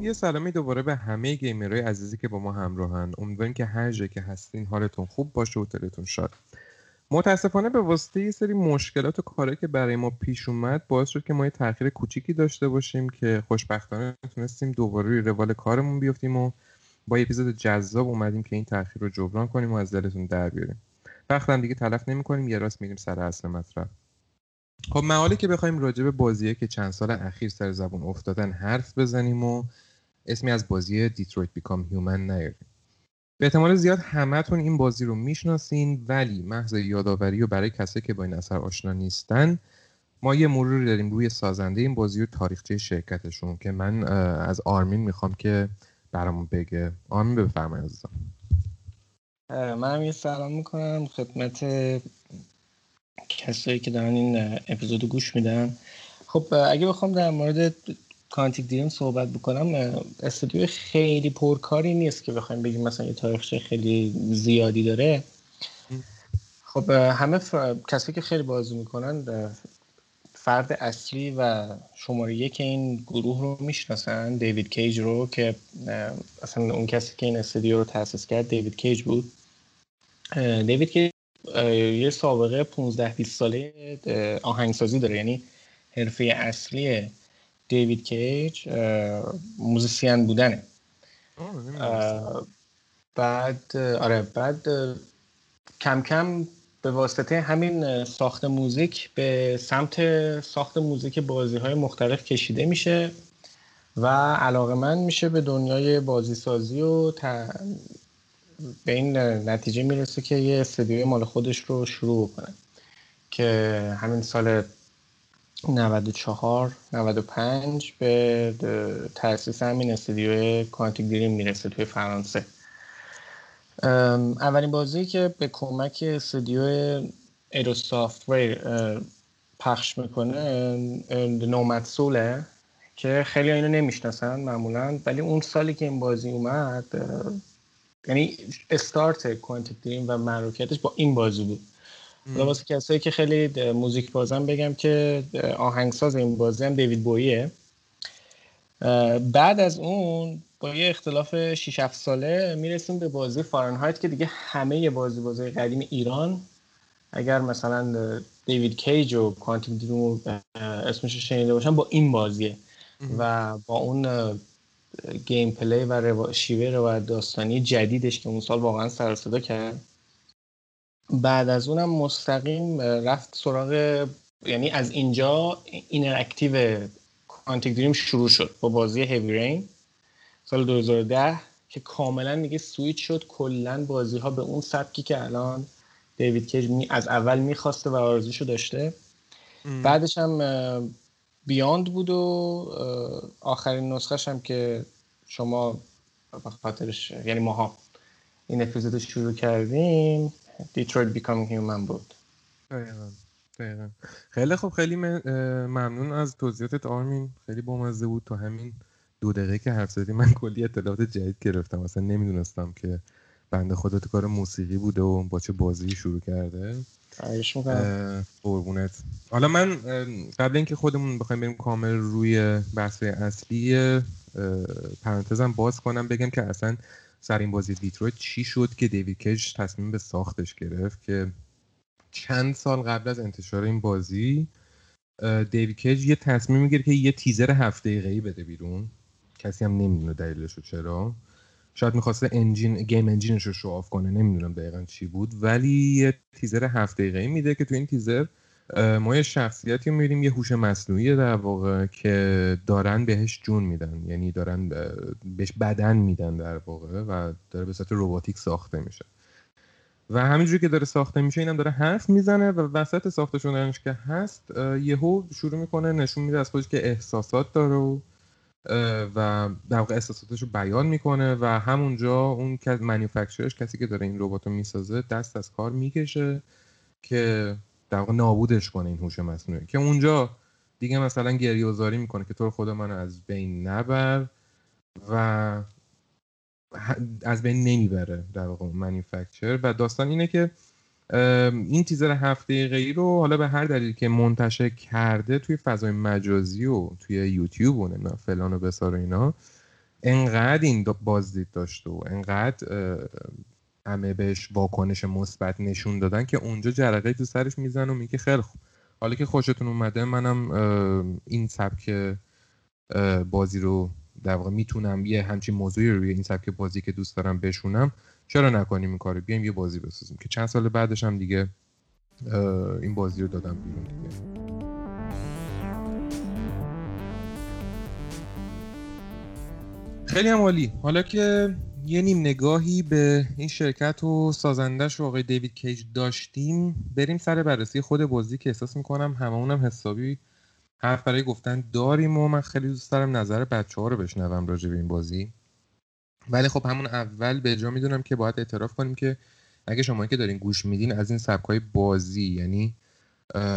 یه سلامی دوباره به همه گیمرهای عزیزی که با ما همراهن. امیدواریم که هر جا که هستین حالتون خوب باشه و دلتون شاد. متاسفانه به واسطه یه سری مشکلات و کاری که برای ما پیش اومد باعث شد که ما یه تاخیر کوچیکی داشته باشیم که خوشبختانه تونستیم دوباره روی روال کارمون بیفتیم و با یه اپیزود جذاب اومدیم که این تاخیر رو جبران کنیم و از دلتون در بیاریم. وقت دیگه تلف نمی‌کنیم یه راست میریم سر اصل مطلب خب مقاله که بخوایم راجع به بازیه که چند سال اخیر سر زبون افتادن حرف بزنیم و اسمی از بازی Detroit Become Human نیاریم. به احتمال زیاد همهتون این بازی رو می‌شناسین ولی محض یادآوری و برای کسی که با این اثر آشنا نیستن ما یه مروری داریم روی سازنده این بازی و تاریخچه شرکتشون که من از آرمین می‌خوام که برامون بگه. آرمین بفرمایید عزیزم. منم یه سلام می‌کنم خدمت کسایی که دارن این اپیزودو گوش میدن. خب اگه بخوام در مورد کانتیک دریم صحبت بکنم استودیو خیلی پرکاری نیست که بخوایم بگیم مثلا یه تاریخچه خیلی زیادی داره. خب همه ف... کسایی که خیلی بازی می‌کنن فرد اصلی و شماره یک این گروه رو می‌شناسن. دیوید کیج رو که اصلا اون کسی که این استودیو رو تاسیس کرد دیوید کیج بود. دیوید کیج یه سابقه 15 20 ساله آهنگسازی داره یعنی حرفه اصلی دیوید کیج موزیسین بودنه. بعد آره بعد کم کم به واسطه همین ساخت موزیک به سمت ساخت موزیک بازی های مختلف کشیده میشه و علاقه من میشه به دنیای بازی سازی و به این نتیجه می‌رسه که یه استدیوی مال خودش رو شروع کنه که همین سال 94 95 به تاسیس همین استدیو کوانتیک دریم می‌رسه توی فرانسه. اولین بازی که به کمک استودیو ایرو سافتویر پخش می‌کنه نومد سوله که خیلی اینو نمی‌شناسن معمولا ولی اون سالی که این بازی اومد یعنی استارت کوانتیک دریم و معروفیتش با این بازی بود. حالا واسه کسایی که خیلی موزیک بازم بگم که آهنگساز این بازی هم دیوید بویه بعد از اون با یه اختلاف 6 7 ساله می‌رسیم به بازی فارنهایت که دیگه همه بازی بازی قدیم ایران. اگر مثلا دیوید کیج و کوانتوم دریم اسمش شنیده باشن با این بازیه. و با اون gameplay و رو... شیوه روایت داستانی جدیدش که اون سال واقعا سر صدا کرد. بعد از اونم مستقیم رفت سراغ یعنی از اینجا interactive Quantic Dream شروع شد با بازی Heavy Rain سال 2010 که کاملا دیگه سویچ شد کلا بازی ها به اون سبکی که الان دیوید کیج از اول می‌خواسته و آرزوشو داشته ام. بعدش هم Beyond بود و آخرین نسخهش هم که شما خاطرش یعنی ماها این اپیزود شروع کردیم Detroit Becoming Human بود. خیلی خوب خیلی ممنون از توضیحاتت آرمین. خیلی بامزه بود تو همین دو دقیقه که حرف زدی. من کلی اطلاعات جدید گرفتم. اصلا نمی‌دونستم که بنده خدا تو کار موسیقی بوده و با چه بازی شروع کرده. قربونت. حالا من قبل اینکه خودمون بخوایم بریم کامل روی بحث اصلی پرانتزم باز کنم بگم که اصلا سر این بازی دیترویت چی شد که دیوید کیج تصمیم به ساختش گرفت که چند سال قبل از انتشار این بازی دیوید کیج یه تصمیم می‌گیره که یه تیزر هفت دقیقه‌ای بده بیرون. کسی هم نمی‌دونه دلیلش رو چرا. شاید می‌خواسته engine game engine ش رو show off کنه نمی‌دونم دقیقا چی بود. ولی یه تیزر هفت دقیقه‌ای میده که تو این تیزر ما یه شخصیتی می‌بینیم یه هوش مصنوعی در واقع که دارن بهش جون میدن. یعنی دارن بهش بدن میدن در واقع و داره به صورت روباتیک ساخته میشه. و همینجوری که داره ساخته میشه اینم داره حرف می‌زنه و وسط ساخته شدنش که هست یهو شروع می‌کنه نشون میده از خودش که احساسات داره و در واقع احساساتش رو بیان می‌کنه و همونجا اون منیفکچرش کسی که داره این ربات رو می‌سازه دست از کار می‌کشه که در واقع نابودش کنه این هوش مصنوعی. که اونجا دیگه مثلا گریه می‌کنه که تو خود من از بین نبر و از بین نمی‌بره در واقع منیفکچر و داستان اینه که این تیزر هفته دقیقه‌ای رو حالا به هر دلیل که منتشر کرده توی فضای مجازی و توی یوتیوب و فلان و بسار و اینا انقدر این بازدید داشت و انقدر همه بهش واکنش مثبت نشون دادن که اونجا جرقه تو سرش میزن و میگه خیلی خوب. حالا که خوشتون اومده منم این سبک بازی رو در واقع می‌تونم یه همچین موضوعی روی این سبک بازی که دوست دارم بشونم. چرا نکنیم این کارو؟ بیایم یه بازی بسازیم که چند سال بعدش هم دیگه این بازی رو دادم بیرون دیگه. خیلی هم عالی. حالا که یه نیم نگاهی به این شرکت و سازندش و آقای دیوید کیج داشتیم. بریم سر بررسی خود بازی که احساس می‌کنم هممونم حسابی حرف برای گفتن داریم و من خیلی دوست دارم نظر بچه ها رو بشنوم راجع به این بازی. ولی خب همون اول به جا می‌دونم که باید اعتراف کنیم که اگه شما که دارین گوش میدین از این سبک های بازی یعنی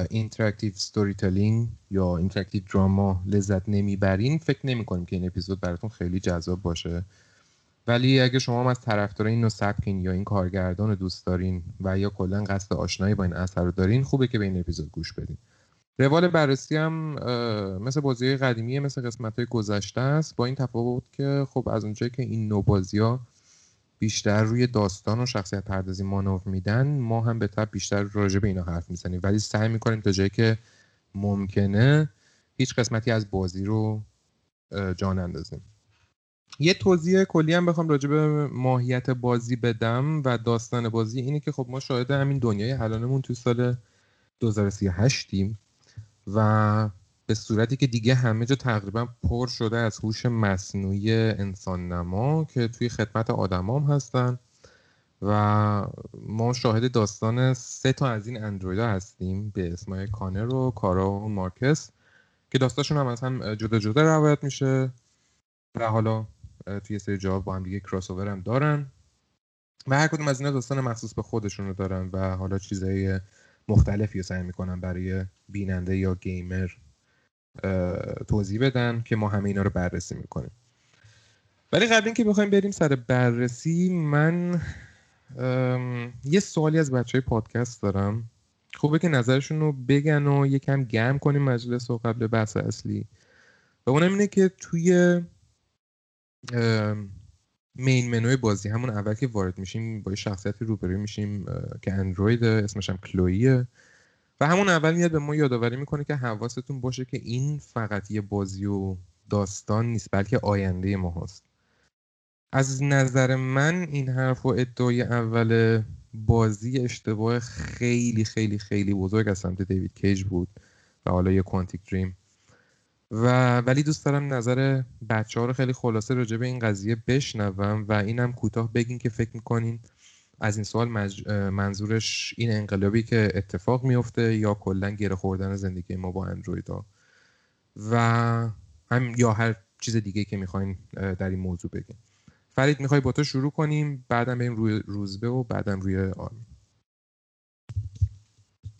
interactive storytelling یا interactive drama لذت نمی‌برین. فکر نمی کنیم که این اپیزود براتون خیلی جذاب باشه. ولی اگه شما هم از طرفدار این نوع سبکین یا این کارگردان رو دوست دارین و یا کلا قصد آشنایی با این اثر رو دارین خوبه که به این اپیزود گوش بدین. روال بررسی هم مثل بازی قدیمی مثل قسمت های گذشته است. با این تفاوت که خب از اونجایی که این نوع بازی ها بیشتر روی داستان و شخصیت پردازی مانور میدن ما هم به طب بیشتر راجع به اینا حرف می‌زنیم. ولی سعی می‌کنیم تا جایی که ممکنه هیچ قسمتی از بازی رو جان اندازیم. یه توضیح کلی هم بخوام راجع به ماهیت بازی بدم و داستان بازی اینه که خب ما شاهد همین دنیای الانمون تو سال 2038 تیم و به صورتی که دیگه همه جا تقریبا پر شده از هوش مصنوعی انسان نما که توی خدمت آدمام هستن و ما شاهد داستان سه تا از این اندرویدا هستیم به اسمای کانر و کارا و مارکس که داستانشون هم از هم جدا جدا روایت میشه و حالا توی سری جواب با هم دیگه کراس هم دارن. و هر کدوم از اینا داستان مخصوص به خودشون رو دارن و حالا چیزای مختلفی رو سعی می‌کنن برای بیننده یا گیمر توضیح بدن که ما همه اینا رو بررسی می‌کنیم. ولی قبل اینکه بخوایم بریم سر بررسی من یه سوالی از بچه های پادکست دارم. خوبه که نظرشون رو بگن و یکم گرم کنیم مجلس و قبل بحث اصلی. و اونم اینه که توی مین منوی بازی. همون اول که وارد میشیم با شخصیت روبروی میشیم که اندروید اسمش هم کلویه و همون اول میاد به ما یادآوری می‌کنه که حواستون باشه که این فقط یه بازی و داستان نیست بلکه آینده ما هست از نظر من این حرف و ادعای اول بازی اشتباه خیلی خیلی خیلی بزرگ از سمت دیوید کیج بود. و حالا یه کوانتیک دریم. و ولی دوست دارم نظر بچه ها رو خیلی خلاصه راجع به این قضیه بشنوم و اینم کوتاه بگین که فکر می‌کنین از این سوال منظورش این انقلابی که اتفاق میفته یا کلا گره خوردن زندگی ما با اندروید ها. و هم یا هر چیز دیگه که می‌خواین در این موضوع بگین. فرید می‌خوای با تو شروع کنیم؟ بعدم بریم روی روزبه و بعدم روی آرمین.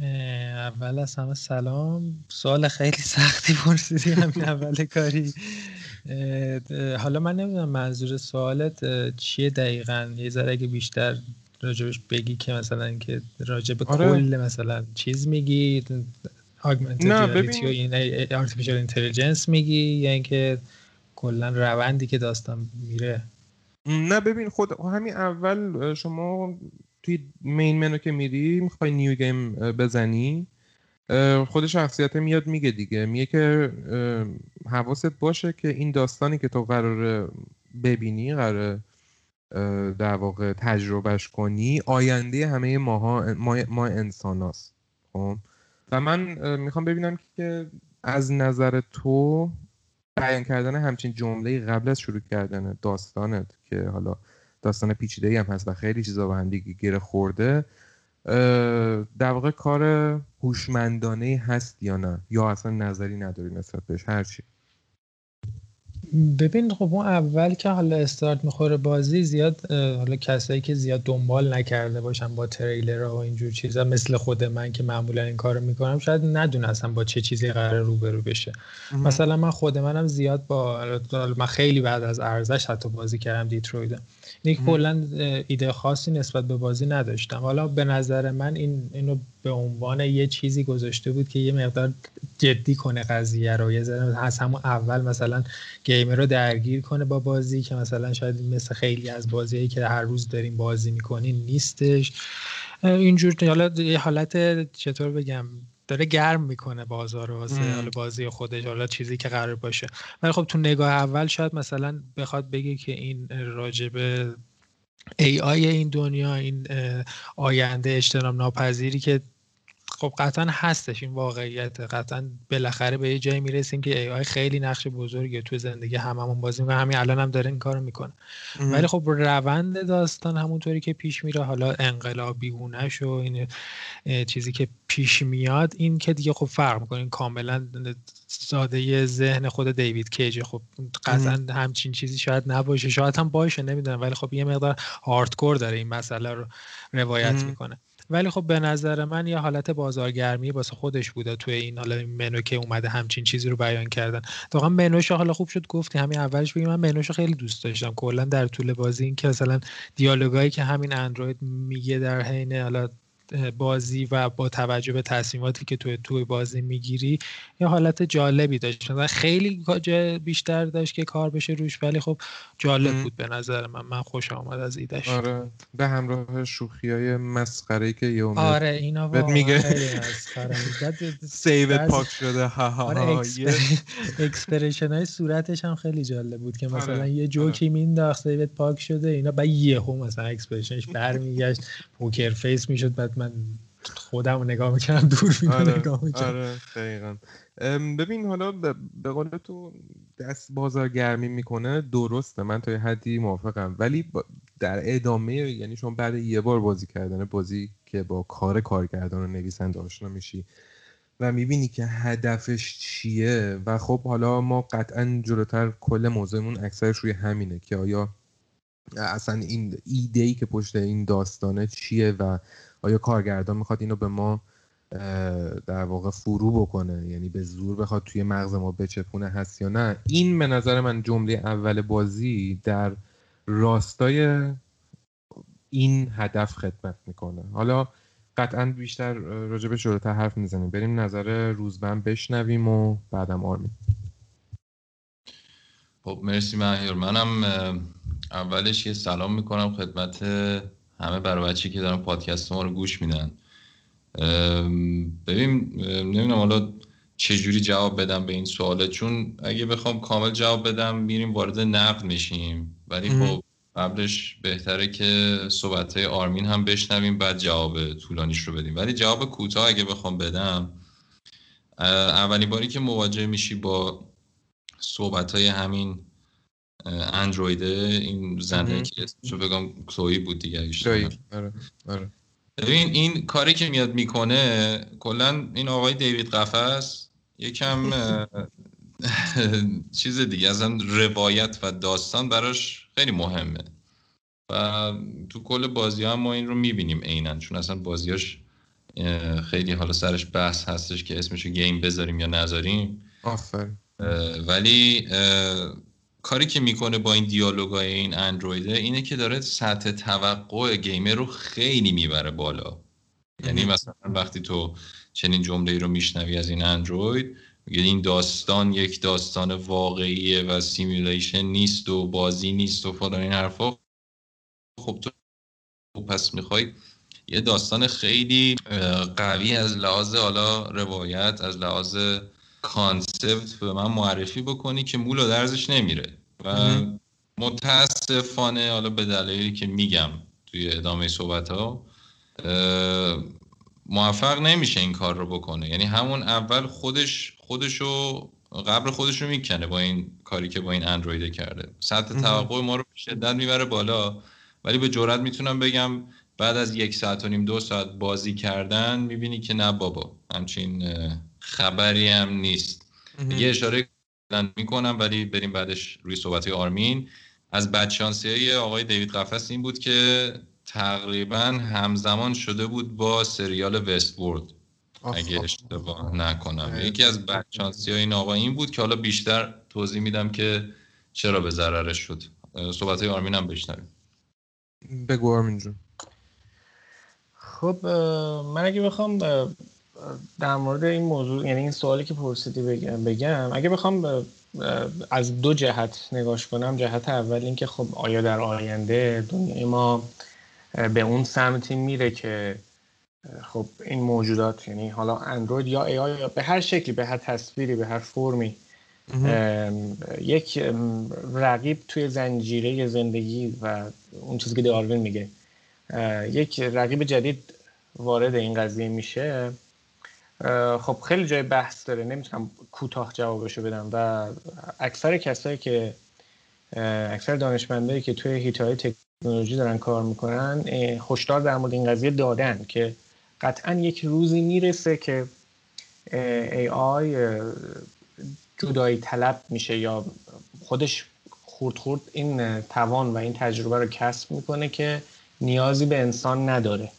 اول از همه سلام. سوال خیلی سختی پرسیدی همین اول کاری. حالا من نمی‌دونم منظور سوالت چیه دقیقا؟ یه ذره اگه بیشتر راجبش بگی که مثلا که راجب آره. کل مثلا چیز میگی augmented reality و این artificial intelligence میگی یا اینکه کلا روندی که داستان میره؟ نه ببین خود همین اول شما توی مین منو که میری می‌خوای نیو گیم بزنی. خود شخصیت میاد میگه دیگه. میگه که حواست باشه که این داستانی که تو قرار ببینی قرار در واقع تجربهش کنی آینده همه ماها ما, ما انسان هست. خب؟ و من می‌خوام ببینم که از نظر تو بیان کردن همچین جمله قبل از شروع کردن داستانت که حالا داستان پیچیده هم هست و خیلی چیزا با هم دیگه گره خورده. در واقع کار هوشمندانه هست یا نه؟ یا اصلا نظری نداری نسبت بهش؟ هرچی ببین خب اون اول که حالا استارت می‌خوره بازی زیاد حالا کسایی که زیاد دنبال نکرده باشن با تریلر و اینجور چیزا مثل خود من که معمولا این کارو می‌کنم شاید ندونستم با چه چیزی قرار روبرو بشه. مثلا من خود منم زیاد با من خیلی بعد از ارزش حتی بازی کردم دیتروید یک کلا ایده خاصی نسبت به بازی نداشتم. حالا به نظر من این اینو به عنوان یه چیزی گذاشته بود که یه مقدار جدی کنه قضیه رو. یه ذره از همون اول مثلا گیمر رو درگیر کنه با بازی که مثلا شاید مثل خیلی از بازیهایی که هر روز داریم بازی می‌کنین نیستش. اینجور حالا یه حالت چطور بگم داره گرم می‌کنه بازار واسه حالا بازی خودش حالا چیزی که قرار باشه. ولی خب تو نگاه اول شاید مثلا بخواد بگه که این راجبه ای آی این دنیا این آینده اجتناب ناپذیری که خب قطعا هستش این واقعیت. قطعا بالاخره به یه جایی می‌رسیم که ای آی خیلی نقش بزرگی تو زندگی هممون بازی می‌کنه. همین الان هم داره این کارو می‌کنه. ولی خب روند داستان همونطوری که پیش میره حالا انقلابی هونش و این چیزی که پیش میاد این که دیگه خب فرق می‌کنه. این کاملا ساده ذهن خود دیوید کیج. خب قطعا همچین چیزی شاید نباشه. شاید هم باشه نمی‌دونم. ولی خب یه مقدار هاردکور داره این مسئله رو روایت می‌کنه. ولی خب به نظر من یه حالت بازارگرمی واسه خودش بوده توی این حالا منو که اومده همچین چیزی رو بیان کردن. واقعا منوش حالا خوب شد گفتی همین اولش بگیم من منوش خیلی دوست داشتم. کلا در طول بازی این که مثلا دیالوگایی که همین اندروید میگه در حین حالا بازی و با توجه به تصمیماتی که توی توی بازی می‌گیری یه حالت جالبی داشت. و خیلی بیشتر داشت که کار بشه روش ولی خب جالب بود به نظر من. من خوشم اومد از ایدش آره. به همراه شوخی های مسخره که یه آره اینا میگه. save پاک شده. ها ها آره expression های صورتش هم خیلی جالب بود که مثلا آره. یه جوکی آره. مینداخت save ت پاک شده اینا بعد یهو مثلا expression ش برمیگشت پوکر فیس می‌شد بعد من خودم رو نگاه می‌کنم دور آره، نگاه می‌کنم آره دقیقا. ببین حالا به قول تو دست بازارگرمی می‌کنه درسته من تا یه حدی موافقم. ولی در ادامه یعنی شما بعد یه بار بازی کردن بازی که با کار کارگردان و نویسنده آشنا میشی و می‌بینی که هدفش چیه و خب حالا ما قطعا جلوتر کل موضوعمون اکثرش روی همینه که آیا اصلا این ایده ای که پشت این داستانه چیه و آیا کارگردان می‌خواد اینو به ما در واقع فرو بکنه؟ یعنی به زور بخواد توی مغز ما بچپونه هست یا نه؟ این به نظر من جمله اول بازی در راستای این هدف خدمت می‌کنه. حالا قطعا بیشتر راجع به جلوتر حرف می‌زنیم. بریم نظر روزبن بشنویم و بعدم آرمین. خب مرسی مهیر منم اولش یه سلام می‌کنم خدمت همه برای بچه که دارن پادکست ما رو گوش میدن. ببین نمی‌دونم حالا چجوری جواب بدم به این سواله چون اگه بخوام کامل جواب بدم میریم وارد نقد میشیم. ولی خب قبلش بهتره که صحبت آرمین هم بشنویم بعد جواب طولانیش رو بدیم. ولی جواب کوتاه اگه بخوام بدم اولین باری که مواجه میشی با صحبت های همین اندرویده این زنه که اسمشو بگم کلوی بود دیگه آره آره. ببین این کاری که میاد می‌کنه کلا این آقای دیوید قفس یکم چیز دیگه اصلا روایت و داستان براش خیلی مهمه. و تو کل بازی هم ما این رو می‌بینیم عینا چون اصلا بازیاش خیلی حالا سرش بحث هستش که اسمشو game بذاریم یا نذاریم. آفر ولی کاری که می‌کنه با این دیالوگای این اندرویده اینه که داره سطح توقع گیمر رو خیلی می‌بره بالا. یعنی مثلا وقتی تو چنین جمله رو میشنوی از این اندروید میگه این داستان یک داستان واقعیه و simulation نیست و بازی نیست و فلان این حرفا. خب تو پس می‌خوای یه داستان خیلی قوی از لحاظ حالا روایت از لحاظ کانسپت به من معرفی بکنی که مول و درزش نمیره. و متاسفانه حالا به دلایلی که میگم توی ادامه صحبت ها موفق نمیشه این کار رو بکنه. یعنی همون اول خودش خودشو قبل خودش رو می‌کنه با این کاری که با این اندرویده کرده. سطح توقع ما رو شدت می‌بره بالا. ولی به جرات می‌تونم بگم بعد از یک ساعت و نیم دو ساعت بازی کردن می‌بینی که نه بابا همچین خبری هم نیست. یه اشاره می‌کنم ولی بریم بعدش روی صحبت آرمین. از بدشانسی آقای دیوید قفس این بود که تقریبا همزمان شده بود با سریال وستورد. اگه اشتباه نکنم. یکی از بدشانسی های این آقا این بود که حالا بیشتر توضیح میدم که چرا به ضررش شد. صحبت های آرمین هم بشنویم. بگو آرمین جون. خب من اگه بخوام در مورد این موضوع یعنی این سوالی که پرسیدی بگم, بگم اگه بخوام از دو جهت نگاش کنم جهت اول اینکه خب آیا در آینده دنیای ما به اون سمتی میره که خب این موجودات یعنی حالا اندروید یا ای آی به هر شکلی به هر تصویری به هر فرمی یک رقیب توی زنجیره زندگی و اون چیزی که داروین میگه یک رقیب جدید وارد این قضیه میشه. خب خیلی جای بحث داره. نمی‌تونم کوتاه جوابشو بدم. و اکثر کسایی که اکثر دانشمندایی که توی هیتای تکنولوژی دارن کار می‌کنن هشدار در مورد این قضیه دادن که قطعا یک روزی می‌رسه که ای آی جدایی طلب میشه یا خودش خورد خورد این توان و این تجربه رو کسب می‌کنه که نیازی به انسان نداره.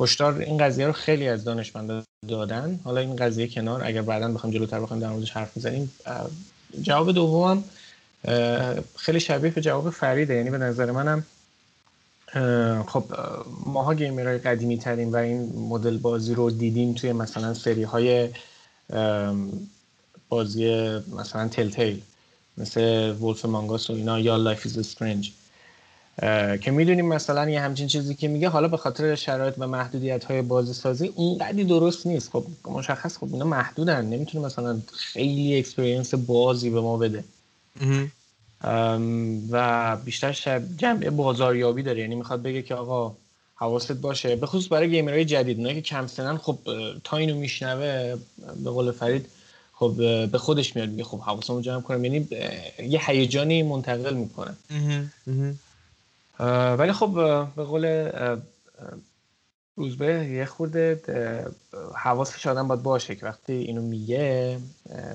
هشدار این قضیه رو خیلی از دانشمندا دادن. حالا این قضیه کنار اگر بعدا بخوام جلوتر بخوایم در موردش حرف می‌زنیم جواب دومم خیلی شبیه به جواب فریده یعنی به نظر منم خب ماها گیمرهای قدیمی ترین و این مدل بازی رو دیدیم توی مثلا سری های بازی مثلا Telltale مثل Wolf Among Us و اینا یا Life is Strange که می‌دونیم مثلا یه همچین چیزی که میگه حالا به خاطر شرایط و محدودیت های بازی سازی اونقدی درست نیست. خب مشخص خب اینا محدودن. نمی‌تونه مثلا خیلی experience بازی به ما بده. و بیشتر شب جمع بازاریابی داره. یعنی می‌خواد بگه که آقا حواست باشه. به خصوص برای گیمرهای جدید. اونایی که کم سنن خب تا اینو میشنوه به قول فرید خب به خودش میاد میگه خب حواسمو جمع کنم. یعنی یه هیجانی منتقل می‌کنه. ولی خب به قول روزبه یه خورده حواسش آدم باید باشه که وقتی اینو میگه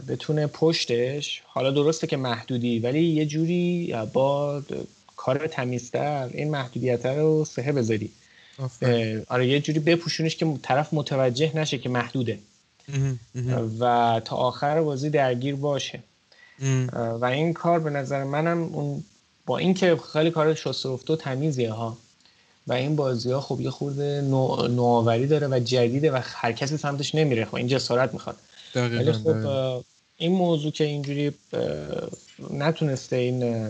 بتونه پشتش حالا درسته که محدودی ولی یه جوری با کار تمیزتر این محدودیت رو سهه بذاری. آره یه جوری بپوشونش که طرف متوجه نشه که محدوده. و تا آخر بازی درگیر باشه. و این کار به نظر منم اون با اینکه خیلی کار شسته و تمیزیه ها. و این بازی ها خب یه خورده نوآوری داره و جدیده و هر کسی سمتش نمیره. خب این جسارت می‌خواد. ولی خب این موضوع که اینجوری نتونسته این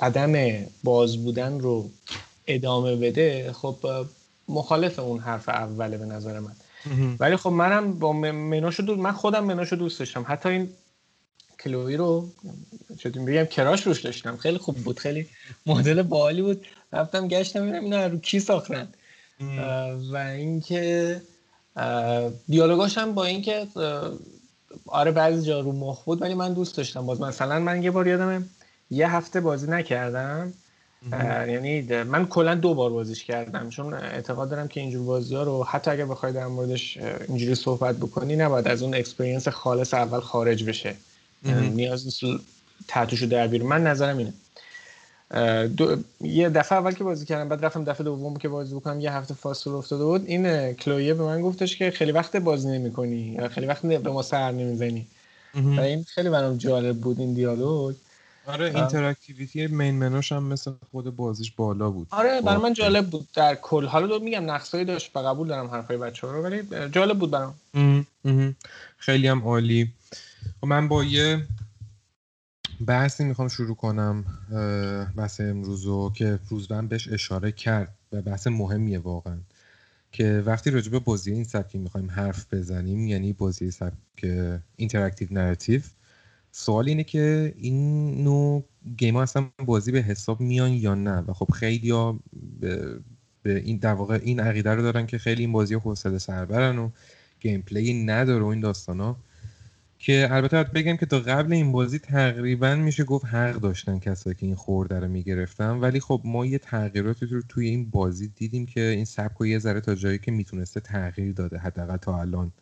عدم باز بودن رو ادامه بده خب مخالف اون حرف اوله به نظر من. ولی خب منم با مناشو دوست من خودم مناشو دوست داشتم. حتی این کلوی رو چطور بگم کراش روش داشتم. خیلی خوب بود خیلی مدل بالی بود. رفتم گشتم ببینم اینا رو کی ساختن. و اینکه دیالوگاش هم با اینکه آره بعضی جا رو مخ بود ولی من دوست داشتم. باز مثلا من یه بار یادمه یه هفته بازی نکردم. یعنی من کلا دو بار بازیش کردم. چون اعتقاد دارم که اینجور بازی ها رو حتی اگر بخوای در موردش اینجوری صحبت بکنی نباید از اون experience خالص اول خارج بشه. نیاز نیست ته‌تهشو در بیاری من نظرم اینه. دو... یه دفعه اول که بازی کردم بعد رفتم دفعه دوم که بازی بکنم یه هفته فاصله افتاده بود. این کلویه به من گفتش که خیلی وقت بازی نمی‌کنی خیلی وقت به ما سر نمی‌زنی. و این خیلی برام جالب بود این دیالوگ. آره interactivity main menu ش هم مثل خود بازیش بالا بود. آره برای من جالب بود در کل. حالا دو میگم نقصایی داشت و قبول دارم حرفای بچه ها رو ولی جالب بود برام. خیلی هم عالی. خب من با یه بحثی می‌خوام شروع کنم بحث امروزو که روزبه بهش اشاره کرد و بحث مهمیه واقعا. که وقتی راجع به بازی این سبکی می‌خوایم حرف بزنیم یعنی بازی سبک interactive narrative سوال اینه که این نوع game ها اصلا بازی به حساب میان یا نه؟ و خب خیلی ها به, این در واقع این عقیده رو دارن که خیلی این بازی حوصله سربرن و gameplay نداره و این داستان ها که البته باید بگم که تا قبل این بازی تقریبا میشه گفت حق داشتن کسایی که این خرده رو می‌گرفتن. ولی خب ما یه تغییراتی رو توی این بازی دیدیم که این سبک و یه ذره تا جایی که می‌تونسته تغییر داده حداقل تا الان.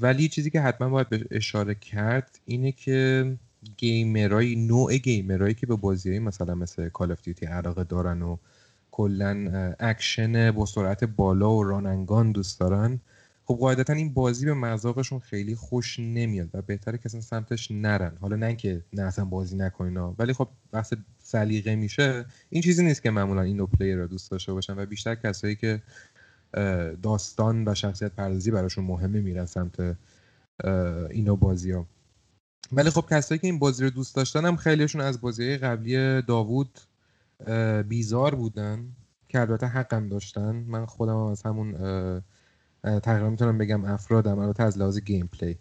ولی چیزی که حتما باید اشاره کرد اینه که گیمرای نوع گیمرایی که به بازی مثلا مثل Call of Duty علاقه دارن و کلا اکشن با سرعت بالا و run and gun دوست دارن خب قاعدتا این بازی به مذاقشون خیلی خوش نمیاد و بهتره که سمتش نرن. حالا نه که نه اصلا بازی نکنین ولی خب بحث سلیقه میشه. این چیزی نیست که معمولا اینو پلیر رو دوست داشته باشن و بیشتر کسایی که داستان و شخصیت پردازی براشون مهمه میرن سمت اینو بازی ها ولی خب کسایی که این بازی رو دوست داشتن هم خیلیشون از بازی قبلی داوود بیزار بودن که البته حقم داشتن. من خودم هم از همون تقریبا می‌تونم بگم افرادم البته از لحاظ gameplay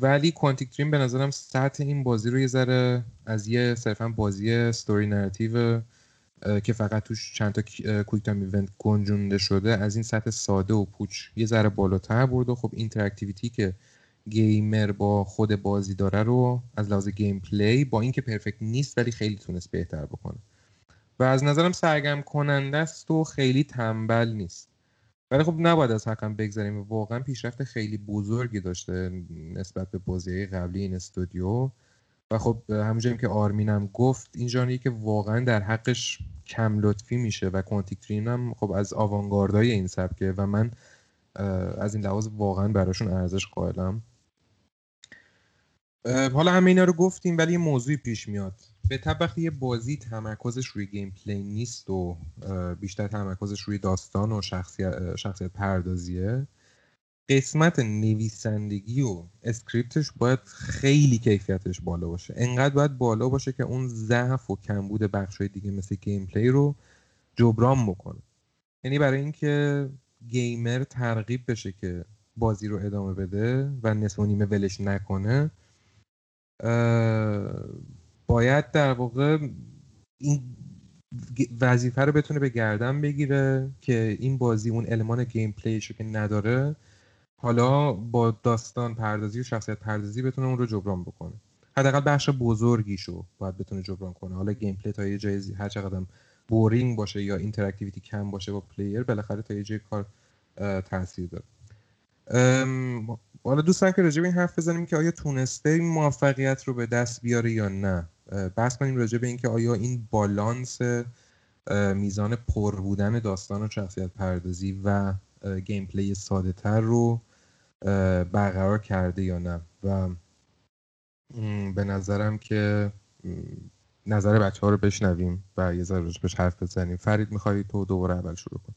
ولی Quantic Dream به نظرم سطح این بازی رو یه ذره از یه صرفا بازی story narrative که فقط توش چند تا quick time event گنجونده شده از این سطح ساده و پوچ یه ذره بالاتر برد و خب interactivity که گیمر با خود بازی داره رو از لحاظ gameplay با اینکه perfect نیست ولی خیلی تونست بهتر بکنه. و از نظرم سرگرم کننده است و خیلی تنبل نیست. ولی خب نباید از حقم بگذاریم. واقعا پیشرفت خیلی بزرگی داشته نسبت به بازی قبلی این استودیو. و خب همونجوری که آرمینم گفت این ژانری که واقعا در حقش کم لطفی میشه و کوانتیک هم خب از آوانگاردای این سبکه. و من از این لحاظ واقعا براشون ارزش قائلم. حالا همه اینا رو گفتیم ولی یه موضوعی پیش میاد. به طبع وقتی یه بازی تمرکزش روی gameplay نیست و بیشتر تمرکزش روی داستان و شخصیت, شخصیت پردازیه. قسمت نویسندگی و script ش باید خیلی کیفیتش بالا باشه. انقدر باید بالا باشه که اون ضعف و کمبود بخشای دیگه مثل gameplay رو جبران بکنه. یعنی برای اینکه گیمر ترغیب بشه که بازی رو ادامه بده و نصفه ولش نکنه باید در واقع این وظیفه رو بتونه به گردن بگیره که این بازی اون المان gameplay شو که نداره حالا با داستان پردازی و شخصیت پردازی بتونه اون رو جبران بکنه. حداقل بخش بزرگیشو باید بتونه جبران کنه. حالا gameplay تا یه جای هر چقدر boring باشه یا interactivity کم باشه با player بالاخره تا یه جای کار تاثیر داره. حالا دوست دارم که راجع به این حرف بزنیم که آیا تونسته این موفقیت رو به دست بیاره یا نه. بحث کنیم راجع به اینکه آیا این بالانس میزان پر بودن داستان و شخصیت پردازی و گیم پلی ساده تر رو برقرار کرده یا نه. و به نظرم که نظر بچه ها رو بشنویم و یه ذره بهش حرف بزنیم. فرید میخوایی تو دوباره اول شروع کن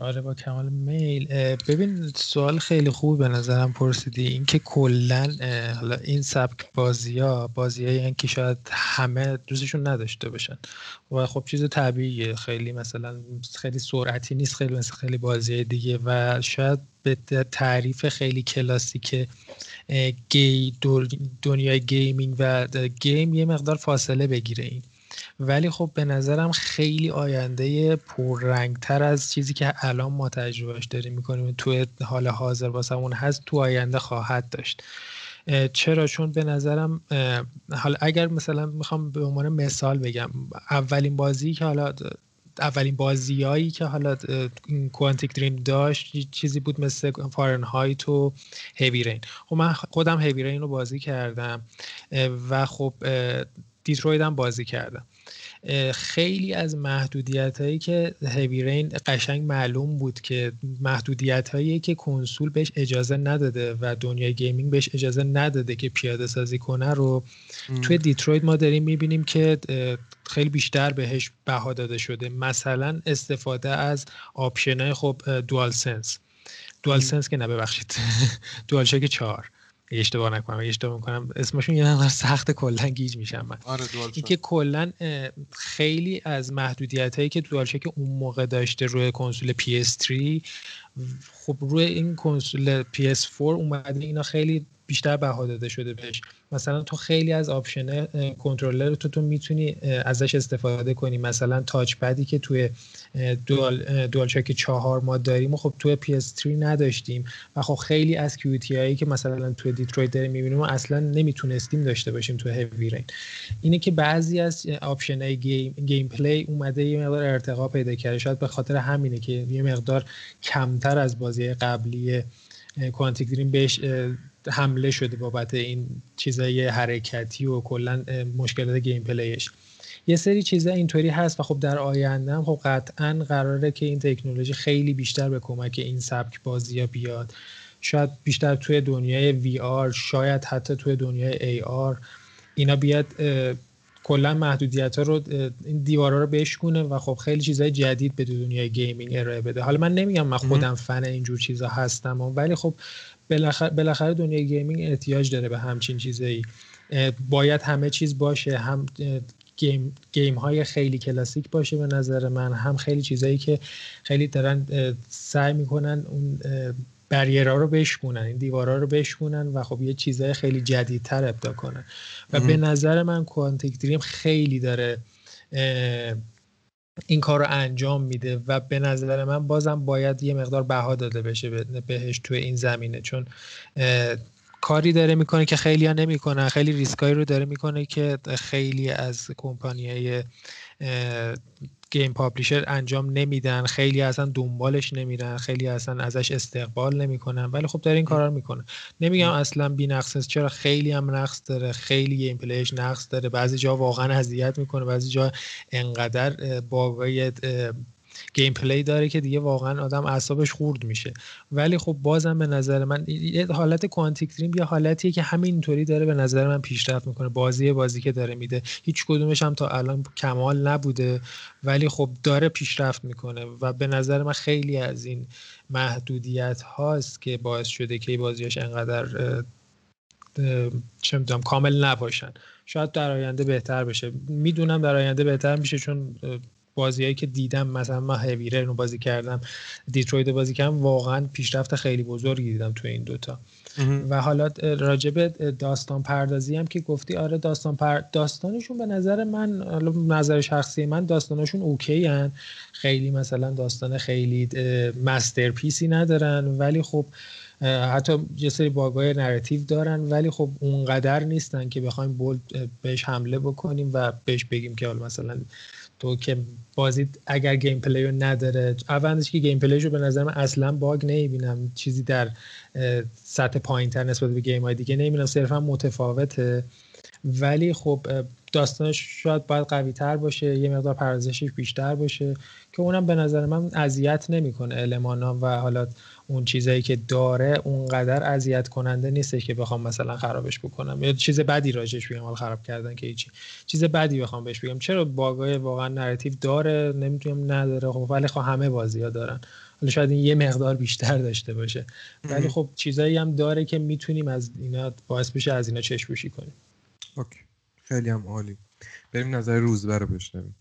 آره با کمال میل. ببین سوال خیلی خوب به نظرم پرسیدی. اینکه کلا حالا این سبک بازی ها بازی های که شاید همه دوستشون نداشته باشن. و خب چیز طبیعیه. خیلی مثلا خیلی سرعتی نیست خیلی مثل خیلی بازی دیگه. و شاید به تعریف خیلی کلاسیکی دنیای gaming و game یه مقدار فاصله بگیره این. ولی خب به نظرم خیلی آینده پررنگتر از چیزی که الان ما تجربهش داریم می‌کنیم. تو حال حاضر واسمون هست تو آینده خواهد داشت. چرا؟ چون به نظرم حالا اگر مثلا می‌خوام به عنوان مثال بگم اولین بازی که حالا اولین بازیایی که حالا کوانتیک دریم داشت چیزی بود مثل فارنهایت و هیوی رین خب من خودم هیوی رین رو بازی کردم و خب دیترویت هم بازی کردم خیلی از محدودیت هایی که Heavy Rain قشنگ معلوم بود که محدودیت هایی که کنسول بهش اجازه نداده و دنیای gaming بهش اجازه نداده که پیاده سازی کنه رو توی دیترویت ما داریم می‌بینیم که خیلی بیشتر بهش بها داده شده. مثلا استفاده از option های خب DualSense. DualSense که نه ببخشید. DualShock 4 اشتباه نکنم اشتباه می‌کنم. اسمشون یه مقدار سخت کلا گیج میشم من. آره اینکه کلا خیلی از محدودیت هایی که DualShock اون موقع داشته روی کنسول PS3 خب روی این کنسول PS4 اومده اینا خیلی بیشتر بها داده شده بهش. مثلا تو خیلی از option controller تو تو می‌تونی ازش استفاده کنی. مثلا touchpad ی که توی Dual DualShock چهار ما داریم و خب توی PS3 نداشتیم. و خب خیلی از کیوتی هایی که مثلا توی دیترویت داریم می‌بینیم و اصلا نمی‌تونستیم داشته باشیم توی Heavy Rain. اینه که بعضی از option های game, gameplay اومده یه مقدار ارتقا پیدا کرده. شاید به خاطر همینه که یه مقدار کمتر از بازی قبلی Quantic Dream بهش حمله شده بابت این چیزای حرکتی و کلا مشکلات gameplay ش. یه سری چیزا اینطوری هست و خب در آینده هم خب قطعا قراره که این تکنولوژی خیلی بیشتر به کمک این سبک بازی ها بیاد. شاید بیشتر توی دنیای VR شاید حتی توی دنیای AR. اینا بیاد کلا محدودیت ها رو این دیوارا رو بشکونه و خب خیلی چیزهای جدید به دنیای gaming ارائه بده. حالا من نمیگم من خودم فن اینجور چیزا هستم ولی خب بالاخره دنیای gaming احتیاج داره به همچین چیزایی باید همه چیز باشه هم گیم, گیم های خیلی کلاسیک باشه به نظر من هم خیلی چیزایی که خیلی دارن سعی می‌کنن اون بریرها رو بشکونن این دیوارا رو بشکونن و خب یه چیزای خیلی جدیدتر ابدا کنن. و به نظر من کوانتیک دریم خیلی داره این کار رو انجام میده و به نظر من بازم باید یه مقدار بها داده بشه بهش توی این زمینه. چون کاری داره می‌کنه که خیلی ها نمی‌کنن. خیلی ریسکایی رو داره می‌کنه که خیلی از کمپانی game publisher انجام نمیدن خیلی اصلا دنبالش نمیرن خیلی اصلا ازش استقبال نمی‌کنن ولی خب داره این کارا رو می‌کنه. نمیگم اصلا بی نقص چرا خیلی هم نقص داره خیلی gameplay ش نقص داره بعضی جا واقعا اذیت می‌کنه بعضی جا انقدر با gameplay داره که دیگه واقعا آدم اعصابش خورد میشه. ولی خب بازم به نظر من حالت کوانتیک دریم یه حالتیه که همینطوری داره به نظر من پیشرفت می‌کنه. بازی بازی که داره میده. هیچ کدومش هم تا الان کمال نبوده ولی خب داره پیشرفت می‌کنه و به نظر من خیلی از این محدودیت هاست که باعث شده که بازیاش انقدر چه می‌دونم کامل نباشن. شاید در آینده بهتر بشه. می‌دونم در آینده بهتر میشه چون بازیهایی که دیدم مثلا من هویره رو بازی کردم دیترویت بازی کردم واقعا پیشرفت خیلی بزرگی دیدم تو این دوتا و حالا راجب داستان پردازی هم که گفتی آره داستان پر... داستانشون به نظر من نظر شخصی من داستانشون okay هن. خیلی مثلا داستان خیلی masterpiece ی ندارن ولی خب حتی یه سری bug ای narrative دارن ولی خب اونقدر نیستن که بخوایم bold بهش حمله بکنیم و بهش بگیم که حالا مثلا تو که بازی اگر gameplay نداره اولش که gameplay رو به نظر من اصلا bug نمی‌بینم. چیزی در سطح پایین تر نسبت به game های دیگه نمی‌بینم. صرفا متفاوته. ولی خب داستانش شاید باید قوی تر باشه یه مقدار پردازشش بیشتر باشه که اونم به نظر من اذیت نمی‌کنه المانا و حالا اون چیزایی که داره اونقدر اذیت کننده نیستش که بخوام مثلا خرابش بکنم. یا چیز بدی راجبش بگم حال خراب کردن که هیچی. چیز بدی بخوام بهش بگم. چرا bug ای واقعا narrative داره؟ نمی‌تونم بگم نداره. خب ولی خب همه بازی ها دارن. حالا شاید این یه مقدار بیشتر داشته باشه. ولی خب چیزایی هم داره که می‌تونیم از اینا باعث بشه از اینا چشم کنیم. Okay. خیلی هم عالی. بریم نظر روزبه رو بشنویم.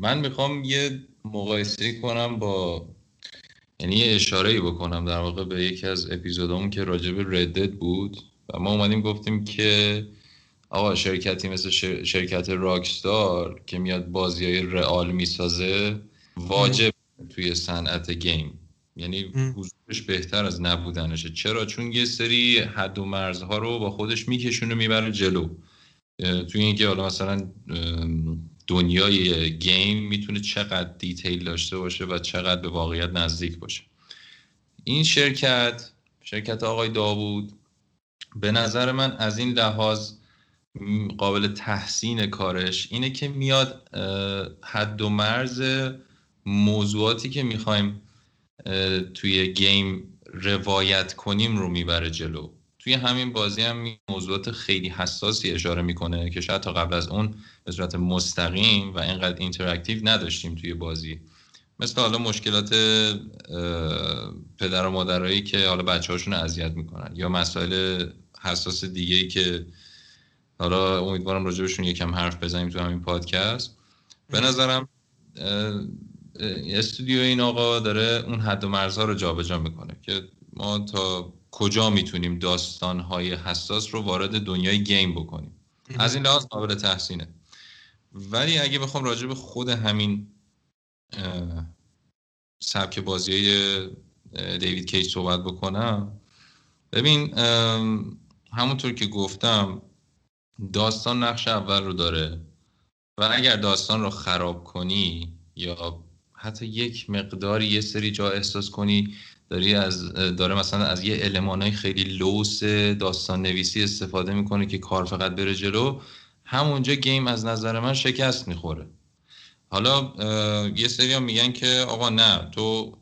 من می‌خوام یه مقایسه کنم با یعنی یه اشاره بکنم در واقع به یکی از اپیزودامون که راجع به Red Dead بود. و ما اومدیم گفتیم که آقا شرکتی مثل شرکت راکستار که میاد بازی های real می‌سازه واجب توی صنعت game یعنی حضورش بهتر از نبودنشه. چرا؟ چون یه سری حد و مرزها رو با خودش میکشونه می‌بره جلو. توی اینکه حالا مثلا دنیای game می‌تونه چقدر detail داشته باشه و چقدر به واقعیت نزدیک باشه. این شرکت شرکت آقای داوود به نظر من از این لحاظ قابل تحسین کارش اینه که میاد حد و مرز موضوعاتی که می‌خوایم توی game روایت کنیم رو می‌بره جلو. توی همین بازی هم موضوعات خیلی حساسی اشاره می‌کنه که شاید تا قبل از اون به صورت مستقیم و اینقدر interactive نداشتیم توی بازی. مثل حالا مشکلات پدر و مادرایی که حالا بچه هاشون اذیت می‌کنن یا مسائل حساس دیگه ای که حالا امیدوارم راجبشون یکم حرف بزنیم تو همین پادکست. به نظرم استودیو این آقا داره اون حد و مرزها رو جابجا می‌کنه که ما تا کجا می‌تونیم داستانهای حساس رو وارد دنیای گیم بکنیم؟ از این لحاظ قابل تحسینه. ولی اگه بخوام راجع به خود همین سبک بازی دیوید کیج صحبت بکنم. ببین همونطور که گفتم داستان نقش اول رو داره. و اگر داستان رو خراب کنی یا حتی یک مقداری یه سری جا احساس کنی داری از داره مثلا از یه المانای خیلی لوس داستان نویسی استفاده می‌کنه که کار فقط بره جلو. همونجا گیم از نظر من شکست می‌خوره. حالا یه سری میگن که آقا نه تو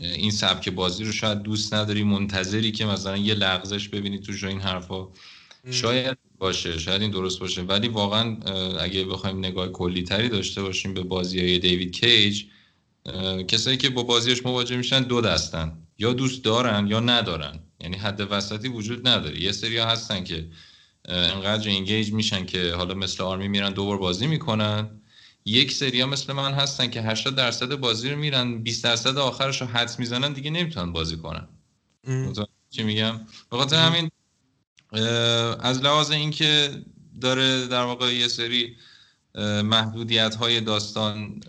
این سبک بازی رو شاید دوست نداری منتظری که مثلا یه لغزش ببینی تو این حرفا. شاید باشه شاید این درست باشه. ولی واقعا اگه بخوایم نگاه کلی تری داشته باشیم به بازی های دیوید کیج کسایی که با بازیش مواجه میشن دو دستن. یا دوست دارن یا ندارن. یعنی حد وسطی وجود نداره. یه سری هستن که انقدر اینگیج میشن که حالا مثل آرمی میرن دوبار بازی می‌کنن. یک سری ها مثل من هستن که 80 درصد بازی رو میرن 20 درصد آخرش رو حدس می‌زنن دیگه نمی‌تونن بازی کنن. چی میگم؟ بخاطر همین از لحاظ اینکه داره در واقع یه سری محدودیت های داستان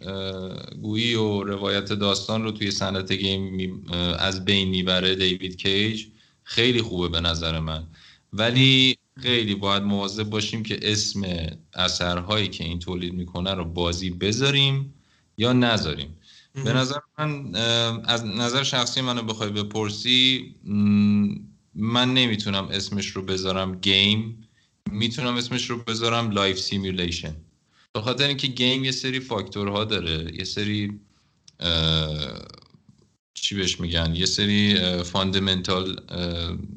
گویی و روایت داستان رو توی صنعت گیم از بین می‌بره دیوید کیج. خیلی خوبه به نظر من. ولی خیلی باید مواظب باشیم که اسم اثرهایی که این تولید می‌کنه رو بازی بذاریم یا نذاریم. به نظر من از نظر شخصی منو بخوای بپرسی من نمی‌تونم اسمش رو بذارم game می‌تونم اسمش رو بذارم life simulation. به خاطر اینکه game یه سری فاکتورها داره یه سری چی بهش میگن یه سری fundamental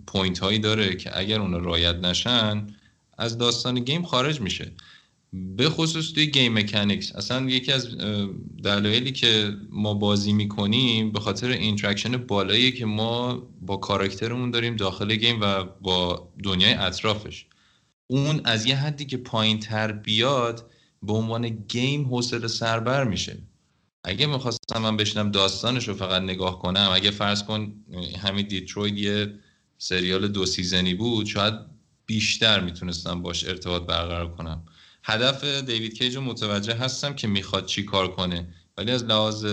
point هایی داره که اگر اونا رعایت نشن از داستان game خارج میشه. به خصوص توی game mechanics اصلا یکی از دلایلی که ما بازی می‌کنیم به خاطر interaction بالایی که ما با کاراکترمون داریم داخل game و با دنیای اطرافش. اون از یه حدی که پایین تر بیاد به عنوان game حوصله سربر میشه. اگه می‌خواستم من بشنم داستانش رو فقط نگاه کنم اگه فرض کن همین دیتروید یه سریال دو سیزنی بود شاید بیشتر می‌تونستم باش ارتباط برقرار کنم. هدف دیوید کیج رو متوجه هستم که می‌خواد چی کار کنه. ولی از لحاظ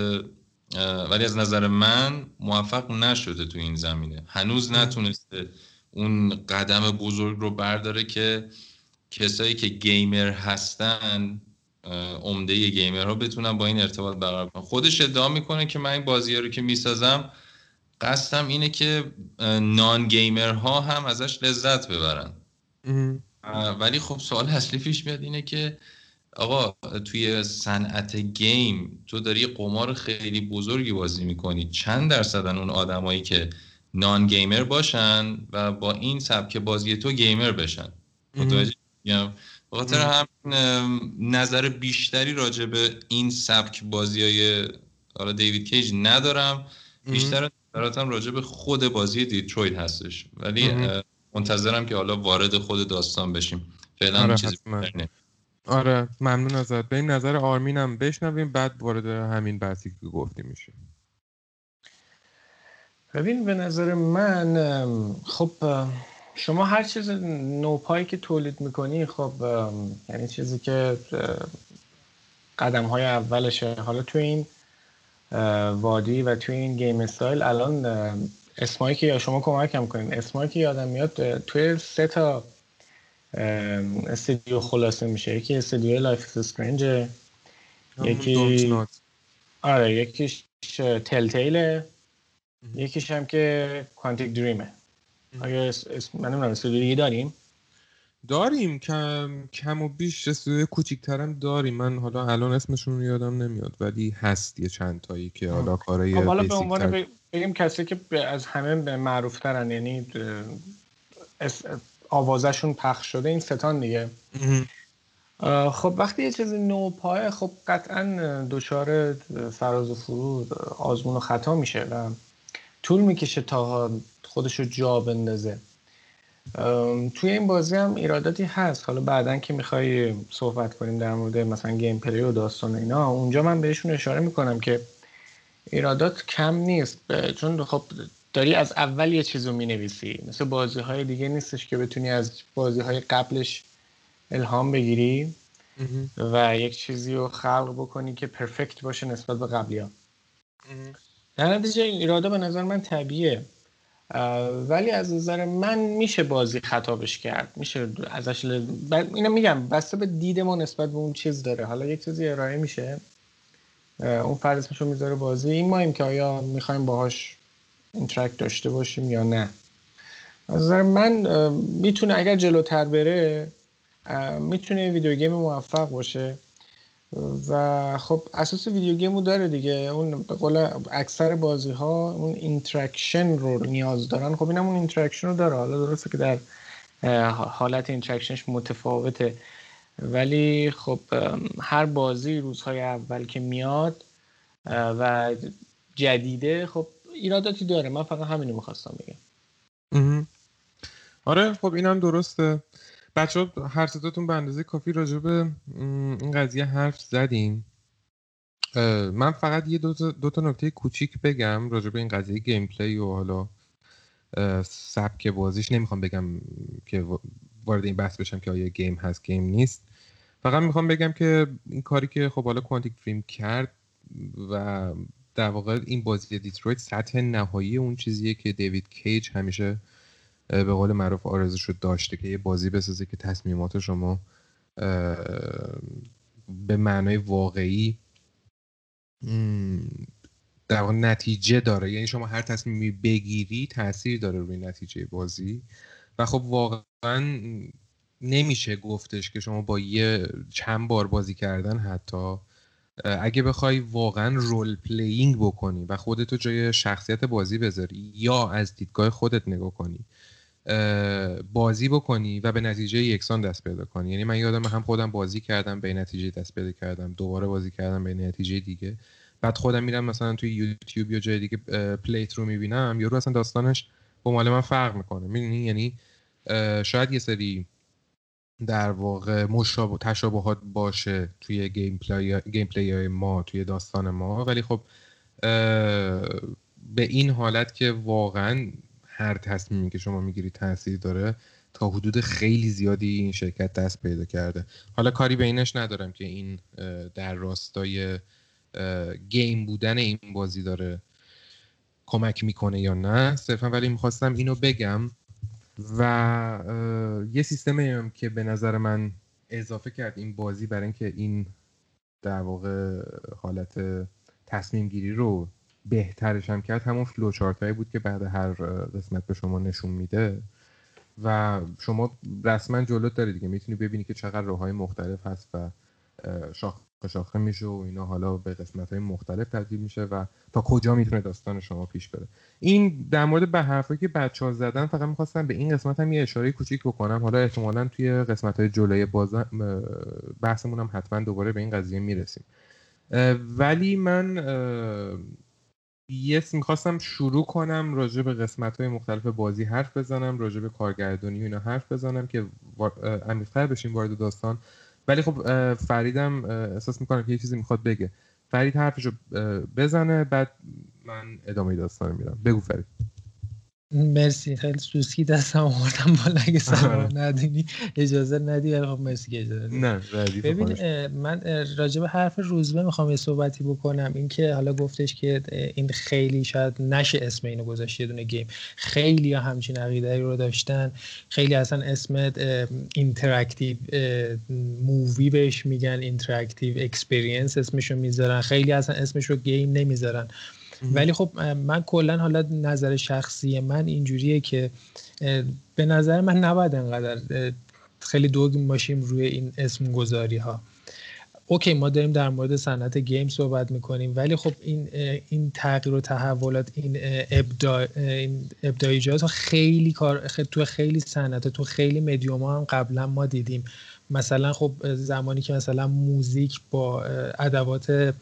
ولی از نظر من موفق نشده تو این زمینه. هنوز نتونسته اون قدم بزرگ رو برداره که کسایی که گیمر هستن عمده گیمر ها بتونن با این ارتباط برقرار کنن. خودش ادعا می‌کنه که من این بازی رو که می‌سازم قصدم اینه که نان گیمر ها هم ازش لذت ببرن. ولی خب سوال اصلی پیش میاد اینه که آقا توی صنعت گیم تو داری قمار خیلی بزرگی بازی می‌کنی. چند درصدن اون آدمایی که نان گیمر باشن و با این سبک بازی تو گیمر بشن؟ متوجه خاطر هم نظر بیشتری راجع به این سبک بازی های حالا دیوید کیج ندارم. بیشتر نظراتم راجع به خود بازی دیترویت هستش. ولی منتظرم که حالا وارد خود داستان بشیم. فعلا آره چیزی آره ممنون ازت. به این نظر آرمینم بشنویم بعد وارد همین بحثی که گفتیم میشه. ببین به نظر من خب شما هر چیز نوپایی که تولید می‌کنی خب یعنی چیزی که قدم های اولشه. حالا تو این وادی و تو این game style الان اسمایی که یا شما کمکم کنین اسمایی که یادم میاد توی سه تا استودیو خلاصه میشه. یکی استودیو Life Strange یکی آره یکیش Telltale ه یکیش هم که کوانتیک دریمه آیا اسم من نمی‌دونم استودیو داریم؟ داریم. کم کم و بیش استودیو کوچیک‌ترم داریم. من حالا الان اسمشون یادم نمیاد ولی هست یه چند تایی که حالا کارای خب حالا به عنوان بگیم کسی که از همه معروف ترن یعنی آوازشون پخش شده این ستان دیگه. خب وقتی یه چیزی نو پایه خب قطعا دچار فراز و فرود آزمون و خطا میشه و طول می‌کشه تا خودش رو جا بندازه. توی این بازی هم ایراداتی هست. حالا بعدا که می‌خوای صحبت کنیم در مورد مثلا گیم پلی و داستان اینا اونجا من بهشون اشاره می‌کنم که ایرادات کم نیست چون خب داری از اول یه چیز رو می‌نویسی. مثل بازی های دیگه نیستش که بتونی از بازی های قبلش الهام بگیری و یک چیزی رو خلق بکنی که perfect باشه نسبت به قبلی ها در نتیجه این ایراده به نظر من طبیعیه ولی از نظر من میشه بازی خطابش کرد. میشه ازش ل... اینو میگم بسته به دید ما نسبت به اون چیز داره. حالا یک چیزی ارائه میشه. اون فرد اسمشو می‌ذاره بازی. این ماییم که آیا می‌خوایم باهاش interact داشته باشیم یا نه. از نظر من می‌تونه اگر جلوتر بره می‌تونه video game موفق باشه. و خب اساس video game و داره دیگه. اون به قول اکثر بازی ها اون interaction رو نیاز دارن. خب اینم اون interaction رو داره. حالا درسته که در حالت interaction ش متفاوته. ولی خب هر بازی روزهای اول که میاد و جدیده خب ایراداتی داره. من فقط همینو می‌خواستم بگم. آره خب اینم درسته. بچه ها هر ستاتون به اندازه کافی راجع به این قضیه حرف زدیم. من فقط یه دو تا, دو تا نکته کوچیک بگم راجع به این قضیه gameplay و حالا سبک بازیش. نمی‌خوام بگم که وارد این بحث بشم که آیا game هست game نیست. فقط می‌خوام بگم که این کاری که خب حالا Quantic Dream کرد و در واقع این بازی دیترویت سطح نهایی اون چیزیه که دیوید کیج همیشه به قول معروف آرزوش رو داشته که یه بازی بسازه که تصمیمات شما به معنای واقعی در واقع نتیجه داره. یعنی شما هر تصمیمی بگیری تاثیر داره روی نتیجه بازی. و خب واقعا نمیشه گفتش که شما با یه چند بار بازی کردن حتی اگه بخوای واقعا role playing بکنی و خودتو جای شخصیت بازی بذاری یا از دیدگاه خودت نگاه کنی بازی بکنی و به نتیجه یکسان دست پیدا کنی. یعنی من یادم هم خودم بازی کردم به نتیجه دست پیدا کردم دوباره بازی کردم به نتیجه دیگه. بعد خودم میرم مثلا توی یوتیوب یا جای دیگه play ت رو می‌بینم. یارو اصلا داستانش با مال من فرق می‌کنه. می‌دونی؟ یعنی شاید یه سری در واقع مشابه تشابهات باشه توی gameplay gameplay های ما توی داستان ما. ولی خب به این حالت که واقعا هر تصمیمی که شما می‌گیری تاثیر داره تا حدود خیلی زیادی این شرکت دست پیدا کرده. حالا کاری به اینش ندارم که این در راستای game بودن این بازی داره کمک می‌کنه یا نه. صرفا ولی می‌خواستم اینو بگم. و یه سیستمی که به نظر من اضافه کرد این بازی برای اینکه این در واقع حالت تصمیم گیری رو بهترش هم کرد همون فلوچارت هایی بود که بعد هر قسمت به شما نشون میده. و شما رسما جلوت داری دیگه. می‌تونی ببینی که چقدر راه مختلف هست و شاخ شاخه میشه و اینا حالا به قسمت های مختلف تبدیل میشه و تا کجا می‌تونه داستان شما پیش بره. این در مورد به حرفایی که بچه ها زدن فقط می‌خواستم به این قسمت هم یه اشاره کوچیک بکنم. حالا احتمالا توی قسمت های جلوی باز بحثمون هم حتما دوباره به این قضیه می‌رسیم. ولی من یس می‌خواستم شروع کنم راجع به قسمت های مختلف بازی حرف بزنم راجع به کارگردانی و اینا حرف بزنم که عمیق‌تر بشیم وارد داستان. ولی خب فریدم احساس می‌کنم که یه چیزی می‌خواد بگه. فرید حرفشو بزنه بعد من ادامه داستان میرم بگو فرید. مرسی خیلی سوسکی دستم آوردم بالا اگه سلام آره. ندینی اجازه ندی ولی خب مرسی که اجازه نه ببین من راجع به حرف روزبه می‌خوام یه صحبتی بکنم. اینکه حالا گفتش که این خیلی شاید نشه اسم اینو گذاشت یه دونه game. خیلی همچین عقیده رو داشتن. خیلی اصلا اسم interactive movie بهش میگن interactive experience اسمشو می‌ذارن. خیلی اصلا اسمش رو game نمی‌ذارن. ولی خب من کلا حالا نظر شخصی من اینجوریه که به نظر من نباید انقدر خیلی دگم باشیم روی این اسم گذاری ها اوکی ما داریم در مورد صنعت game صحبت می‌کنیم ولی خب این این تغییر و تحولات این ابداع این ابداعیات خیلی کار تو خیلی صنعت تو خیلی مدیوم ها هم قبلا ما دیدیم. مثلا خب زمانی که مثلا موزیک با ادوات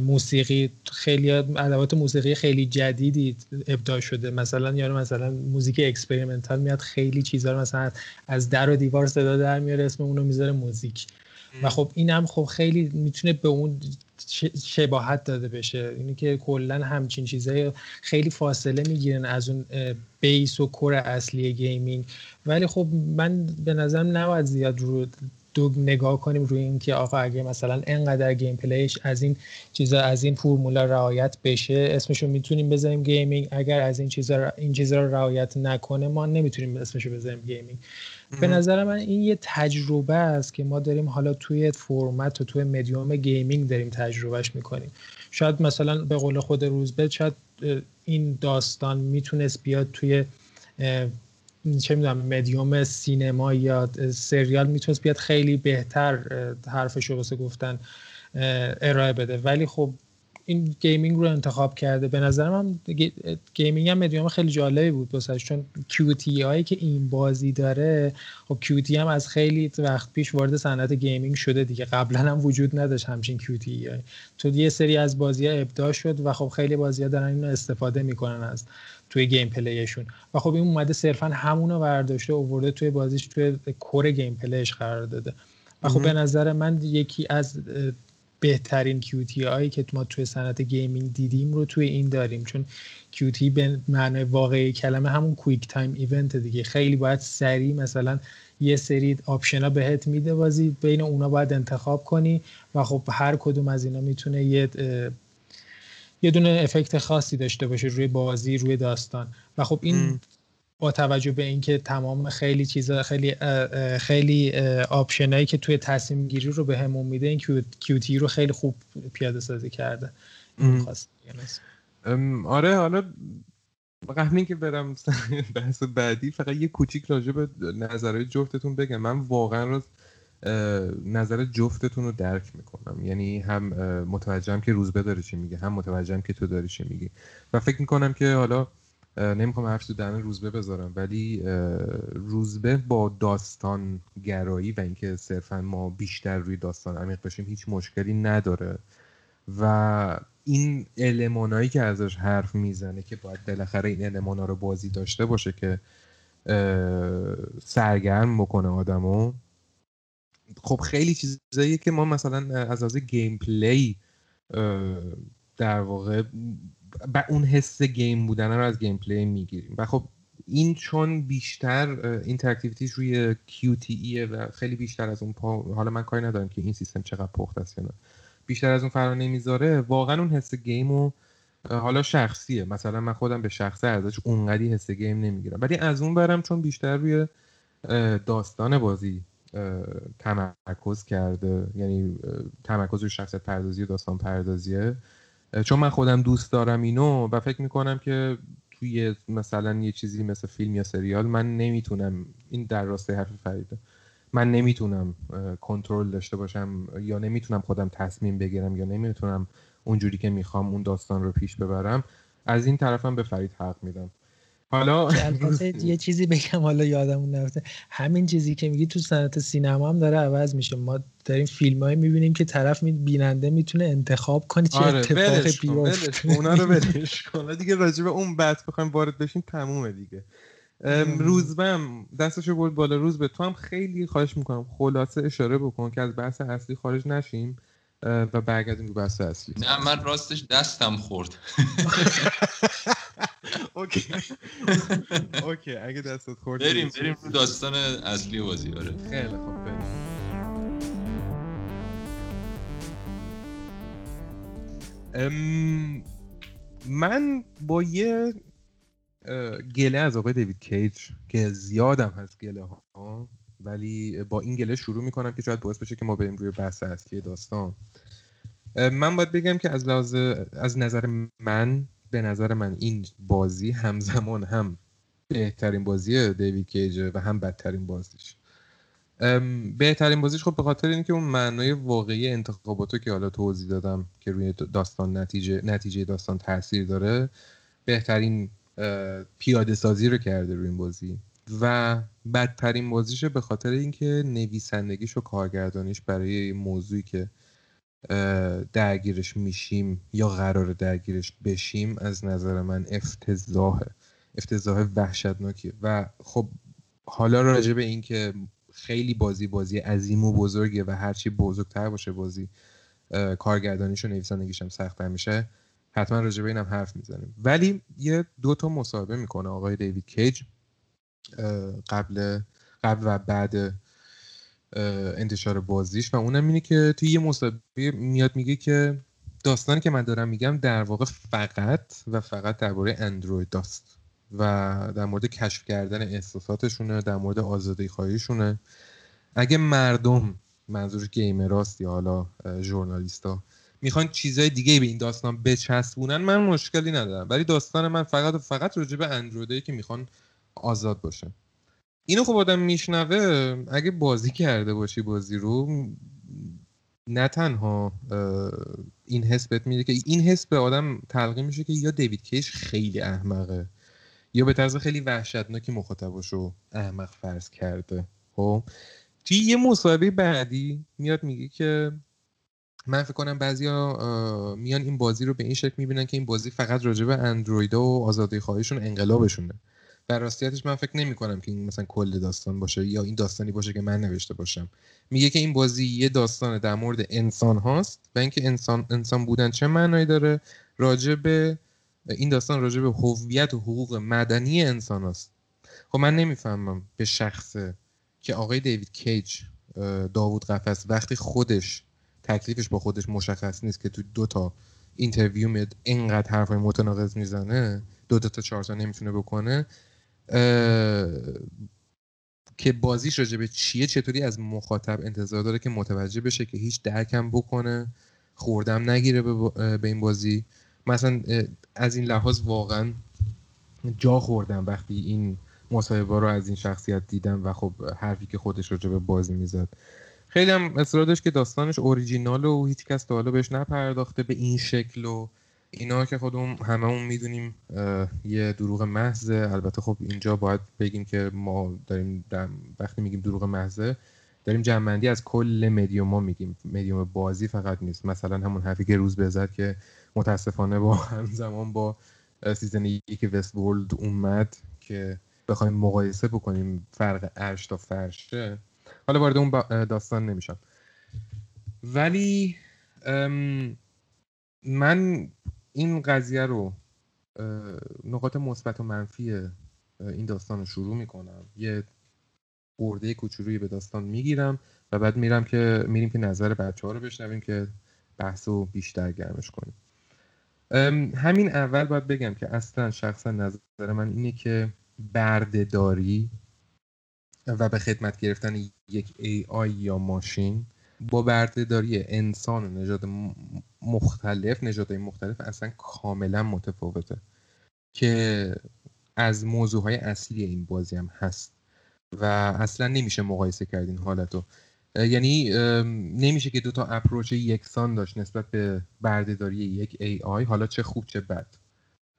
موسیقی خیلی ادوات موسیقی خیلی جدیدی ابداع شده. مثلا یا مثلا موزیک experimental میاد خیلی چیزا رو مثلا از در و دیوار صدا در میاره اسم اونو می‌ذاره موزیک. و خب این هم خب خیلی می‌تونه به اون شباهت داده بشه. اینی که کلا همچین چیزای خیلی فاصله می‌گیرن از اون base و core اصلی gaming. ولی خب من به نظرم نباید زیاد رو دو نگاه کنیم روی اینکه آقا اگه مثلا انقدر gameplay ش از این چیزا از این فرمولا رعایت بشه اسمشو می‌تونیم بذاریم gaming. اگر از این چیزا این چیزا رو رعایت نکنه ما نمی‌تونیم اسمشو بذاریم gaming. به نظر من این یه تجربه است که ما داریم حالا توی فرمت و توی medium gaming داریم تجربهش می‌کنیم. شاید مثلا به قول خود روزبه شاید این داستان می‌تونست بیاد توی چه می‌دونم مدیوم سینما یا سریال می‌تونست بیاد خیلی بهتر حرفش رو واسه گفتن ارائه بده. ولی خب این gaming رو انتخاب کرده. به نظر من gaming هم مدیوم خیلی جالبی بود واسه چون QTE هایی که این بازی داره خب QTE هم از خیلی وقت پیش وارد صنعت gaming شده دیگه. قبلا هم وجود نداشت همچین QTE هایی تو یه سری از بازی ها ابداع شد و خب خیلی بازی ها دارن اینو استفاده می‌کنن از توی gameplay شون. و خب این اومده صرفا همونو برداشته اوورده توی بازیش توی core gameplay ش قرار داده. و خب به نظر من یکی از بهترین QTE هایی که ما توی صنعت gaming دیدیم رو توی این داریم. چون QTE به معنای واقعی کلمه همون quick time event دیگه. خیلی باید سریع مثلا یه سری option ها بهت میده بازی بین اونا باید انتخاب کنی و خب هر کدوم از اینا می‌تونه یه یه دونه افکت خاصی داشته باشه روی بازی روی داستان. و خب این با توجه به اینکه تمام خیلی چیزا خیلی خیلی آپشنایی که توی تصمیم گیری رو به همون میده این کیوتی رو خیلی خوب پیاده سازی کرده. آره حالا قبل که برم بحث بعدی فقط یه کوچیک راجع به نظرهای جفتتون بگم. من واقعا رو نظر جفتتون رو درک می‌کنم. یعنی هم متوجهم که روزبه داره چی میگه هم متوجهم که تو داری چی میگی. و فکر می‌کنم که حالا نمی‌خوام حرف تو دهن روزبه بذارم ولی روزبه با داستان گرایی و اینکه صرفا ما بیشتر روی داستان عمیق بشیم هیچ مشکلی نداره. و این المانایی که ازش حرف می‌زنه که باید بالاخره این المانا رو بازی داشته باشه که سرگرم بکنه آدمو خب خیلی چیزاییه که ما مثلا از از gameplay در واقع اون حس game بودن رو از gameplay می‌گیریم. و خب این چون بیشتر interactivity ش روی QTE و خیلی بیشتر از اون پا... حالا من کاری ندارم که این سیستم چقدر پخته است نه. بیشتر از اون فرا نمی‌ذاره. واقعا اون حس game و حالا شخصیه. مثلا من خودم به شخصه ازش اونقدی حس game نمی‌گیرم. ولی از اون ورم چون بیشتر روی داستان بازی تمرکز کرده. یعنی تمرکز روی شخصیت پردازی و داستان پردازیه. چون من خودم دوست دارم اینو و فکر می‌کنم که توی مثلا یه چیزی مثل فیلم یا سریال من نمی‌تونم این در راسته حرف فریده. من نمی‌تونم کنترل داشته باشم یا نمی‌تونم خودم تصمیم بگیرم یا نمی‌تونم اونجوری که می‌خوام اون داستان رو پیش ببرم. از این طرفم به فرید حق میدم. حالا یه چیزی بگم حالا یادمون نرفته. همین چیزی که میگی تو صنعت سینما هم داره عوض میشه. ما داریم فیلم های می‌بینیم که طرف می بیننده می‌تونه انتخاب کنه چه آره اتفاقی بیفته. اونا رو ولش کن. دیگه راجع به اون بحث بخوایم وارد بشیم تمومه دیگه. روزبم دستشو برد بالا. روز به تو هم خیلی خواهش می‌کنم. خلاصه اشاره بکن که از بحث اصلی خارج نشیم و برگردیم رو بحث اصلی. نه من راستش دستم خورد. okay. okay اگه دستت خورد بریم بریم رو داستان اصلی بازی آره. خیلی خوب بریم. من با یه گله از آقای دیوید کیج که زیادم هست گله ها ولی با این گله شروع می‌کنم که شاید باعث بشه که ما بریم روی بحث اصلی داستان. من باید بگم که از لحاظ از نظر من به نظر من این بازی همزمان هم بهترین بازی دیوید کیج و هم بدترین بازیش. بهترین بازیش خب به خاطر اینکه اون معنای واقعی انتخاباتو که حالا توضیح دادم که روی داستان نتیجه نتیجه داستان تاثیر داره بهترین پیاده سازی رو کرده روی این بازی. و بدترین بازیشه به خاطر اینکه نویسندگیش و کارگردانیش برای موضوعی که درگیرش میشیم یا قرار درگیرش بشیم از نظر من افتضاحه افتضاح وحشتناکیه و خب حالا راجع به اینکه خیلی بازی بازی عظیم و بزرگه و هرچی بزرگتر باشه بازی کارگردانیش و نویسندگیش هم سختتر میشه حتما راجع به اینم حرف می‌زنیم. ولی یه دو تا مصاحبه می‌کنه آقای دیوید کیج قبل قبل و بعد انتشار بازیش و اونم اینه که توی یه مسابقه میاد میگه که داستانی که من دارم میگم در واقع فقط و فقط درباره اندروید است و در مورد کشف کردن احساساتشونه در مورد آزادی خواهیشونه. اگه مردم منظور گیمراست یا حالا ژورنالیستا می‌خوان چیزای دیگه به این داستان بچسبونن من مشکلی ندارم. ولی داستان من فقط و فقط راجع به اندرویدی که می‌خوان آزاد باشه. اینو خب آدم میشنوه اگه بازی کرده باشی بازی رو نه تنها این حس بهت میده که این حس به آدم تلقی میشه که یا دیوید کیش خیلی احمقه یا به طرز خیلی وحشتناکی مخاطباشو احمق فرض کرده. خب؟ توی یه مصاحبه بعدی میاد میگه که من فکر کنم بعضیا میان این بازی رو به این شکل می‌بینن که این بازی فقط راجع به اندروید و آزادی خواهیشون انقلابشونه. در راستیتش من فکر نمی کنم که این مثلا کل داستان باشه یا این داستانی باشه که من نوشته باشم. میگه که این بازی یه داستان در مورد انسان هاست و اینکه انسان انسان بودن چه معنایی داره؟ راجع این داستان راجع به هویت و حقوق مدنی انسان هاست. خب من نمی‌فهمم به شخصه که آقای دیوید کیج داوود قفس وقتی خودش تکلیفش با خودش مشخص نیست که تو دو تا interview میاد اینقدر حرفای متناقض می‌زنه دو, دو تا چهار تا نمی‌تونه بکنه که بازیش راجع به چیه چطوری از مخاطب انتظار داره که متوجه بشه که هیچ درکم بکنه خوردم نگیره به این بازی. مثلا از این لحاظ واقعا جا خوردم وقتی این مصاحبه رو از این شخصیت دیدم و خب حرفی که خودش راجع به بازی می‌زد. خیلی هم اصرار داشت که داستانش اوریجینال و هیچ کس تا حالا بهش نپرداخته به این شکل و اینا که خودمون هممون می‌دونیم یه دروغ محضه. البته خب اینجا باید بگیم که ما داریم وقتی میگیم دروغ محضه داریم جمع‌بندی از کل مدیوم میگیم. مدیوم بازی فقط نیست. مثلا همون حرفی که روزبه زد که متاسفانه با همزمان با season یک Westworld اومد که بخوایم مقایسه بکنیم فرق عرش تا فرشه. حالا وارد اون داستان نمیشم. ولی من این قضیه رو نقاط مثبت و منفی این داستان رو شروع می‌کنم. یه برده کوچولویی به داستان می‌گیرم و بعد میرم که میریم که نظر بچه ها رو بشنویم که بحث رو بیشتر گرمش کنیم. همین اول باید بگم که اصلا شخصا نظر من اینه که بردهداری و به خدمت گرفتن یک AI یا ماشین با بردهداری انسان و نژاد مختلف نژادهای مختلف اصلا کاملا متفاوته که از موضوع اصلی این بازی هم هست و اصلا نمیشه مقایسه کرد این حالتو. یعنی نمیشه که دو تا اپروچ یکسان داشت نسبت به بردهداری یک AI حالا چه خوب چه بد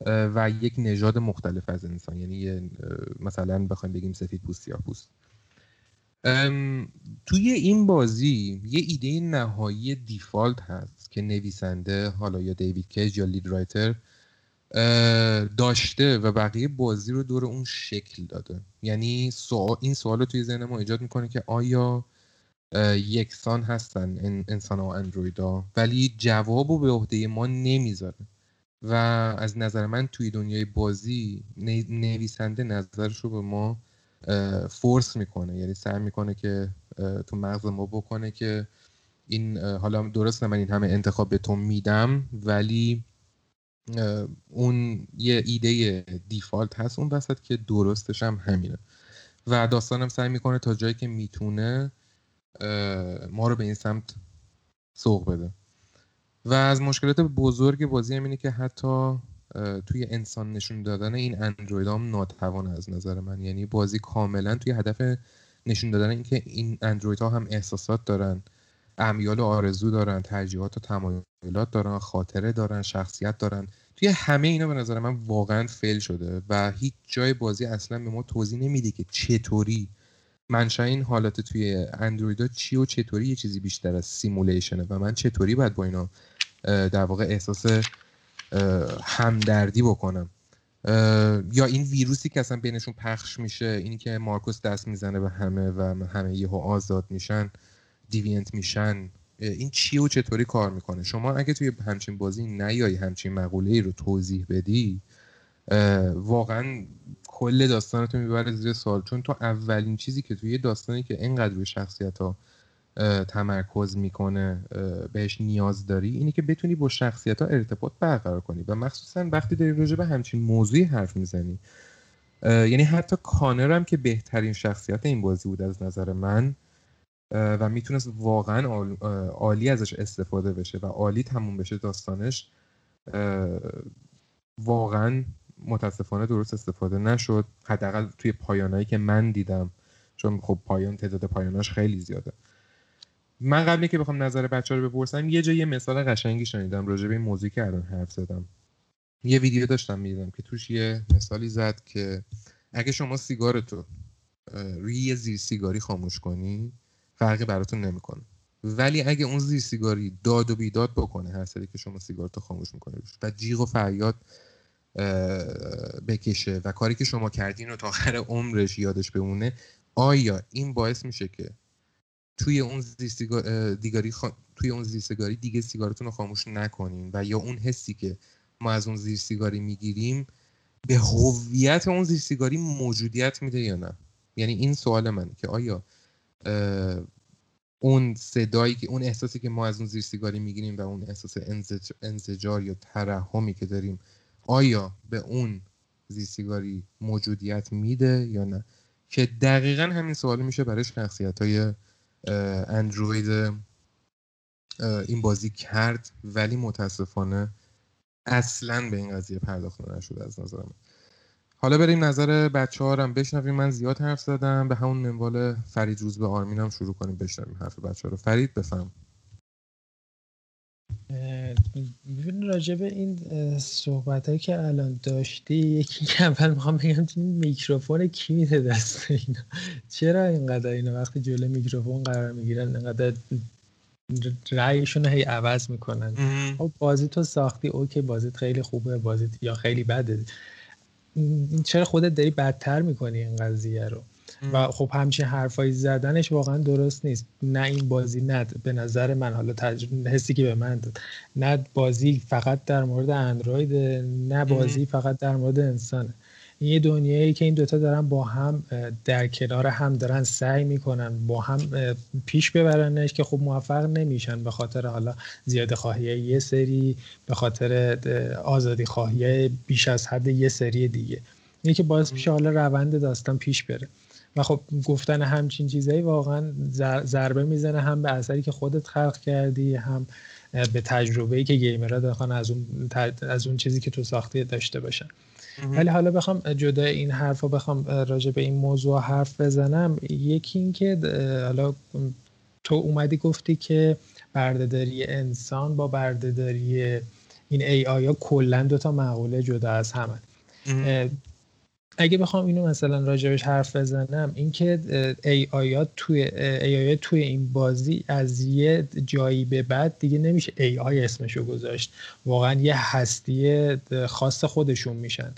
و یک نژاد مختلف از انسان. یعنی مثلا بخوایم بگیم سفید پوست یا پوست. توی این بازی یه ایده نهایی دیفالت هست که نویسنده حالا یا دیوید کیج یا لید رایتر داشته و بقیه بازی رو دور اون شکل داده. یعنی این سوال رو توی ذهن ما ایجاد می‌کنه که آیا یکسان هستن انسان و اندرویدا ولی جواب رو به عهده ما نمی‌ذاره. و از نظر من توی دنیای بازی نویسنده نظرش رو به ما فورس می‌کنه. یعنی سعی می‌کنه که تو مغز ما بکنه که این حالا درست من این همه انتخاب به تو میدم ولی اون یه ایده دیفالت هست اون وسط که درستش هم همینه. و داستانم سعی می‌کنه تا جایی که می‌تونه ما رو به این سمت سوق بده. و از مشکلات بزرگ بازی هم اینه که حتی توی انسان نشون دادن این اندروید هم ناتوان از نظر من. یعنی بازی کاملا توی هدف نشون دادن اینکه این اندروید ها هم احساسات دارن امیال و آرزو دارن ترجیحات و تمایلات دارن خاطره دارن شخصیت دارن. توی همه اینا به نظر من واقعا فیل شده و هیچ جای بازی اصلا به ما توضیح نمیده که چطوری. منشأ این حالت توی اندروید ها چی و چطوری یه چیزی بیشتر از سیمولیشنه و من چطوری باید با اینا در واقع احساس همدردی بکنم. یا این ویروسی که اصلا بینشون پخش میشه اینی که مارکوس دست می‌زنه به همه و همه یهو آزاد میشن دیوینت میشن این چی و چطوری کار می‌کنه؟ شما اگه توی همچین بازی نیایی همچین مقوله ای رو توضیح بدی واقعا کل داستانتو می‌بره زیر سوال. چون تو اولین چیزی که توی داستانی که اینقدر روی شخصیت ها تمرکز می‌کنه بهش نیاز داری اینه که بتونی با شخصیت ها ارتباط برقرار کنی. و مخصوصا وقتی داری راجع به همچین موضوعی حرف می‌زنی. یعنی حتی کانر هم که بهترین شخصیت این بازی بود از نظر من و می‌تونست واقعا عالی ازش استفاده بشه و عالی تموم بشه داستانش واقعا متاسفانه درست استفاده نشد. حداقل توی پایانایی که من دیدم چون خب پایان تعداد پایاناش خیلی زیاده. من قبلی که بخوام نظر بچه رو بپرسم یه جا یه مثال قشنگی شنیدم راجع به این موضوعی که الان حرف زدم. یه ویدیو داشتم می‌دیدم که توش یه مثالی زد که اگه شما سیگارتو روی یه زیر سیگاری خاموش کنی فرقی براتون نمی‌کنه. ولی اگه اون زیر سیگاری داد و بیداد بکنه هر سری که شما سیگارتو خاموش می‌کنه و جیغ و فریاد بکشه و کاری که شما کردین رو تا آخر عمرش یادش بمونه آیا این باعث میشه که توی اون دیگاری توی اون زیر سیگاری دیگه سیگارتون رو خاموش نکنین و یا اون حسی که ما از اون زیر سیگاری می‌گیریم به هویت اون زیر سیگاری موجودیت میده یا نه؟ یعنی این سوال منه که آیا اون صدایی که اون احساسی که ما از اون زیر می‌گیریم و اون احساس انزجار یا ترحمی که داریم آیا به اون زیر موجودیت میده یا نه؟ که دقیقا همین سوال میشه برای شخصیت های اندروید این بازی کرد ولی متاسفانه اصلا به این قضیه پرداخته نشده از نظر من. حالا بریم نظر بچه ها هم بشنویم من زیاد حرف زدم. به همون منوال فرید روز به آرمین هم شروع کنیم. بشنویم حرف بچه ها رو. فرید بفهم. ببین راجع به این صحبت هایی که الان داشتی یکی که اول می‌خوام بگم این میکروفون کی میده دست اینا؟ چرا اینقدر اینا وقتی جلو میکروفون قرار می‌گیرن اینقدر رأیشون هی عوض می‌کنن؟ خب بازی تو ساختی okay بازیت خیلی خوبه بازیت یا خیلی بده. چرا خودت داری بدتر می‌کنی این قضیه رو؟ و خب همچین حرفایی زدنش واقعا درست نیست. نه این بازی نه به نظر من حالا حسی که به من داد. نه بازی فقط در مورد اندروید نه بازی فقط در مورد انسانه این یه دنیایی که این دوتا دارن با هم در کنار هم دارن سعی می‌کنن با هم پیش ببرنش که خب موفق نمیشن به خاطر حالا زیاده خواهی یه سری به خاطر آزادی خواهی بیش از حد یه سری دیگه. اینه که باعث میشه حالا روند داستان پیش بره. و خب گفتن همچین چیزایی واقعا ضربه می‌زنه هم به اثری که خودت خلق کردی هم به تجربه ای که گیمرها دارن از اون از اون چیزی که تو ساختی داشته باشن. ولی حالا بخوام جدای این حرف بخوام راجع به این موضوع حرف بزنم. یکی این که حالا تو اومدی گفتی که بردهداری انسان با بردهداری این ای آیا کلا دو تا مقوله جدا از همه اگه بخوام اینو مثلا راجبش حرف بزنم اینکه ای آیات توی ای آیات توی این بازی از یه جایی به بعد دیگه نمیشه ای آی اسمشو گذاشت. واقعا یه هستی خاص خودشون میشن.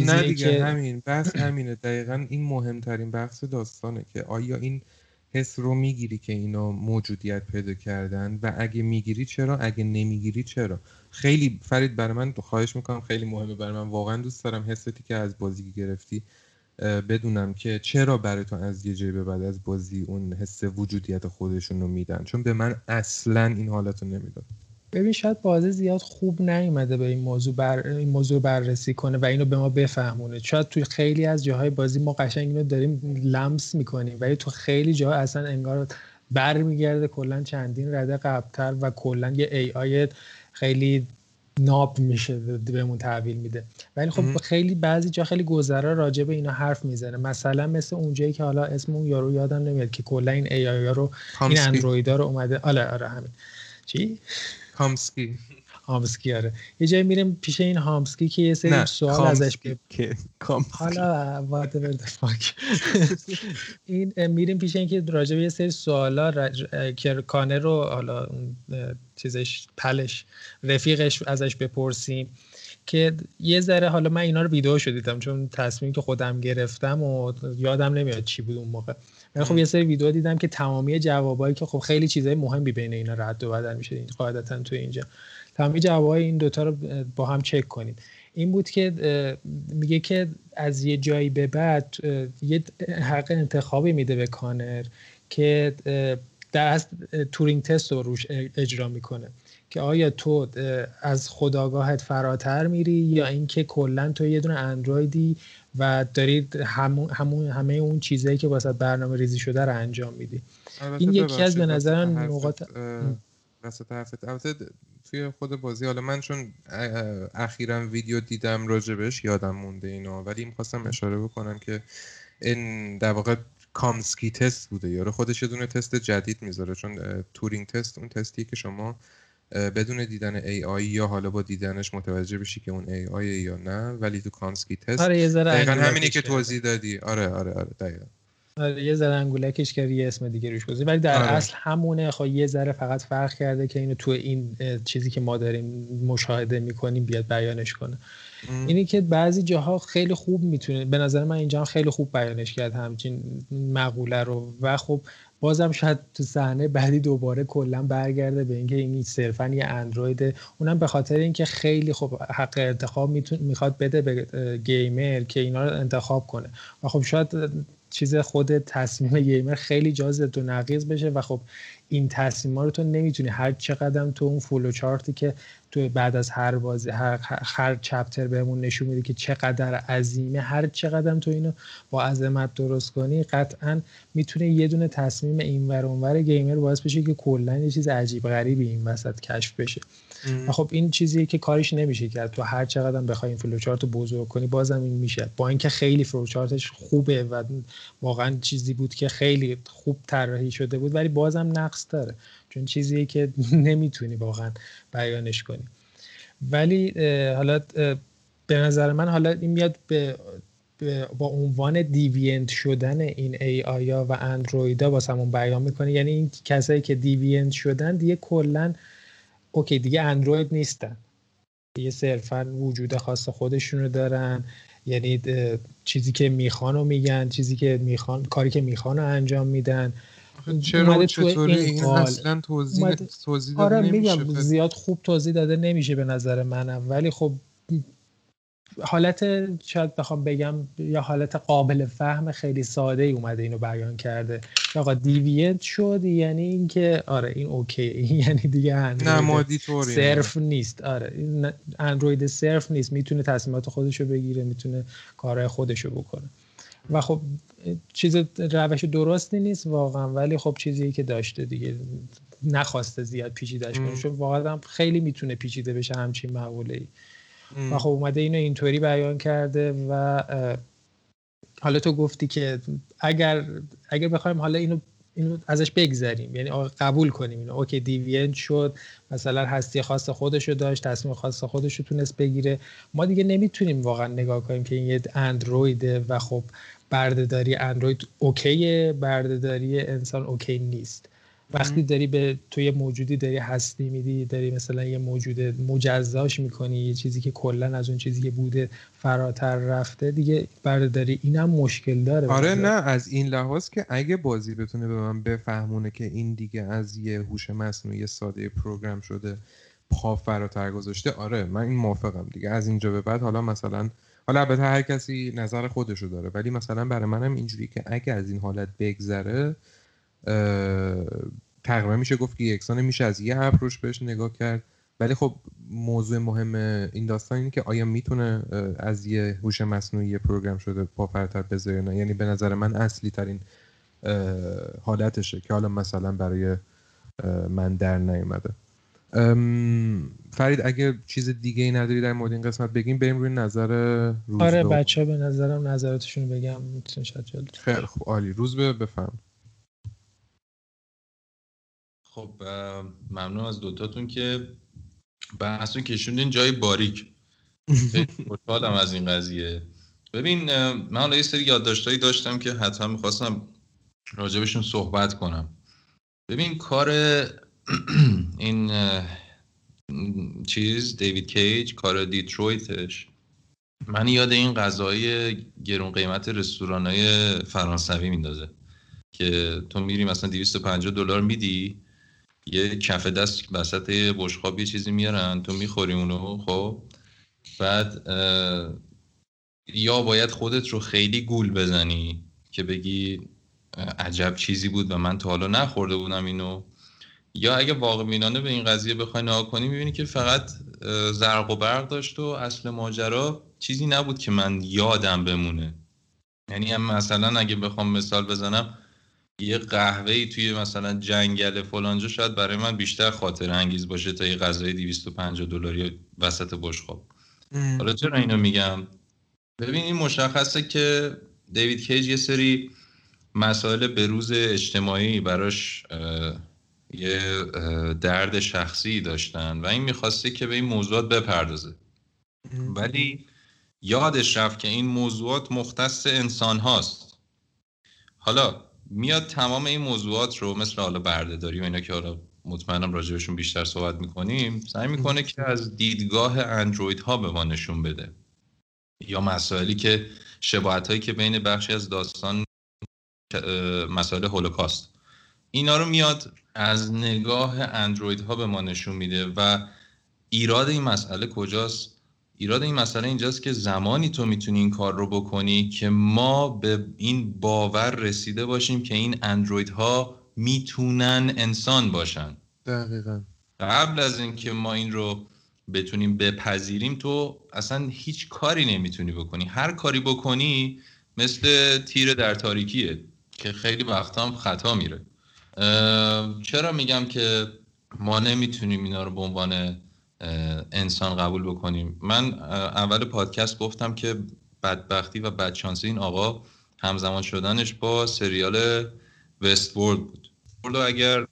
نه دیگه که... همین بحث همینه. دقیقا این مهمترین بحث داستانه که آیا این حس رو می‌گیری که اینا موجودیت پیدا کردن و اگه می‌گیری چرا؟ اگه نمی‌گیری چرا؟ خیلی فرید برای من خواهش می‌کنم خیلی مهمه برای من. واقعا دوست دارم حستی که از بازی گرفتی بدونم که چرا برای تو از یه جایی به بعد از بازی اون حس وجودیت خودشون رو میدن. چون به من اصلا این حالت رو نمی‌داد. ببین شاید بازی زیاد خوب نیومده به این موضوع بر این موضوع بررسی کنه و اینو به ما بفهمونه. شاید توی خیلی از جاهای بازی ما قشنگ اینو داریم لمس می‌کنیم ولی تو خیلی جاها اصلا انگار برمیگرده کلا چندین رده قبلتر و کلا یه ای آی خیلی ناب میشه بهمون تحویل میده. ولی خب خیلی بعضی جا خیلی گذرا راجع به اینا حرف می‌زنه. مثلا مثل اونجایی که حالا اسم اون یارو یادم نمیاد که کلا این ای آی رو این اندرویدا رو اومده. آره آره همین. چی؟ هامسکی. هامسکی آره. یه جایی میریم پیش این هامسکی که یه سری سوال ازش ب... حالا وات فاک این میریم پیش این که راجع به یه سری سوالا. که کانه رو حالا چیزش پلش رفیقش ازش بپرسیم که یه ذره حالا من اینا رو ویدیو دیدم چون تصمیم که خودم گرفتم و یادم نمیاد چی بود اون موقع. ولی خب یه سری ویدیو دیدم که تمامی جوابایی که خب خیلی چیزای مهمی بین اینا رد و بدل میشه قاعدتا تو اینجا. تمامی جوابای این دوتا رو با هم چک کنید. این بود که میگه که از یه جایی به بعد یه حق انتخابی میده به کانر که در از تورینگ تست رو روش اجرا می‌کنه. که آیا تو از خداگاهت فراتر میری یا اینکه کلا تو یه دونه اندرویدی و داری همون, همون همه اون چیزهایی که واسه برنامه ریزی شده رو انجام میدی. این یکی از به نظر نقاط البته توی خود بازی حالا من چون اخیرا ویدیو دیدم راجبش یادم مونده اینا ولی می‌خواستم اشاره بکنم که این در واقع Kamski test بوده یارو خودش یه دونه تست جدید می‌ذاره چون Turing test اون تستی که شما بدون دیدن AI یا حالا با دیدنش متوجه بشی که اون AI یا نه ولی تو Kamski test. آره دقیقا همینی که توضیح دادی. آره آره آره دقیقا. آره یه ذره انگولکش که یه اسم دیگه روش گذاشته ولی در آره. اصل همونه. خب یه ذره فقط فرق کرده که اینو تو این چیزی که ما داریم مشاهده می‌کنیم بیاد بیانش کنه. اینی که بعضی جاها خیلی خوب می‌تونه به نظر من اینجا خیلی خوب بیانش کرد همچین مقوله رو. و خب بازم شاید تو صحنه بعدی دوباره کلا برگرده به اینکه این صرفا یه اندروید اونم به خاطر اینکه خیلی خب حق انتخاب می‌خواد بده به گیمر که اینا رو انتخاب کنه. و خب شاید چیز خود تصمیم گیمر خیلی جاز و نقیض بشه و خب این تصمیم رو تو نمی‌تونی هر چقدر تو اون فولو چارتی که تو بعد از هر بازی هر, هر چپتر بهمون نشون میده که چقدر عظیمه هر چقدر تو اینو با عظمت درست کنی قطعا می‌تونه یه دونه تصمیم این ور اونور گیمر باعث بشه که کلا یه چیز عجیب غریبی این وسط کشف بشه. و خب این چیزیه که کارش نمیشه کرد. تو هر چقدر بخوای این فلوچارت رو بزرگ کنی بازم این میشه. با اینکه خیلی فلوچارتش خوبه و واقعا چیزی بود که خیلی خوب طراحی شده بود ولی بازم نقص داره. چون چیزیه که نمی‌تونی واقعا بیانش کنی. ولی حالا به نظر من حالا این میاد به با عنوان deviant شدن این AI ا و اندرویدا واسمون بیان می‌کنه. یعنی این کسایی که deviant شدن دیگه کلا okay دیگه اندروید نیستن. یه صرفا وجود خاص خودشونو دارن. یعنی چیزی که می‌خوان رو میگن چیزی که می‌خوان کاری که می‌خوان رو انجام میدن. چرا چطوری؟ این, اصلا توضیح, توضیح داده آره میگم زیاد خوب توضیح داده نمیشه به نظر منم. ولی خب حالت شاید بخوام بگم یا حالت قابل فهم خیلی ساده ای اومده اینو بیان کرده. آقا دیوینت شد یعنی اینکه آره این اوکی. این یعنی دیگه اندروید صرف نیست. آره اندروید صرف نیست. می‌تونه تصمیمات خودشو بگیره می‌تونه کارهای خودشو بکنه. و خب چیز روش درستی نیست واقعا. ولی خب چیزی که داشته دیگه نخواسته زیاد پیچیدهش کنه. چون واقعا خیلی می‌تونه پیچیده بشه همچین مقوله ای و خب اومده اینو اینطوری بیان کرده و حالا تو گفتی که اگر اگر بخوایم حالا اینو اینو ازش بگذریم یعنی قبول کنیم اینو. اوکی دیوینت شد مثلا هستی خاص خودش رو داشت تصمیم خاص خودش رو تونست بگیره. ما دیگه نمی‌تونیم واقعا نگاه کنیم که این یه اندرویده و خب بردهداری اندروید اوکیه بردهداری انسان اوکی نیست. وقتی داری به تو یه موجودی داری هستی میدی داری مثلا یه موجود مجزاش می‌کنی یه چیزی که کلا از اون چیزی که بوده فراتر رفته دیگه برداری اینم مشکل داره آره نه از این لحاظ که اگه بازی بتونه به من بفهمونه که این دیگه از یه هوش مصنوعی ساده پروگرام شده پا فراتر گذاشته آره من این موافقم دیگه. از اینجا به بعد حالا مثلا حالا البته هر کسی نظر خودشو داره ولی مثلا برای منم اینجوری که اگه از این حالت بگذره تقریبا میشه گفت که یکسانه میشه از یه اپروش بهش نگاه کرد. ولی خب موضوع مهم این داستان اینه که آیا می‌تونه از یه هوش مصنوعی پروگرام شده پا فرتر بذاره نه. یعنی به نظر من اصلی ترین حالتشه که حالا مثلا برای من در نیومده. فرید اگه چیز دیگه ای نداری در مورد این قسمت بگیم بریم روی نظر روز آره بچه به نظرم نظراتشون بگم می‌تونه خیلی خوب عالی. روز به بفهم خب ممنون از دوتاتون که بحثون کشوندین جای باریک. خوشحالم از این قضیه. ببین من حالا یه سری یادداشتایی داشتم که حتما می‌خواستم راجبشون صحبت کنم. ببین کار این چیز دیوید کیج کار دیترویتش من یاد این غذای گرون قیمت رستوران های فرانسوی میندازه که تو میری مثلا 250 دلار میدی یه کف دست وسط بشقاب یه چیزی میارن تو می‌خوری اونو خب. بعد یا باید خودت رو خیلی گول بزنی که بگی عجب چیزی بود و من تا حالا نخورده بودم اینو. یا اگه واقع بینانه به این قضیه بخوای نگاه کنی می‌بینی که فقط زرق و برق داشت و اصل ماجرا چیزی نبود که من یادم بمونه. یعنی مثلا اگه بخوام مثال بزنم یه قهوه ای توی مثلا جنگل فلانجا شاید برای من بیشتر خاطر انگیز باشه تا یه غذای 250 دلاری وسط بشقاب. حالا چرا اینو میگم؟ ببین این مشخصه که دیوید کیج یه سری مسائل بروز اجتماعی براش یه درد شخصی داشتن و این می‌خواسته که به این موضوعات بپردازه. ولی یادش رفت که این موضوعات مختص انسان هاست. حالا میاد تمام این موضوعات رو مثل حالا بردهداری و اینا که حالا مطمئنم راجبشون بیشتر صحبت می‌کنیم سعی می‌کنه که از دیدگاه اندروید ها به ما نشون بده. یا مسائلی که شباهت هایی که بین بخشی از داستان مسائل هولوکاست. اینا رو میاد از نگاه اندروید ها به ما نشون میده و ایراد این مسئله کجاست؟ ایراد این مسئله اینجاست که زمانی تو می‌تونی این کار رو بکنی که ما به این باور رسیده باشیم که این اندروید ها می‌تونن انسان باشن. دقیقا. قبل از اینکه ما این رو بتونیم بپذیریم تو اصلا هیچ کاری نمی‌تونی بکنی. هر کاری بکنی مثل تیر در تاریکیه که خیلی وقتا هم خطا میره. چرا میگم که ما نمی‌تونیم اینا رو به عنوان انسان قبول بکنیم. من اول پادکست گفتم که بدبختی و بدشانسی این آقا همزمان شدنش با سریال وست بود. بود اگر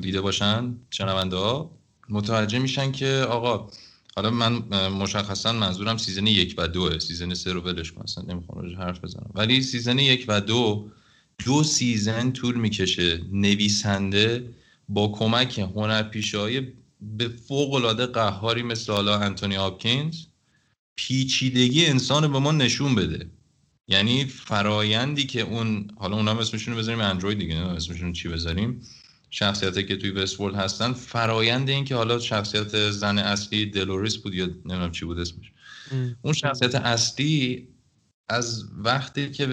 دیده باشن شنونده ها متوجه میشن که آقا حالا من مشخصا منظورم season یک و دوه. season سه رو ولش کن اصلا نمی‌خوام حرف بزنم. ولی season یک و دو دو season طول می‌کشه. نویسنده با کمک هنرپیشه به فوق العاده قهاری مثل حالا آنتونی هاپکینز پیچیدگی انسان به ما نشون بده. یعنی فرایندی که اون حالا اونا اسمشون رو بذاریم اندروید دیگه نه؟ اسمشون چی بذاریم؟ شخصیتی که توی Westworld هستن. فرایند این که حالا شخصیت زن اصلی دلوریس بود یا نمی‌دونم چی بود اسمش. اون شخصیت اصلی از وقتی که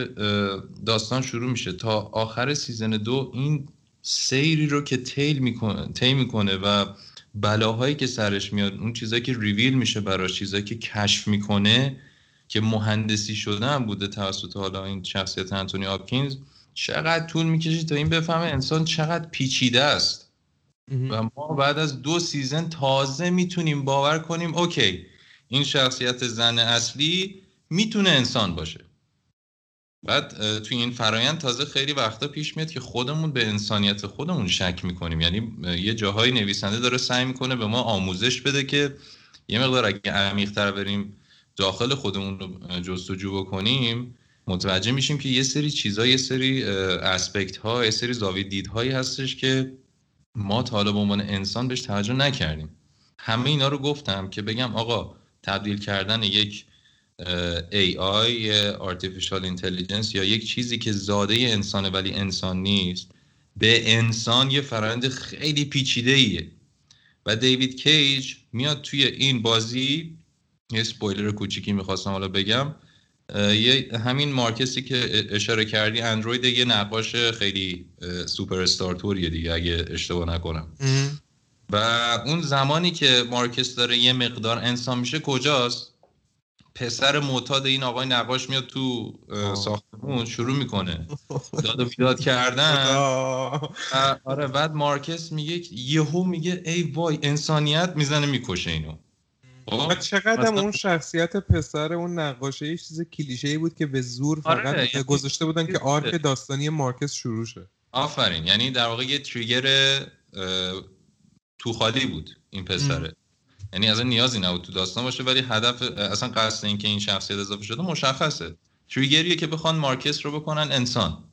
داستان شروع میشه تا آخر season دو این سیری رو که طی می‌کنه طی می‌کنه و بلاهایی که سرش میاد اون چیزایی که ریویل میشه براش چیزایی که کشف می‌کنه که مهندسی شده هم بوده توسط حالا این شخصیت آنتونی هاپکینز چقدر طول می‌کشه تا این بفهمه انسان چقدر پیچیده است. و ما بعد از دو season تازه می‌تونیم باور کنیم okay این شخصیت زن اصلی می‌تونه انسان باشه. بعد توی این فرایند تازه خیلی وقتا پیش میاد که خودمون به انسانیت خودمون شک می‌کنیم. یعنی یه جاهای نویسنده داره سعی می‌کنه به ما آموزش بده که یه مقدار اگه عمیق‌تر بریم داخل خودمون رو جستجو بکنیم متوجه میشیم که یه سری چیزها یه سری اسپکت ها یه سری زاویه دیدهایی هستش که ما تا حالا به عنوان انسان بهش توجه نکردیم. همه اینا رو گفتم که بگم آقا تبدیل کردن یک AI یا Artificial Intelligence یا یک چیزی که زاده انسانه ولی انسان نیست به انسان یه فرآیند خیلی پیچیده ایه و دیوید کیج میاد توی این بازی یه سپویلر کوچیکی می‌خواستم حالا بگم یه همین مارکسی که اشاره کردی اندروید یه نقاش خیلی سوپر استارتوریه دیگه اگه اشتباه نکنم. و اون زمانی که مارکس داره یه مقدار انسان میشه کجاست؟ پسر معتاد این آقای نقاش میاد تو ساختمون شروع می‌کنه. داد و بیداد کردن. آره بعد مارکس میگه یهو میگه ای وای انسانیت می‌زنه می‌کشه اینو. خب؟ چقدر اون شخصیت پسر اون نقاشه یه چیز کلیشه ای بود که به زور فقط آره، گذاشته بودن که arc داستانی مارکس شروع شه. آفرین یعنی در واقع یه trigger تو خالی بود این پسره. یعنی اصلا نیازی نبود تو داستان باشه ولی هدف اصلا قصد این که این شخصیت اضافه شده مشخصه. trigger یه که بخوان مارکس رو بکنن انسان.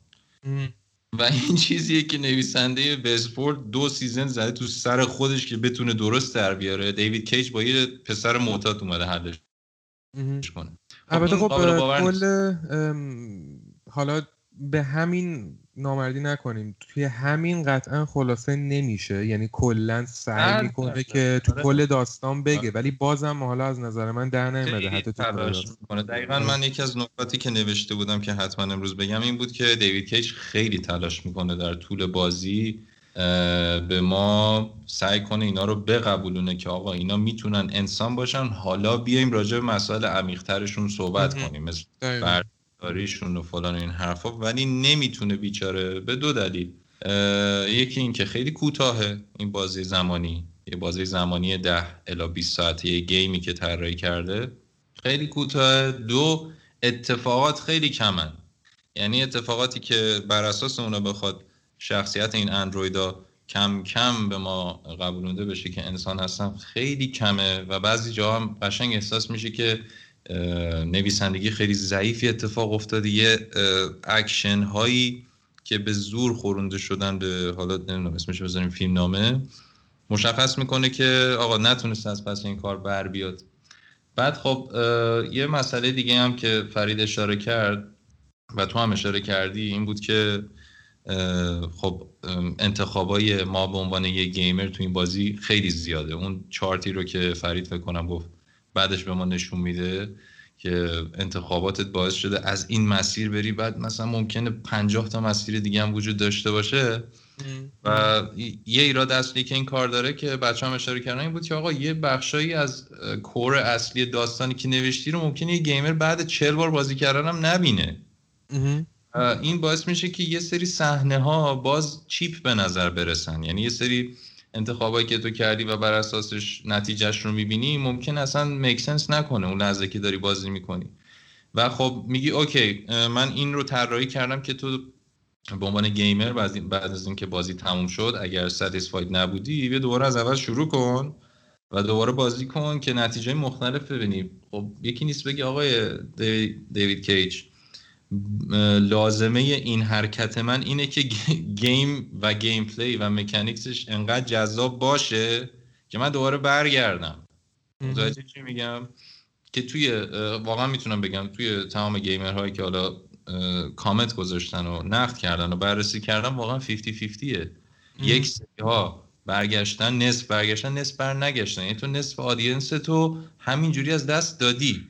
و این چیزیه که نویسنده وست‌ورلد دو season زده تو سر خودش که بتونه درست در بیاره. دیوید کیج با یه پسر معتاد اومده حلش کنه. البته خب کل حالا به همین نامردی نکنیم. توی همین قطعا خلاصه نمیشه. یعنی کلا سعی می‌کنه که تو آره. کل داستان بگه. آره. ولی بازم حالا از نظر من در نمیده حتی تلاش می‌کنه. دقیقا من یکی از نکاتی که نوشته بودم که حتما امروز بگم این بود که دیوید کیج خیلی تلاش می‌کنه در طول بازی به ما سعی کنه اینا رو بقبولونه که آقا اینا می‌تونن انسان باشن. حالا بیایم راجع به مسائل عمیقترشون صحبت کنیم. مثل برداریشون و فلان این حرفا ولی نمی‌تونه بیچاره به دو دلیل. یکی این که خیلی کوتاهه این بازی زمانی. یه بازی زمانی ده الا 20 ساعته گیمی که طراحی کرده. خیلی کوتاه. دو اتفاقات خیلی کمن. یعنی اتفاقاتی که بر اساس اونا بخواد شخصیت این اندرویدا کم کم به ما قبولونده بشه که انسان هستن خیلی کمه. و بعضی جاها هم قشنگ احساس میشه که نویسندگی خیلی ضعیفی اتفاق افتاده. یه اکشن هایی که به زور خورونده شدن به حالا نمی‌دونم اسمش بذاریم فیلم نامه مشخص می‌کنه که آقا نتونست از پس این کار بر بیاد. بعد خب یه مسئله دیگه هم که فرید اشاره کرد و تو هم اشاره کردی این بود که خب انتخابای ما به عنوان یه گیمر تو این بازی خیلی زیاده. اون چارتی رو که فرید فکر کنم گفت بعدش به ما نشون میده که انتخاباتت باعث شده از این مسیر بری. بعد مثلا ممکنه پنجاه تا مسیر دیگه هم وجود داشته باشه. و یه ایراد اصلی که این کار داره که بچه هم اشاره کردن این بود که آقا یه بخشایی از کور اصلی داستانی که نوشتی رو ممکنه یه گیمر بعد چل بار بازی کردن هم نبینه. این باعث میشه که یه سری صحنه ها باز چیپ به نظر برسن. یعنی یه سری انتخابایی که تو کردی و بر اساسش نتیجهش رو می‌بینی ممکن اصلا make sense نکنه اون لحظه که داری بازی می‌کنی. و خب میگی okay من این رو طراحی کردم که تو به عنوان گیمر بعد از اینکه بازی تموم شد اگر satisfied نبودی بیا دوباره از اول شروع کن و دوباره بازی کن که نتیجه مختلف ببینی. خب یکی نیست بگی آقای دیوید کیج لازمه این حرکت من اینه که game و gameplay و mechanics ش انقدر جذاب باشه که من دوباره برگردم. متوجه چی میگم؟ که توی واقعا می‌تونم بگم توی تمام گیمر هایی که حالا کامنت گذاشتن و نقد کردن و بررسی کردن واقعا 50 50 یک سری ها برگشتن نصف برگشتن نصف بر نگشتن یعنی تو نصف audience تو همینجوری از دست دادی.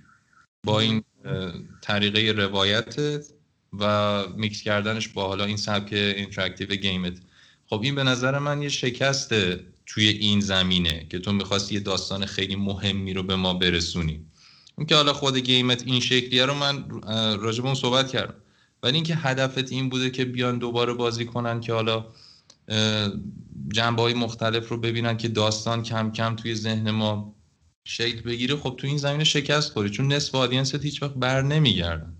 با این طریقه روایت و میکس کردنش با حالا این سبک interactive game ت خب این به نظر من یه شکست توی این زمینه که تو می‌خواستی یه داستان خیلی مهمی رو به ما برسونی. اون که حالا خود game ت این شکلیه رو من راجب اون صحبت کردم. ولی اینکه هدفت این بوده که بیان دوباره بازی کنن که حالا جنبه های مختلف رو ببینن که داستان کم کم توی ذهن ما شکل بگیره خب تو این زمینه شکست خوری. چون نصف audience ت هیچ وقت بر نمیگردن.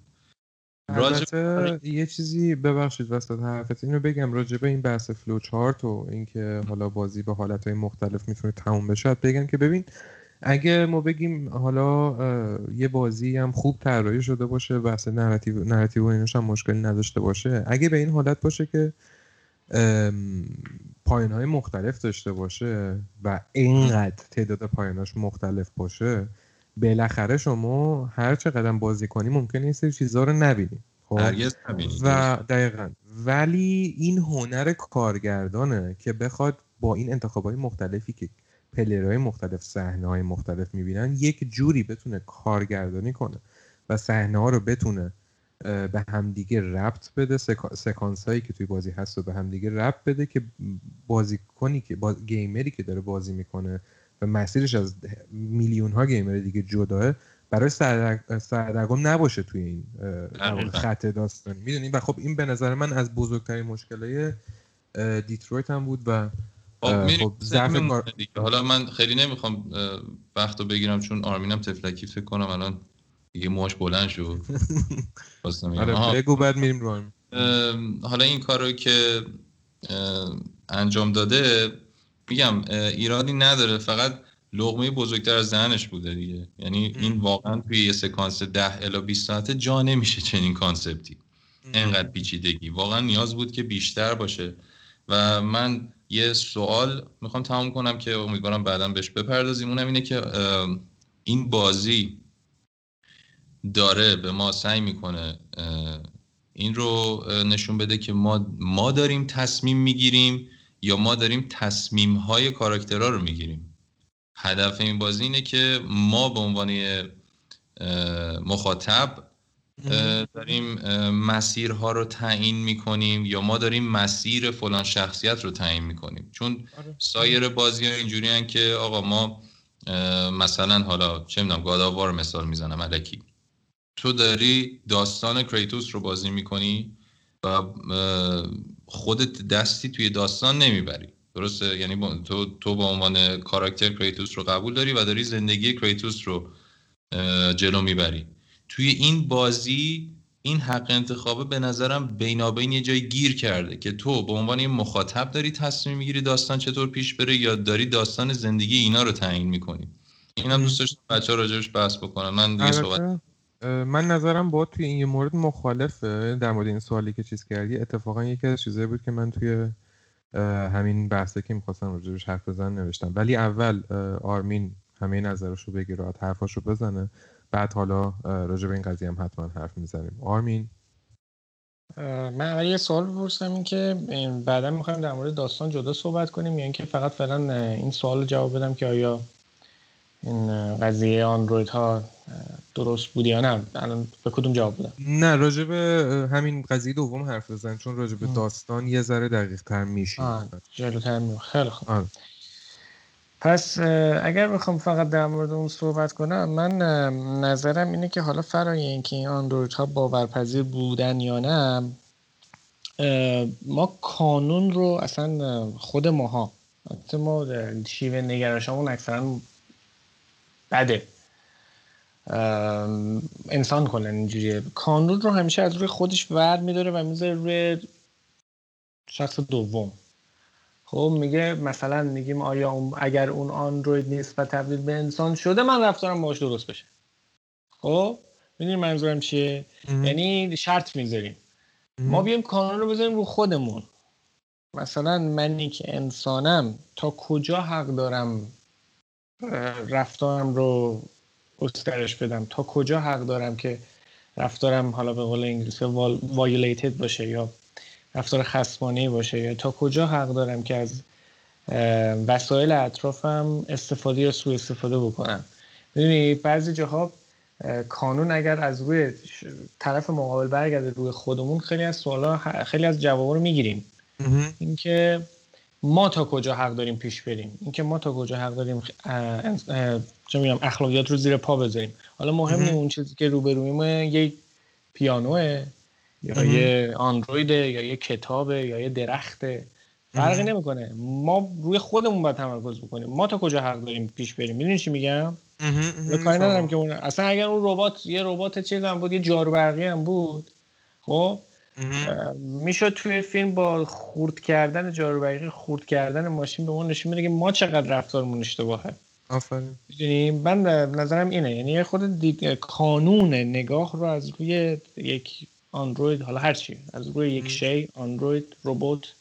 البته یه چیزی ببخشید وسط حرفت. اینو بگم راجبه این بحث فلو چارت و اینکه حالا بازی به حالت های مختلف می‌تونه تموم بشه بگم که ببین اگه ما بگیم حالا یه بازی هم خوب طراحی شده باشه بحث narrative narrative و اینش هم مشکلی نداشته باشه اگه به این حالت باشه که پایین های مختلف داشته باشه و اینقدر تعداد پاییناش مختلف باشه بالاخره شما هر چه قدم بازی کنی ممکنه این سری چیزها رو نبینی. خب؟ و دقیقا. ولی این هنر کارگردانه که بخواد با این انتخاب های مختلفی که های مختلف صحنه های مختلف می‌بینن یک جوری بتونه کارگردانی کنه و صحنه ها رو بتونه به همدیگه ربط بده. سکانس هایی که توی بازی هست و به همدیگه ربط بده که بازیکنی که باز... گیمری که داره بازی می‌کنه و مسیرش از میلیون ها گیمر دیگه جداه برای سردرگم نباشه توی این خط داستانی. می‌دونی؟ و خب این به نظر من از بزرگترین مشکلای دیترویت هم بود و خب, خب حالا من خیلی نمی‌خوام وقت رو بگیرم چون آرمینم تفلکی فکر کنم الان دیگه موش بلند شد. آره بگو بعد میریم رو حالا این کارو که انجام داده میگم ایرادی نداره. فقط لغمه بزرگتر از ذهنش بوده دیگه. یعنی این واقعا توی یه سکانس 10 الا 20 ساعته جا نمیشه چنین کانسپتی. انقدر پیچیدگی. واقعا نیاز بود که بیشتر باشه. و من یه سوال می‌خوام تمام کنم که امیدوارم بعدا بهش بپردازیم. اونم اینه که این بازی داره به ما سعی می‌کنه این رو نشون بده که ما ما داریم تصمیم می‌گیریم یا ما داریم تصمیم های کاراکترها رو می‌گیریم. هدف این بازی اینه که ما به عنوان مخاطب داریم مسیرها رو تعیین می‌کنیم یا ما داریم مسیر فلان شخصیت رو تعیین می‌کنیم. چون آره. سایر بازی ها اینجوری که آقا ما مثلا حالا چه می‌دونم گاداوار مثال می‌زنم علکی تو داری داستان کریتوس رو بازی می‌کنی و خودت دستی توی داستان نمی‌بری. درسته؟ یعنی تو تو به عنوان کاراکتر کریتوس رو قبول داری و داری زندگی کریتوس رو جلو می‌بری. توی این بازی این حق انتخابه به نظرم بینابین یه جای گیر کرده که تو به عنوان یه مخاطب داری تصمیم می‌گیری داستان چطور پیش بره یا داری داستان زندگی اینا رو تعیین می‌کنی. اینم دوست داشتم بچه ها راجبش بحث بکنن. من دیگه صحبت من نظرم با توی این مورد مخالفه. در مورد این سوالی که چیز کردی اتفاقا یکی از چیزایی بود که من توی همین بحثه که می‌خواستم راجبش حرف بزن نوشتم. ولی اول آرمین همه نظرش رو بگیره حرفاش رو بزنه. بعد حالا راجع به این قضیه هم حتما حرف می‌زنیم. آرمین؟ من اول یه سوال بپرسم این که بعدا می‌خوایم در مورد داستان جدا صحبت کنیم یا اینکه فقط فعلا این سوال جواب بدم که آیا این قضیه آندروید ها درست بود یا نه؟ الان به کدوم جواب بدم؟ نه راجع به همین قضیه دوم حرف بزن چون راجع به داستان یه ذره دقیق تر میشه جلوتر می خیلی خوب. آه. پس اگر بخوام فقط در مورد اون صحبت کنم من نظرم اینه که حالا فرای اینکه این اندروید ها باورپذیر بودن یا نه ما کانون رو اصلا خود ماها ما شیوه نگرشمون اکثرا بده. انسان کلا اینجوریه. کانون رو همیشه از روی خودش ور میداره و می‌ذاره روی شخص دوم. خب میگه مثلا میگیم آیا اگر اون آندروید نیست و تبدیل به انسان شده من رفتارم باش درست بشه. خب می‌دونی منظورم چیه؟ یعنی شرط می‌ذاریم. ما بیایم کانون رو بذاریم رو خودمون. مثلا منی که انسانم تا کجا حق دارم رفتارم رو گسترش بدم. تا کجا حق دارم که رفتارم حالا به قول انگلیسی وایلیتد باشه یا رفتار خصمانه باشه؟ یا تا کجا حق دارم که از وسایل اطرافم استفاده یا سوء استفاده بکنم؟ می‌دونی بعضی جاها کانون اگر از روی طرف مقابل برگرده روی خودمون خیلی از سوالا خیلی از جواب رو می‌گیریم. اینکه ما تا کجا حق داریم پیش بریم؟ اینکه ما تا کجا حق داریم چه میگم اخلاقیات رو زیر پا بذاریم. حالا مهم. اون چیزی که روبرویمه یک پیانوه یا یه اندرویده یا یه کتابه یا یه درخته. فرقی نمی‌کنه. ما روی خودمون باید تمرکز بکنیم. ما تا کجا حق داریم پیش بریم؟ می‌دونی چی میگم؟ کاری ندارم که اون اصلا اگر اون ربات یه ربات چیز هم بود یه جارو برقی هم بود خب؟ می‌شد توی فیلم با خورد کردن جارو برقی خورد کردن ماشین به اون نشون میده که ما چقدر رفتارمون اشتباهه. آفرین. می‌دونی؟ من نظرم اینه. یعنی خود دید... کانون نگاه رو از روی یک اندروید حالا هر چی از روی یک شی اندروید ربات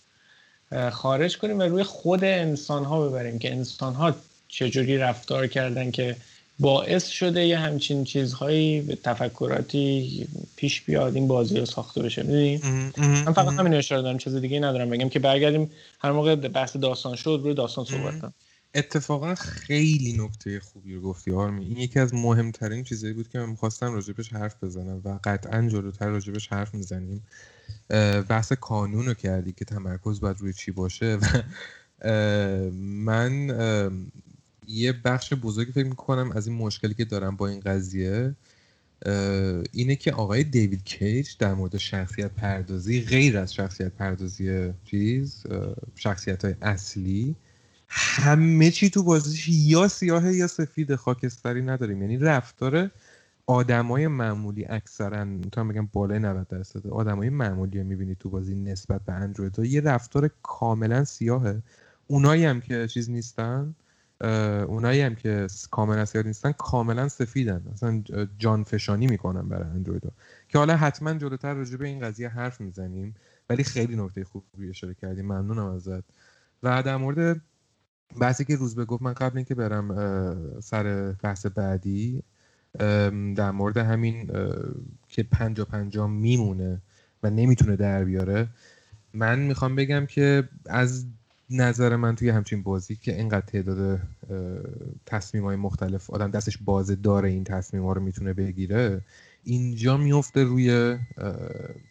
خارج کنیم و روی خود انسان ها ببریم که انسان ها چجوری رفتار کردن که باعث شده یه همچین چیزهایی به تفکراتی پیش بیاد این بازی رو ساخته بشه می‌دونی؟ من فقط همین اشاره دارم چیز دیگه ندارم بگم که برگردیم هر موقع بحث داستان شد روی داستان صحبت کنم اتفاقا خیلی نکته خوبی رو گفتی آرمی این یکی از مهمترین چیزایی بود که من می‌خواستم راجبش حرف بزنم و قطعا جلوتر راجبش حرف می‌زنیم. بحث کانون رو کردی که تمرکز باید روی چی باشه و من یه بخش بزرگی فکر می‌کنم از این مشکلی که دارم با این قضیه اینه که آقای دیوید کیج در مورد شخصیت پردازی غیر از شخصیت پردازی چیز شخصیت های اصلی همه چی تو بازیش یا سیاه یا سفید خاکستری نداریم. یعنی رفتار آدمای معمولی اکثرا می‌تونم بگم بالای 90 درصد آدمای معمولی رو می‌بینی تو بازی نسبت به اندروید یه رفتار کاملا سیاهه. اونایی هم که چیز نیستن. اونایی هم که کاملا سیاه نیستن کاملا سفیدن. مثلا جان فشانی می‌کنن برای اندروید که حالا حتما جلوتر راجع به این قضیه حرف می‌زنیم ولی خیلی نکته خوبی اشاره کردیم. ممنونم ازت. و در مورد بحثی که روز به گفت من قبل اینکه برم سر بحث بعدی در مورد همین که پنجا پنجا میمونه و نمی‌تونه در بیاره من می‌خوام بگم که از نظر من توی همچین بازی که اینقدر تعداد تصمیم های مختلف آدم دستش بازه داره این تصمیم ها رو می‌تونه بگیره اینجا میفته روی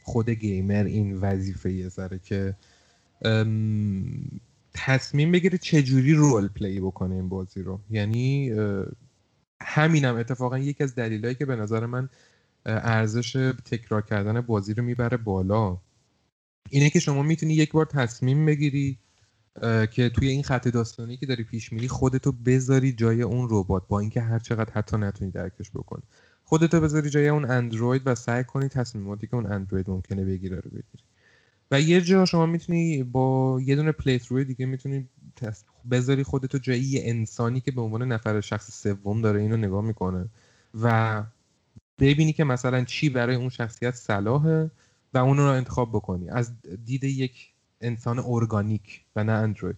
خود گیمر این وظیفه یه ذره که تصمیم بگیره چجوری رول پلی بکنه این بازی رو. یعنی همینم اتفاقا یکی از دلایلی که به نظر من ارزش تکرار کردن بازی رو می‌بره بالا. اینه که شما می‌تونی یک بار تصمیم بگیری که توی این خط داستانی که داری پیش میری خودتو بذاری جای اون ربات با اینکه هر چقدر حتی نتونی درکش بکنی. خودتو بذاری جای اون اندروید و سعی کنی تصمیماتی که اون اندروید ممکنه بگیره رو بگیری. و یه جا شما می‌تونی با یه دونه پلی دیگه می‌تونی بذاری خودتو جایی انسانی که به عنوان نفر شخص سوم داره اینو نگاه می‌کنه و ببینی که مثلا چی برای اون شخصیت صلاحه و اون رو انتخاب بکنی. از دید یک انسان ارگانیک و نه اندروید.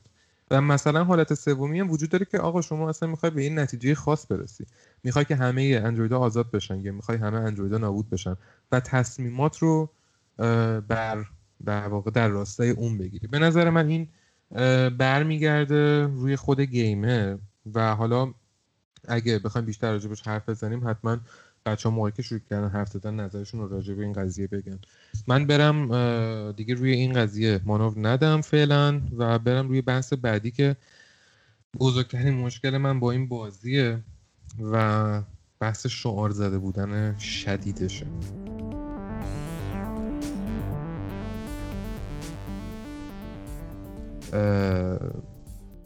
و مثلا حالت سومی هم وجود داره که آقا شما اصلا می‌خوای به این نتیجه خاص برسی. می‌خوای که همه اندرویدها آزاد بشن یا می‌خوای همه اندرویدها نابود بشن و تصمیمات رو بر در واقع در راستای اون بگیری. به نظر من این برمیگرده روی خود گیمه و حالا اگه بخوایم بیشتر راجبش حرف بزنیم حتما بچه ها موقعی که شروع کردن حرف دادن نظرشون رو راجع به این قضیه بگن. من برم دیگه روی این قضیه مانور ندم فعلا و برم روی بحث بعدی که بزرگترین مشکل من با این بازیه و بحث شعار زده بودن شدیدشه.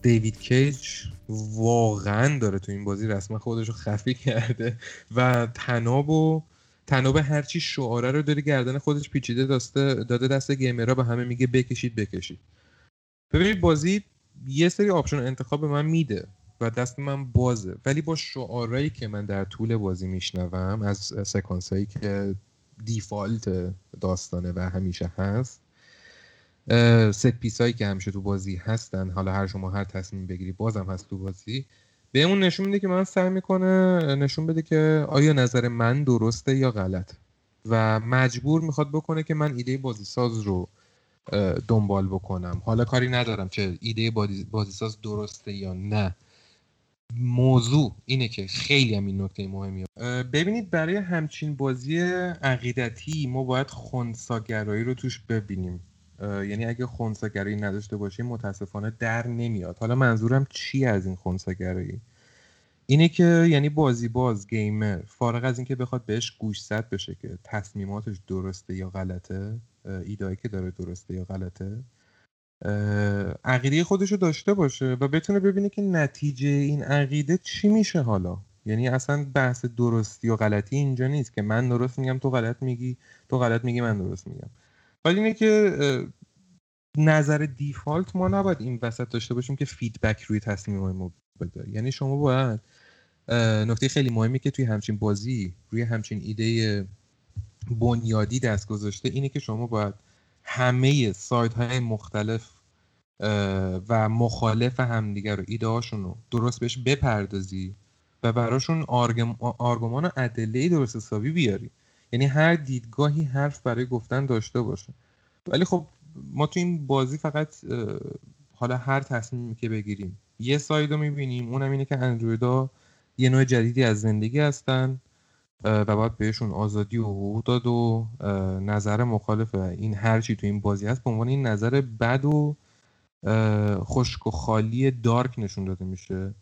دیوید کیج واقعا داره تو این بازی رسما خودش رو خفه کرده و تناب و تناب هرچی شعاره رو داره گردن خودش پیچیده داسته داده دست گیمرها به همه میگه بکشید بکشید. ببینید بازی یه سری option انتخاب به من میده و دست من بازه. ولی با شعارهایی که من در طول بازی میشنوم از سکانس هایی که default داستانه و همیشه هست ست پیس هایی که همیشه تو بازی هستن. حالا هر شما هر تصمیم بگیری بازم هست تو بازی. بهمون نشون میده که من سعی می‌کنه نشون بده که آیا نظر من درسته یا غلط. و مجبور می‌خواد بکنه که من ایده بازی ساز رو دنبال بکنم. حالا کاری ندارم چه ایده بازی ساز درسته یا نه. موضوع اینه که خیلی هم این نکته مهمیه. ببینید برای همچین بازی عقیدتی ما باید خونساگرایی رو توش ببینیم. یعنی اگه خونساگرایی نداشته باشیم متاسفانه در نمیاد. حالا منظورم چی از این خونساگرایی؟ اینه که یعنی بازی باز گیمر فارغ از اینکه بخواد بهش گوشزد بشه که تصمیماتش درسته یا غلطه ایدایی که داره درسته یا غلطه عقیده خودش رو داشته باشه و بتونه ببینه که نتیجه این عقیده چی میشه حالا. یعنی اصلا بحث درستی و غلطی اینجا نیست که من درست میگم تو غلط میگی تو غلط میگی من درست میگم. ولی اینه که نظر دیفالت ما نباید این وسط داشته باشیم که فیدبک روی تصمیم ما بده. یعنی شما باید نکته خیلی مهمی که توی همچین بازی روی همچین ایده بنیادی دست گذاشته اینه که شما باید همه سایت های مختلف و مخالف همدیگر رو ایده رو درست بهش بپردازی و براشون آرگومان و ادله درست حسابی بیاری. یعنی هر دیدگاهی حرف برای گفتن داشته باشه. ولی خب ما تو این بازی فقط حالا هر تصمیمی که بگیریم یه ساید رو می‌بینیم. اونم اینه که اندرویدا یه نوع جدیدی از زندگی هستن و باید بهشون آزادی و حقوق داد و نظر مخالف این هر چی تو این بازی هست. به عنوان این نظر بد و خشک و خالی دارک نشون داده میشه.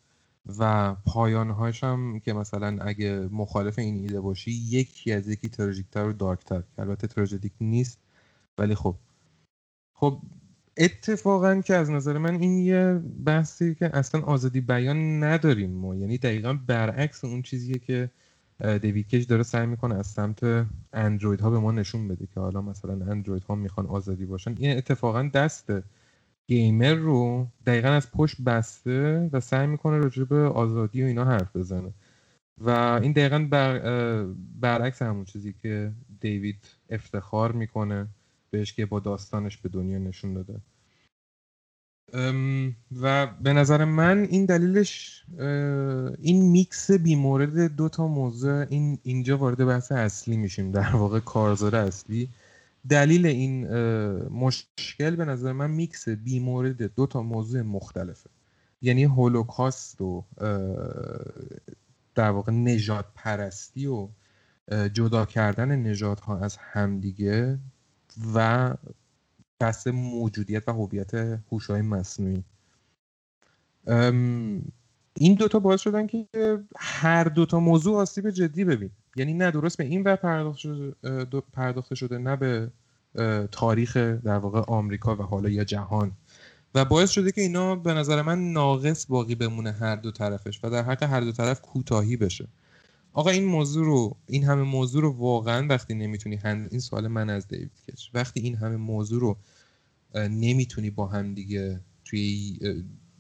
و پایانهاش هم که مثلا اگه مخالف این ایده باشی یکی از یکی تراژیکتر و دارکتر. البته تراژدیک نیست ولی خب. خب اتفاقا که از نظر من این یه بحثی که اصلا آزادی بیان نداریم ما. یعنی دقیقا برعکس اون چیزیه که دیوید کش داره سعی می‌کنه از سمت اندروید ها به ما نشون بده که حالا مثلا اندروید ها می‌خوان آزادی باشن. این اتفاقا دست گیمر رو دقیقا از پشت بسته و سعی می‌کنه راجع به آزادی و اینا حرف بزنه. و این دقیقا بر برعکس همون چیزی که دیوید افتخار می‌کنه بهش که با داستانش به دنیا نشون داده. و به نظر من این دلیلش این میکس بیمورد دو تا موضوع این اینجا وارد بحث اصلی میشیم در واقع کارزار اصلی. دلیل این مشکل به نظر من میکس بیمورد دو تا موضوع مختلفه. یعنی هولوکاست و در واقع نجات پرستی و جدا کردن نجات ها از همدیگه و بحث موجودیت و هویت هوش‌های مصنوعی. این دوتا باعث شدن که هر دوتا موضوع آسیب جدی ببین. یعنی نه درست به این ور پرداخته شده, پرداخته شده نه به تاریخ در واقع آمریکا و حالا یا جهان. و باعث شده که اینا به نظر من ناقص باقی بمونه هر دو طرفش و در حق هر دو طرف کوتاهی بشه. آقا این موضوع رو این همه موضوع رو واقعا وقتی نمی‌تونی هند... این سوال من از دیوید کش. وقتی این همه موضوع رو نمی‌تونی با هم دیگه توی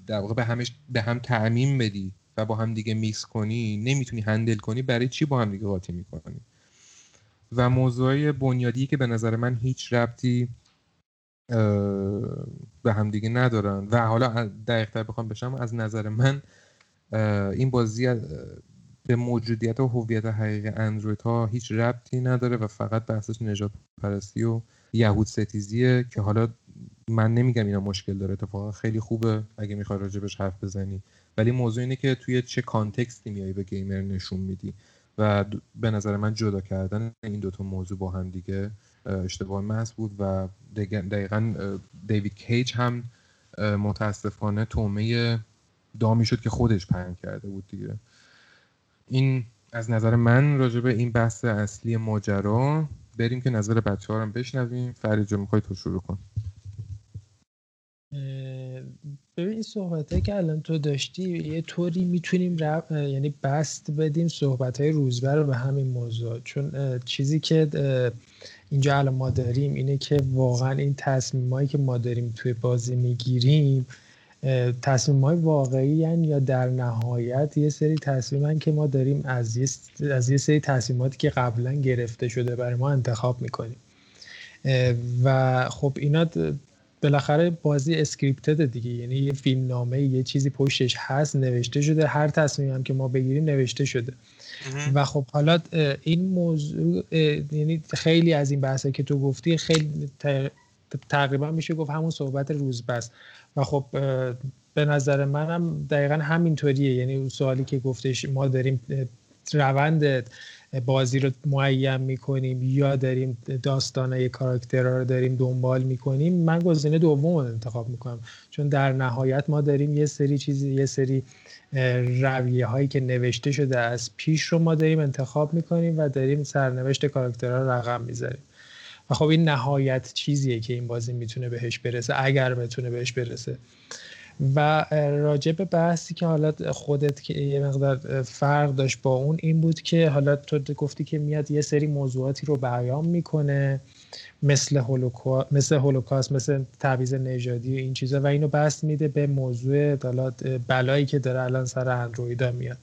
در واقع به همش به هم تعمین بدی و با هم دیگه میکس کنی نمی‌تونی هندل کنی برای چی با هم دیگه قاطی می‌کنی؟ و موضوعی بنیادی که به نظر من هیچ ربطی به هم دیگه ندارن. و حالا دقیقتر بخوام بشم از نظر من این بازی به موجودیت و هویت حقیقی اندروید ها هیچ ربطی نداره و فقط بحثش نجات پرستی و یهود ستیزیه که حالا من نمیگم اینا مشکل داره اتفاقا خیلی خوبه اگه می‌خوای راجبش حرف بزنی. ولی موضوع اینه که توی چه کانتکستی میایی به گیمر نشون میدی. و به نظر من جدا کردن این دوتا موضوع با هم دیگه اشتباه محض بود و دقیقا دیوید کیج هم متاسفانه تومه دامی شد که خودش پنگ کرده بود دیگه. این از نظر من راجع به این بحث اصلی ماجرا بریم که نظر بچه ها رو بشنویم. فرید می‌خوای تو شروع کن. ببین این صحبت که الان تو داشتی یه طوری می‌تونیم یعنی بست بدیم صحبت های روزبر رو به همین موضوع. چون چیزی که اینجا الان ما داریم اینه که واقعا این تصمیمایی که ما داریم توی بازی می‌گیریم تصمیم های واقعی یا در نهایت یه سری تصمیم که ما داریم از یه, از یه سری تصمیماتی که قبلا گرفته شده برای ما انتخاب می‌کنیم. و خب اینا بالاخره بازی اسکریپتد دیگه. یعنی یه فیلم نامه یه چیزی پشتش هست نوشته شده. هر تصمیمی هم که ما بگیریم نوشته شده. و خب حالا این موضوع یعنی خیلی از این بحثه که تو گفتی خیلی تقریبا میشه گفت همون صحبت روز بس. و خب به نظر منم دقیقا همینطوریه. یعنی سوالی که گفتش ما داریم روند بازی رو معین می‌کنیم یا داریم داستانه کاراکترها رو داریم دنبال می‌کنیم من گزینه دوم رو انتخاب می‌کنم. چون در نهایت ما داریم یه سری چیزی یه سری رویه هایی که نوشته شده از پیش رو ما داریم انتخاب می‌کنیم و داریم سرنوشت کاراکترها رو رقم می‌ذاریم. و خب این نهایت چیزیه که این بازی می‌تونه بهش برسه اگر بتونه بهش برسه. و راجع به بحثی که حالا خودت که یه مقدار فرق داشت با اون این بود که حالا تو گفتی که میاد یه سری موضوعاتی رو بیان می‌کنه مثل هولوکا... مثل هولوکاست مثل تعویض نژادی و این چیزا و اینو بحث میده به موضوع بلایی که داره الان سر اندرویدا میاد.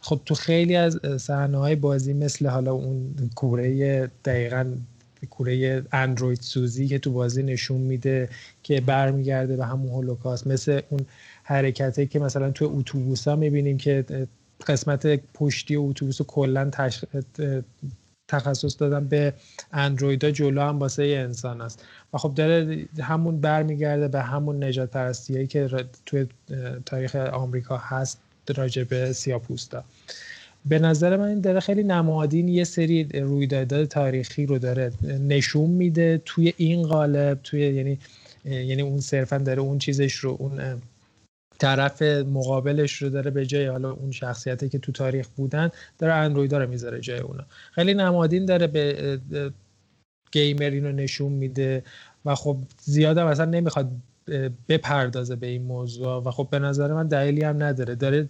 خب تو خیلی از صحنه های بازی مثل حالا اون کوره دقیقا کوره اندروید سوزی که تو بازی نشون میده که برمیگرده به همون هولوکاست. مثل اون حرکتی که مثلا تو اتوبوس ها می‌بینیم که قسمت پشتی اتوبوس رو کلا تخصص دادن به اندرویدا جلو هم واسه انسان است. و خب داره همون برمیگرده به همون نجات پرستی که توی تاریخ آمریکا هست راجع به سیاپوستا. به نظر من این داره خیلی نمادین یه سری رویدادهای تاریخی رو داره نشون میده توی این قالب توی یعنی یعنی اون صرفا داره اون چیزش رو اون طرف مقابلش رو داره به جای حالا اون شخصیتی که تو تاریخ بودن داره اندرویدا رو می‌ذاره جای اونا. خیلی نمادین داره به گیمر اینو نشون میده و خب زیاد مثلا نمی‌خواد بپردازه به این موضوع و خب به نظر من دلیلی هم نداره. داره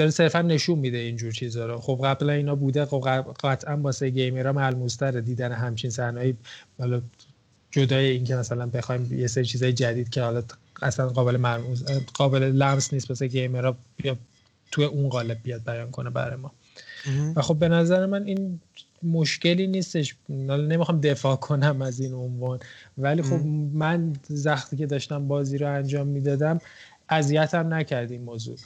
داره صرفا نشون میده اینجور چیزا رو. خب قبلا اینا بوده خب قطعا واسه گیمرها ملموستره دیدن همچین صحنه‌ای. حالا جدای اینکه مثلا بخوایم یه سری چیزای جدید که حالا اصلا قابل مرموز قابل لمس نیست واسه گیمرها بیا تو اون قالب بیاد بیان کنه برای ما. و خب به نظر من این مشکلی نیستش. نمی‌خوام دفاع کنم از این عنوان ولی خب من زختی که داشتم بازی رو انجام می‌دادم اذیتم نکرد این موضوع.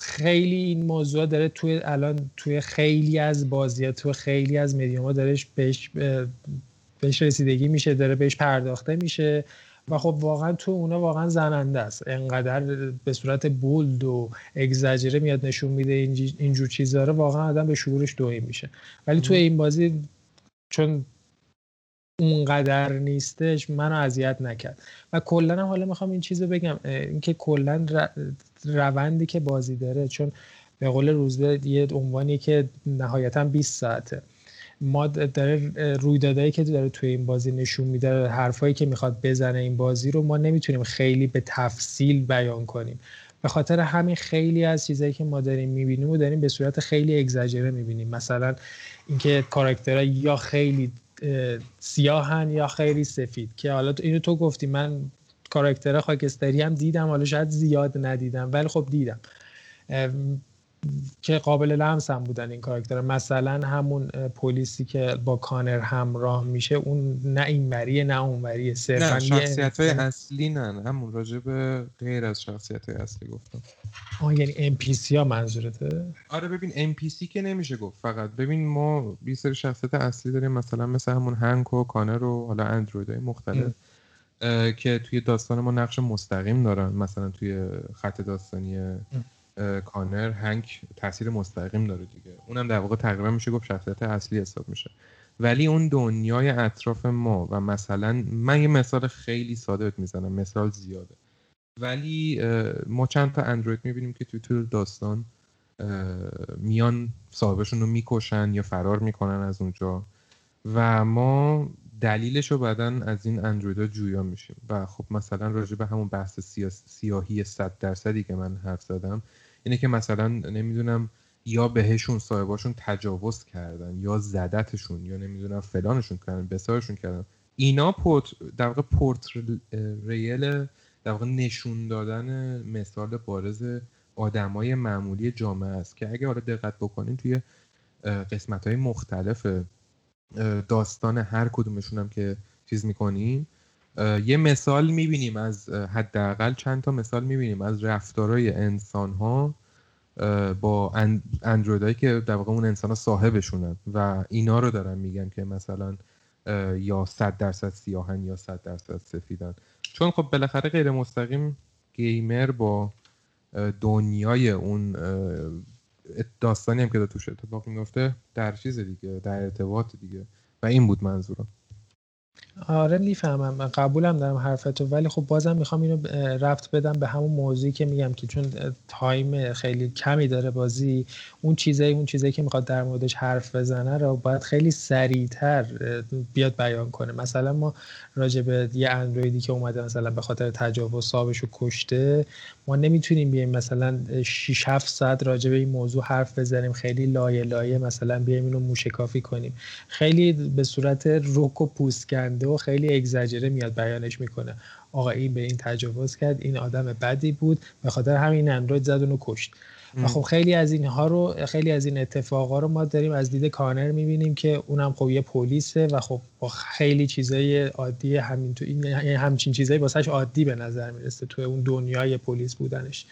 خیلی این موضوع داره توی الان توی خیلی از بازی تو خیلی از مدیوم ها دارش بهش بهش رسیدگی میشه داره بهش پرداخته میشه و خب واقعا تو اونا واقعا زننده است. انقدر به صورت بولد و اگزاجره میاد نشون میده اینجور چیزا رو واقعا آدم به شعورش دویم میشه. ولی تو این بازی چون اونقدر نیستش منو اذیت نکرد. و کلا هم حالا می‌خوام این چیزو بگم اینکه کلا روندی که بازی داره چون به قول روزبه یه عنوانی که نهایتا 20 ساعته. ما داره رویدادهایی که داره توی این بازی نشون میده حرفایی که می‌خواد بزنه این بازی رو ما نمی‌تونیم خیلی به تفصیل بیان کنیم. به خاطر همین خیلی از چیزایی که ما داریم می‌بینیم و داریم به صورت خیلی اگزاجره می‌بینیم. مثلا اینکه کاراکترها یا خیلی سیاهن یا خیلی سفید که حالا اینو تو گفتی من کاراکتر خاکستری هم دیدم حالا شاید زیاد ندیدم ولی خب دیدم. که قابل لمس هم بودن این کاراکتر مثلا همون پلیسی که با کانر همراه میشه اون نه این وریه نه اون وریه نه شخصیت های اصلی نه همون راجع به غیر از شخصیت های اصلی گفتم. آه یعنی NPC ها منظورته؟ آره ببین NPC که نمیشه گفت فقط. ببین ما یه سری شخصیت اصلی داریم مثلا مثل همون هنک و کانر و حالا اندروید های مختلف که توی داستان ما نقش مستقیم دارن. مثلا توی خط داستانی کانر هنک تاثیر مستقیم داره دیگه. اونم در واقع تقریبا میشه گفت شخصیت اصلی حساب میشه. ولی اون دنیای اطراف ما و مثلا من یه مثال خیلی ساده می‌زنم مثال زیاده. ولی ما چند تا اندروید می‌بینیم که توی طول داستان میان صاحبشون رو می‌کشن یا فرار می‌کنن از اونجا و ما دلیلش رو بعدا از این اندرویدها جویا میشیم. و خب مثلا راجع به همون بحث سیاهی صد درصدی که من حرف زدم اینه که مثلا نمی‌دونم یا بهشون صاحباشون تجاوز کردن یا زدتشون یا نمی‌دونم فلانشون کردن بسارشون کردن. اینا پورت در واقع پورت ریل در واقع نشون دادن مثال بارز آدمای معمولی جامعه است که اگه حالا دقت بکنین توی قسمت های مختلف داستان هر کدومشون هم که چیز می‌کنیم یه مثال می‌بینیم از حداقل چند تا مثال می‌بینیم از رفتارهای انسان ها با اندرویدهایی که در واقع اون انسان ها صاحبشونن و اینا رو دارن میگن که مثلا یا صد درصد سیاهن یا صد درصد سفیدن. چون خب بالاخره غیر مستقیم گیمر با دنیای اون داستانی هم که توش اتفاق میفته در چیز دیگه در ارتباط دیگه. و این بود منظورم. آره می‌فهمم. قبولم دارم حرفتو ولی خب بازم می‌خوام اینو رفت بدم به همون موضوعی که میگم که چون تایم خیلی کمی داره بازی اون چیزایی اون چیزایی که می‌خواد در موردش حرف بزنه رو باید خیلی سریعتر بیاد بیان کنه. مثلا ما راجع به یه اندرویدی که اومده مثلا به خاطر تجاوز صابش رو کشته ما نمی‌تونیم بیایم مثلا 6 7 ساعت راجع به این موضوع حرف بزنیم خیلی لایه لایه مثلا بیایم اینو موشکافی کنیم. خیلی به صورت رک و پوسکنده و خیلی اگزاجره میاد بیانش می‌کنه. آقا این به این تجاوز کرد این آدم بدی بود به خاطر همین اندروید زد اونو کشت. و خب خیلی از اینها رو خیلی از این اتفاقا رو ما داریم از دید کانر می‌بینیم که اونم خب یه پلیسه و خب با خیلی چیزای عادی همین تو این یعنی همچین چیزایی واسش عادی به نظر می‌رسه تو اون دنیای پلیس بودنش.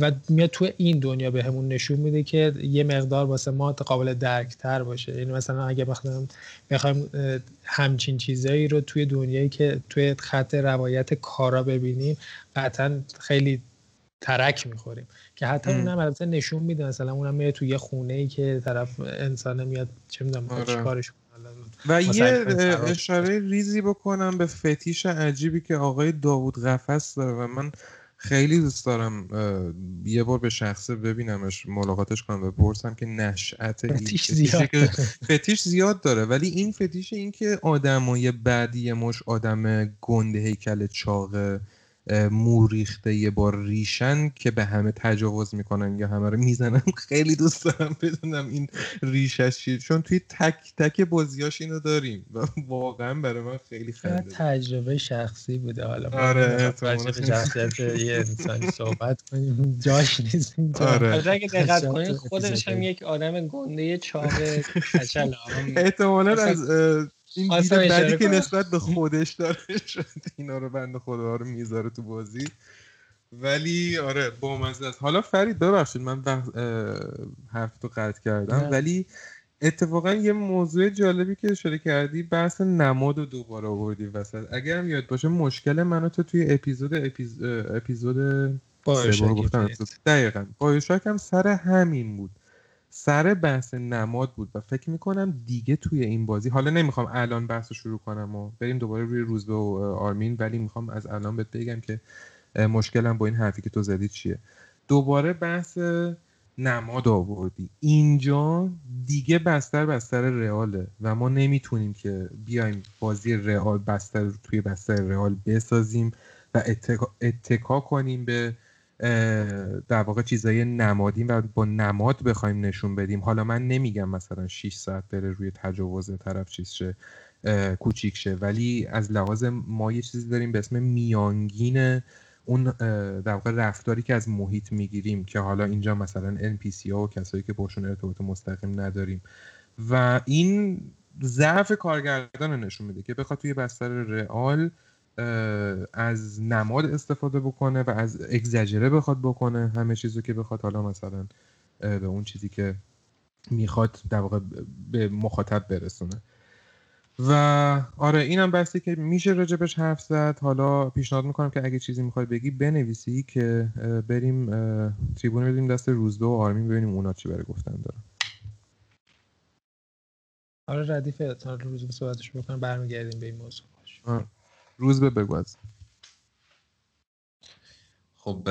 و میاد تو این دنیا بهمون به نشون میده که یه مقدار واسه ما قابل درکتر باشه. یعنی مثلا اگه بخوایم بخوایم همچین چیزایی رو توی دنیایی که توی خط روایت کارا ببینیم قطعا خیلی ترک می‌خوریم. که حتی اون هم البته نشون میده مثلا اونم میره توی یه خونه ای که طرف انسان میاد چه می‌دونم آره. کارش و یه اشاره ریزی بکنم به فتیش عجیبی که آقای داوود قفس داره و من خیلی دوست دارم یه بار به شخصه ببینمش ملاقاتش کنم و بپرسم که نشأت فتیش زیاد داره. فتیش زیاد داره ولی این فتیش این که آدمای بعدی مش آدم گنده هیکل چاقه موریخته یه بار ریشن که به همه تجاوز می‌کنن یا همه رو می‌زنن. خیلی دوست دارم بدونم این ریشش چیه. چون توی تک تک بازیاش اینو داریم و واقعا برای من خیلی خنده تجربه شخصی بوده. حالا آره شخصیت یه انسانی صحبت کنیم. جاش نیست آره. اگه دقت کنید خودش هم یک آدم گنده چاقه کچل احتمالا از این دید بعدی که نسبت به خودش داره شد اینا رو بند خدا رو می‌ذاره تو بازی. ولی آره با مزه حالا فرید ببخشید من حرف تو قطع کردم. ولی اتفاقا یه موضوع جالبی که اشاره کردی بحث نماد رو دوباره آوردی وسط. اگر هم یاد باشه مشکل منو تو توی اپیزود اپیز... اپیزود دقیقا. بایوشاک هم سر همین بود. سر بحث نماد بود و فکر می‌کنم دیگه توی این بازی حالا نمی‌خوام الان بحث رو شروع کنم و بریم دوباره روی روزبه و آرمین ولی می‌خوام از الان بهت بگم که مشکلم با این حرفی که تو زدی چیه. دوباره بحث نماد آوردی. اینجا دیگه بستر بستر رئاله و ما نمی‌تونیم که بیایم بازی رئال بستر توی بستر رئال بسازیم و اتکا, اتکا کنیم به در واقع چیزای نمادیم و با نماد بخوایم نشون بدیم. حالا من نمیگم مثلا 6 ساعت بره روی تجاوز طرف چیز شه کوچیک شه ولی از لحاظ ما یه چیزی داریم به اسم میانگین اون در واقع رفتاری که از محیط می‌گیریم که حالا اینجا مثلا NPC ها و کسایی که باشون ارتباط مستقیم نداریم. و این ضعف کارگردان نشون میده که بخواد توی بستر رئال از نماد استفاده بکنه و از اگزجره بخواد بکنه همه چیزو که بخواد. حالا مثلا به اون چیزی که می‌خواد در واقع به مخاطب برسونه. و آره اینم بحثی که میشه راجبش حرف زد. حالا پیشنهاد می‌کنم که اگه چیزی می‌خوای بگی بنویسی که بریم تریبون بدیم دست روزبه و آرمین ببینیم اونا چی برای گفتن دارن. آره ردیفه تا روزبه صحبتش بکنم. برمیگردیم به این موضوع. باش روزبه بگو از. خب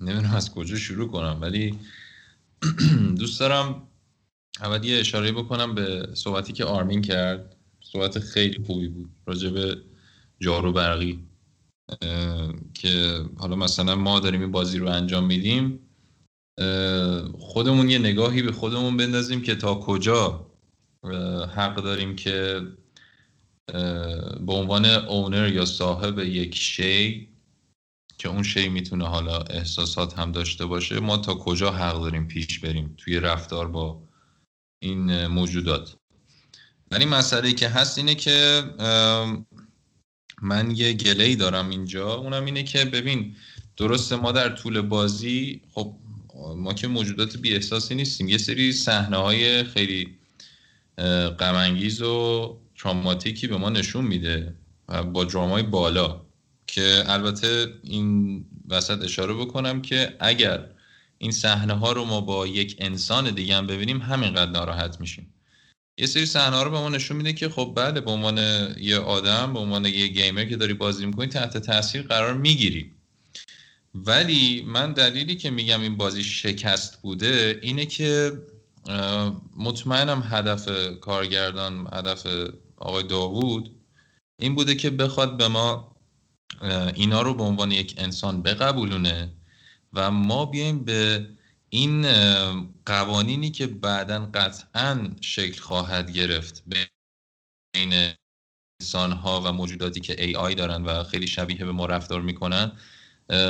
نمی‌دونم از کجا شروع کنم ولی دوست دارم اول یه اشاره بکنم به صحبتی که آرمین کرد. صحبت خیلی خوبی بود راجع به جارو برقی که حالا مثلا ما داریم این بازی رو انجام میدیم خودمون یه نگاهی به خودمون بندازیم که تا کجا حق داریم که به عنوان اونر یا صاحب یک شی که اون شی می‌تونه حالا احساسات هم داشته باشه ما تا کجا حق داریم پیش بریم توی رفتار با این موجودات؟ ولی مسئله که هست اینه که من یه گله ای دارم اینجا اونم اینه که ببین درسته ما در طول بازی خب ما که موجودات بی احساسی نیستیم یه سری صحنه های خیلی غم و تراماتیکی به ما نشون میده با درامای بالا که البته این وسط اشاره بکنم که اگر این صحنه ها رو ما با یک انسان دیگه هم ببینیم همینقدر ناراحت میشیم. یه سری صحنه ها رو به ما نشون میده که خب بله به عنوان یه آدم به عنوان یه گیمر که داری بازی می‌کنی تحت تاثیر قرار می‌گیری. ولی من دلیلی که میگم این بازی شکست بوده اینه که مطمئنم هدف کارگردان هدف آقای داوود این بوده که بخواد به ما اینا رو به عنوان یک انسان بقبولونه و ما بیایم به این قوانینی که بعدا قطعا شکل خواهد گرفت بین انسان ها و موجوداتی که ای آی دارن و خیلی شبیه به ما رفتار می‌کنن.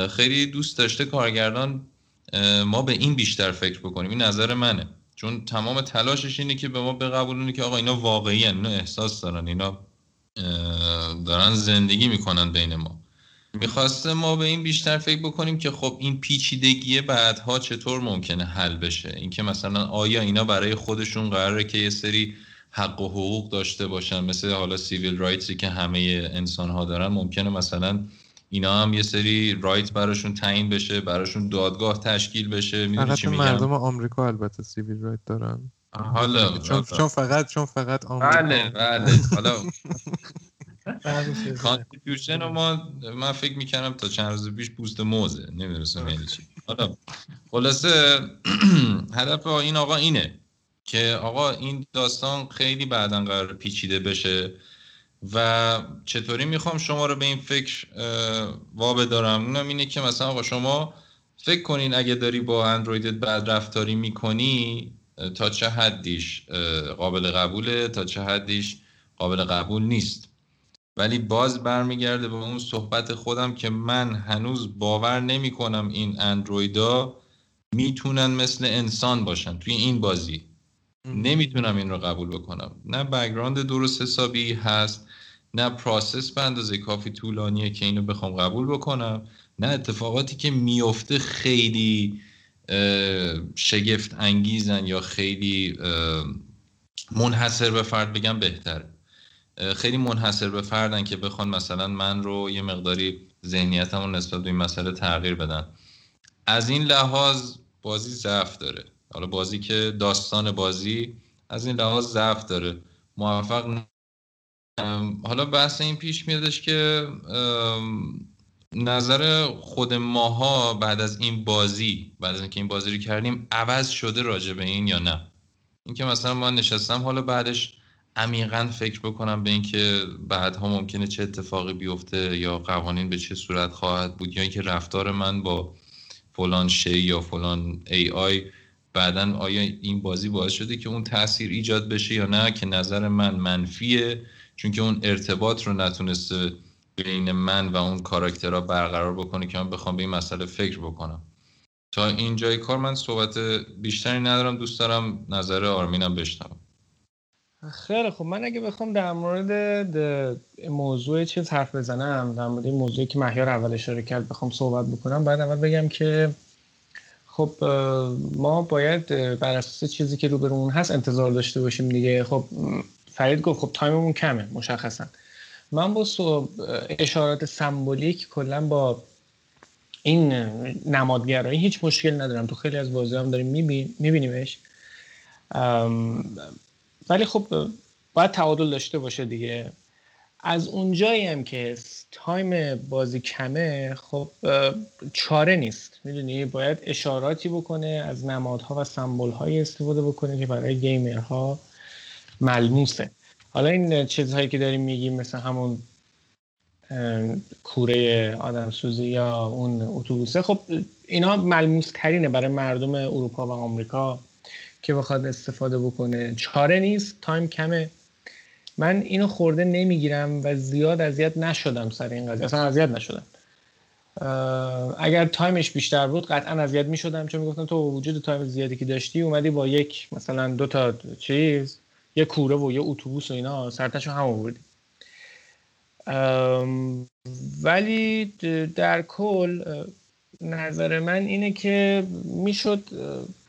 خیلی دوست داشته کارگردان ما به این بیشتر فکر بکنیم. این نظر منه. چون تمام تلاشش اینه که به ما بقبولونه که آقا اینا واقعی اینا احساس دارن اینا دارن زندگی می‌کنن بین ما. می‌خواسته ما به این بیشتر فکر بکنیم که خب این پیچیدگی بعدها چطور ممکنه حل بشه؟ اینکه مثلا آیا اینا برای خودشون قراره که یه سری حق و حقوق داشته باشن؟ مثل حالا سیویل رایتسی که همه انسان ها دارن ممکنه مثلا اینا هم یه سری right براشون تعیین بشه براشون دادگاه تشکیل بشه می‌دونی چی میگم؟ مردم آمریکا البته civil right دارن. حالا چون, چون فقط چون فقط آمریکا. بله بله. حالا constitution ما من فکر می‌کردم تا چند روز پیش پوست موزه. نمی‌دونستم یعنی چی. حالا خلاصه هدف این آقا اینه که آقا این داستان خیلی بعدا قرار پیچیده بشه. و چطوری می‌خوام شما رو به این فکر وابه دارم اونم اینه که مثلا آقا شما فکر کنین اگه داری با اندرویدت بعد رفتاری می‌کنی تا چه حدیش قابل قبوله تا چه حدیش قابل قبول نیست. ولی باز برمیگرده به اون صحبت خودم که من هنوز باور نمی کنم این اندرویدا می‌تونن مثل انسان باشن. توی این بازی. نمی‌تونم این رو قبول بکنم. نه بگراند درست حسابی هست نه پراسس به اندازه کافی طولانیه که اینو بخوام قبول بکنم نه اتفاقاتی که میفته خیلی شگفت انگیزن یا خیلی منحصر به فرد بگم بهتره. خیلی منحصر به فردن که بخوان مثلا من رو یه مقداری ذهنیتم رو نسبت به این مسئله تغییر بدن. از این لحاظ بازی ضعف داره. حالا بازی که داستان بازی از این لحاظ ضعف داره. موفق حالا بحث این پیش میادش که نظر خود ماها بعد از این بازی بعد از اینکه این بازی رو کردیم عوض شده راجع به این یا نه؟ اینکه مثلا ما نشستم حالا بعدش عمیقا فکر بکنم به اینکه بعدها ممکنه چه اتفاقی بیفته یا قوانین به چه صورت خواهد بود یا اینکه رفتار من با فلان شی یا فلان ای آی بعدا آیا این بازی باعث شده که اون تاثیر ایجاد بشه یا نه که نظر من منفیه؟ چون که اون ارتباط رو نتونسته بین من و اون کاراکترها برقرار بکنه که من بخوام به این مسئله فکر بکنم. تا اینجای کار من صحبت بیشتری ندارم دوست دارم نظر آرمینم بشنوم. خیلی خب من اگه بخوام در مورد موضوع چیز حرف بزنم در مورد موضوعی که مهیار اول اشاره کرد بخوام صحبت بکنم. بعد اول بگم که خب ما باید بر اساس چیزی که روبرون هست انتظار داشته باشیم دیگه. خب فرید گفت خب time مون کمه مشخصا. من با اشارات symbolic کلا با این نمادگرایی هیچ مشکل ندارم. تو خیلی از بازی هم داریم میبینیمش. ولی خب باید تعادل داشته باشه دیگه. از اونجایی هم که time بازی کمه خب چاره نیست. می‌دونی؟ باید اشاراتی بکنه از نمادها و سمبولهایی استفاده بکنه که برای گیمرها ملموسه حالا این چیزهایی که داریم میگیم مثل همون کوره آدم سوزی یا اون اتوبوسه خب اینا ملموس ترینه برای مردم اروپا و آمریکا که بخواد استفاده بکنه. چاره نیست تایم کمه. من اینو خورده نمی‌گیرم و زیاد اذیت نشدم سر این قضیه. اصلا اذیت نشدم. اگر time ش بیشتر بود قطعا اذیت می‌شدم چون می‌گفتم با وجود time زیادی که داشتی اومدی با یک مثلا دو تا چیز یه کوره و یه اتوبوس و اینا سر و تهشو هم آوردی ولی در کل نظر من اینه که می‌شد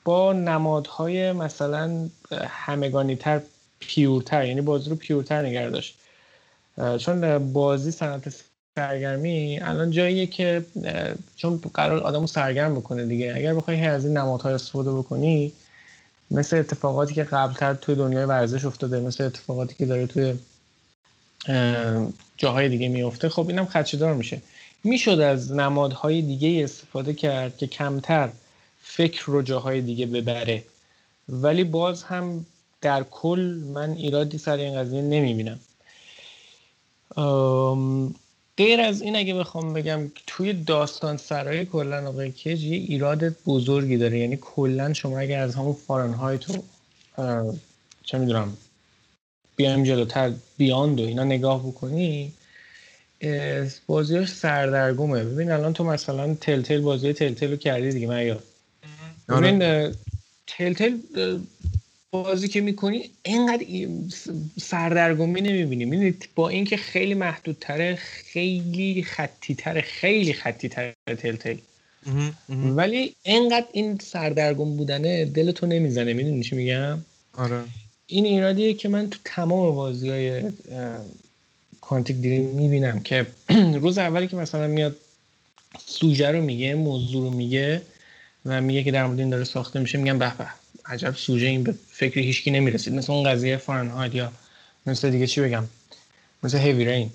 با نمادهای مثلا همگانی تر pure تر یعنی بازی رو pure تر نگه چون بازی صنعت سرگرمی الان جاییه که چون قرار آدمو سرگرم بکنه دیگه. اگر بخوای از این نمادهای استفاده بکنی مثل اتفاقاتی که قبلتر توی دنیای ورزش افتاده مثل اتفاقاتی که داره توی جاهای دیگه میفته خب اینم خدشدار میشه. می‌شد از نمادهای دیگه استفاده کرد که کمتر فکر رو جاهای دیگه ببره. ولی باز هم در کل من ایرادی سر این قضیه نمی‌بینم. غیر از این اگه بخوام بگم توی داستان سرای کلا آقای کج یه ایراد بزرگی داره. یعنی کلا شما اگر از همون فارنهایت و چه می‌دونم بیایم جلوتر بیاند و اینا نگاه بکنی بازیاش سردرگمه. ببین الان تو مثلا تل تل بازی تل تل رو کردی دیگه من یاد آره. ببین تل تل بازی که می‌کنی اینقدر سردرگمی نمی‌بینی. می‌دونی با اینکه خیلی محدودتره خیلی خطی تره خیلی خطی تره تل تل ولی اینقدر این سردرگم بودنه دلتو نمی‌زنه. می‌دونی چی میگم؟ آره. این ایرادیه که من تو تمام بازی های کانتیک دیریم می‌بینم که روز اولی که مثلا میاد سوژه رو میگه موضوع رو میگه و میگه که در مورد این داره ساخته میشه میگم به. عجب سوژه این به فکر هیچکی نمی‌رسید. مثل اون قضیه فارنهایت یا مثل دیگه چی بگم؟ مثل هیوی رین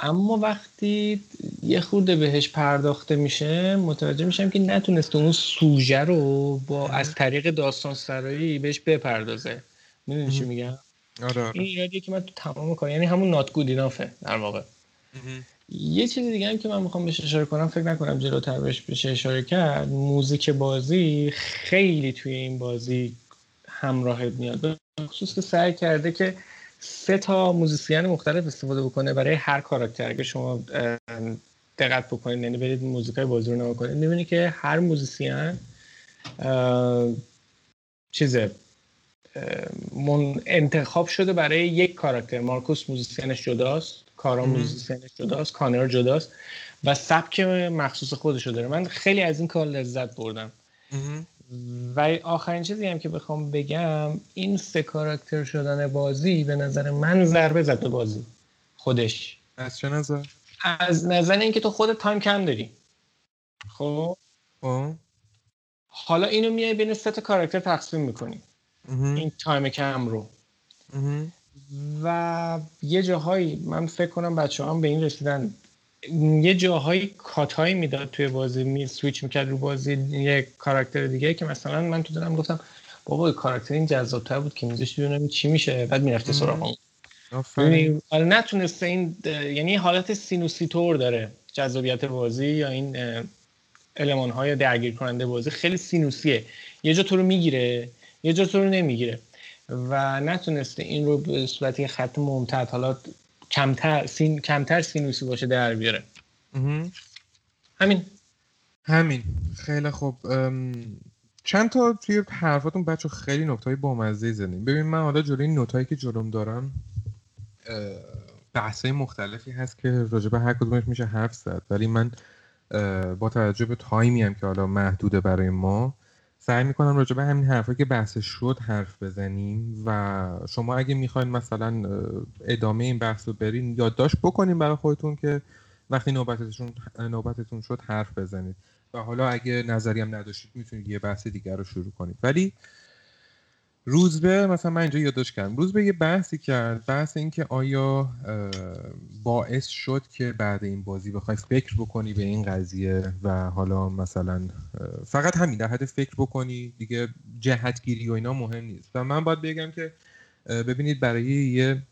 اما وقتی یه خورده بهش پرداخته میشه متوجه میشم که نتونسته اون سوژه رو با از طریق داستان سرایی بهش بپردازه. می‌دونی چی میگم؟ آره. این ایرادیه که من تو تمام کار یعنی همون نات گود در واقع. یه چیز دیگه هم که من می‌خوام بهش اشاره کنم فکر نکنم جلوتر بهش بشه اشاره کرد music بازی خیلی توی این بازی همراهت میاد. خصوص که سعی کرده که سه تا موزیسین مختلف استفاده بکنه برای هر کاراکتر. اگه شما دقت بکنید یعنی برید موزیکای بازی رو نگاه کنید می‌بینید که هر موزیسین چیزه انتخاب شده برای یک کاراکتر. مارکوس موزیسینش جداست. کارا موزیسینش جداست کانر جداست و سبک مخصوص خودشو داره. من خیلی از این کار لذت بردم. و آخرین چیزی هم که بخوام بگم این سه کاراکتر شدن بازی به نظر من ضربه زد به بازی. خودش. از چه نظر؟ از نظر اینکه تو خودت time کم داری. خب؟ آه. حالا اینو میای بین سه تا کاراکتر تقسیم می‌کنی. این time کم رو. و یه جاهایی من فکر کنم بچه هم به این رسیدن. یه جاهایی کاتایی می‌داد توی بازی می سویچ می‌کرد رو بازی یه کاراکتر دیگه که مثلا من تو دلم گفتم بابا کاراکتر این جذابتر بود که میذاشتی ببینم چی میشه بعد می‌رفتی سراغ اون. یعنی حالا نتونسته این یعنی حالت سینوسی تور داره جذابیت بازی یا این المان های درگیر کننده بازی. خیلی سینوسیه. یه جا تو رو می‌گیره یه جا تو رو نمی‌گیره. و نتونسته این رو به صورت یه خط ممتد حالا کمتر سین کمتر سینوسی باشه در بیاره. همین. همین. خیلی خوب. چند تا توی حرفاتون بچه خیلی نکته های بامزه زدیم ببین من حالا جلوی این نوتایی که جلوم دارم بحث مختلفی هست که راجع به هر کدومش میشه حرف زد. ولی من با توجه به تایمی هم که حالا محدوده برای ما سعی می‌کنم راجع به همین حرفایی که بحث شد حرف بزنیم و شما اگه می‌خواین مثلا ادامه این بحث رو برین یادداشت بکنین برای خودتون که وقتی نوبتتون نوبتتون شد حرف بزنید. و حالا اگه نظری هم نداشتید می‌تونید یه بحث دیگر رو شروع کنید. ولی روزبه مثلا من اینجا یادداشت کردم. روزبه یه بحثی کرد. بحث این که آیا باعث شد که بعد این بازی بخوای فکر بکنی به این قضیه و حالا مثلا فقط همین در حد فکر بکنی دیگه جهتگیری و اینا مهم نیست. و من باید بگم که ببینید برای یه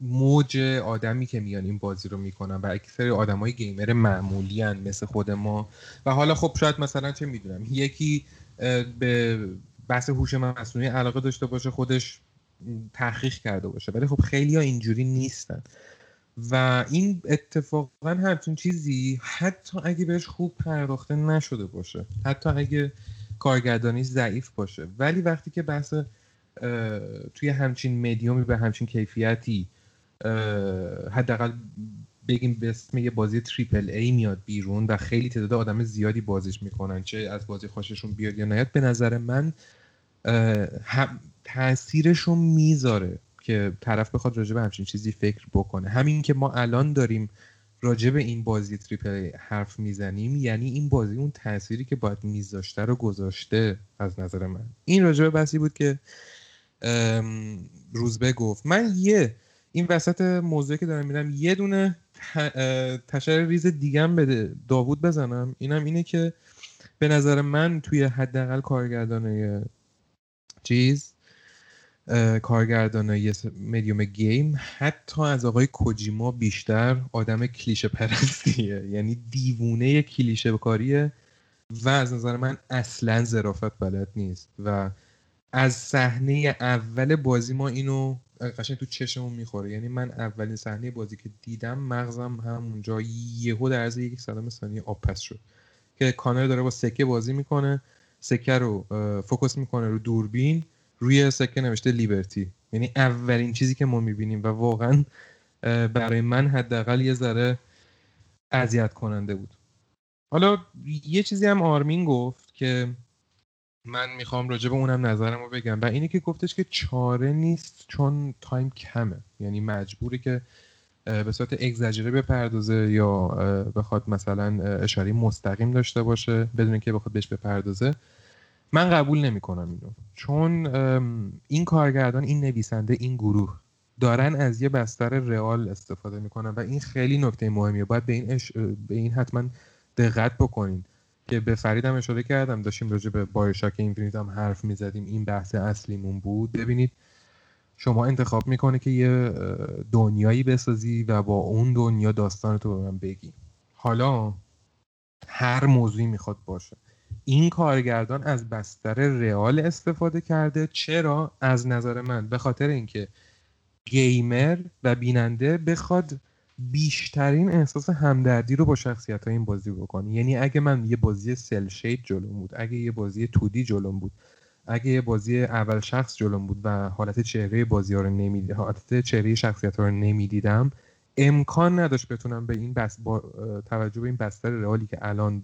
موج آدمی که میان این بازی رو می‌کنن و اکثر آدمای گیمر معمولی هن مثل خود ما. و حالا خب شاید مثلا چه می‌دونم یکی به بحث هوش مصنوعی علاقه داشته باشه خودش تحقیق کرده باشه. ولی خب خیلی ها اینجوری نیستن. و این اتفاقا همچین چیزی حتی اگه بهش خوب پرداخته نشده باشه حتی اگه کارگردانی ضعیف باشه. ولی وقتی که بحث توی همچین مدیومی به همچین کیفیتی حداقل بگیم به اسم یه بازی تریپل ای میاد بیرون و خیلی تعداد آدم زیادی بازیش می‌کنن. چه از بازی خوششون بیاد یا نیاد به نظر من هم تاثیرشون می‌ذاره که طرف بخواد راجع به همچین چیزی فکر بکنه. همین که ما الان داریم راجع این بازی تریپل ای حرف می‌زنیم یعنی این بازی اون تأثیری که باید میذاشته رو گذاشته از نظر من. این راجع به بود که روزبه گفت. من یه این وسط موضوعی که دارم میرم یه دونه تشر ریز دیگم به داوود بزنم. اینم اینه که به نظر من توی حداقل کارگردانه چیز کارگردانه مدیوم گیم حتی از آقای کوجیما بیشتر آدم کلیشه پرستیه. یعنی دیوونه کلیشه کاریه و از نظر من اصلا ظرافت بلد نیست. و از صحنه اول بازی ما اینو قشنگ تو چشمون می‌خوره. یعنی من اولین صحنه بازی که دیدم مغزم همونجا یهو در عرض یک صدم ثانیه آب پس شد. که کانر داره با سکه بازی می‌کنه. سکه رو focus می‌کنه رو دوربین روی سکه نوشته liberty. یعنی اولین چیزی که ما می‌بینیم و واقعا برای من حداقل یه ذره اذیت کننده بود. حالا یه چیزی هم آرمین گفت که من می‌خوام راجع به اونم نظرم رو بگم. و اینه که گفتش که چاره نیست چون time کمه. یعنی مجبوری که به صورت اگزاجره بپردازه یا بخواد مثلا اشاره مستقیم داشته باشه بدون که بخواد بهش بپردازه. من قبول نمی‌کنم اینو. چون این کارگردان این نویسنده این گروه دارن از یه بستر رئال استفاده می‌کنن و این خیلی نکته مهمیه. باید به این, اش... به این حتما دقت بکنین. که به فریدم اشاره کردم داشتیم راجع به بایوشاک اینفینیت هم حرف می‌زدیم این بحث اصلیمون بود. ببینید شما انتخاب می‌کنه که یه دنیایی بسازی و با اون دنیا داستان تو به من بگی. حالا هر موضوعی می‌خواد باشه. این کارگردان از بستر رئال استفاده کرده. چرا؟ از نظر من. به خاطر اینکه گیمر و بیننده بخواد بیشترین احساس همدردی رو با شخصیت این بازی بکنه یعنی اگه من یه بازی سل شید جلوم بود اگه یه بازی تودی جلوم بود اگه یه بازی اول شخص جلوم بود و حالت چهره بازی ها رو نمی حالت چهره شخصیت ها رو نمی‌دیدم امکان نداشت بتونم به این بس با توجه به این بستر رئالی که الان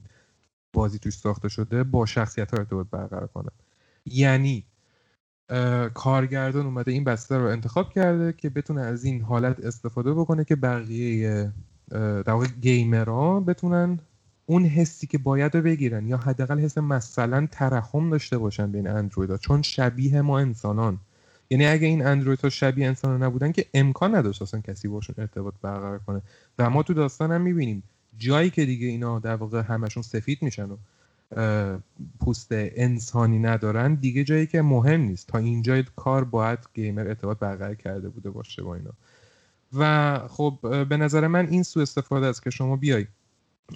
بازی توش ساخته شده با شخصیت ها ارتباط برقرار کنن یعنی کارگردان اومده این بسته رو انتخاب کرده که بتونه از این حالت استفاده بکنه که بقیه در واقع گیمرها بتونن اون حسی که باید رو بگیرن یا حداقل حس مثلا ترحم داشته باشن بین اندرویدها چون شبیه ما انسانان. یعنی اگه این اندروید ها شبیه انسان نبودن که امکان نداشت اصلا کسی باشون ارتباط برقرار کنه. و ما تو داستان هم می‌بینیم جایی که دیگه اینا در واقع همشون سفید میشن و پوست انسانی ندارن دیگه جایی که مهم نیست. تا اینجای کار باید گیمر ارتباط برقرار کرده بوده باشه با اینا. و خب به نظر من این سو استفاده است که شما بیای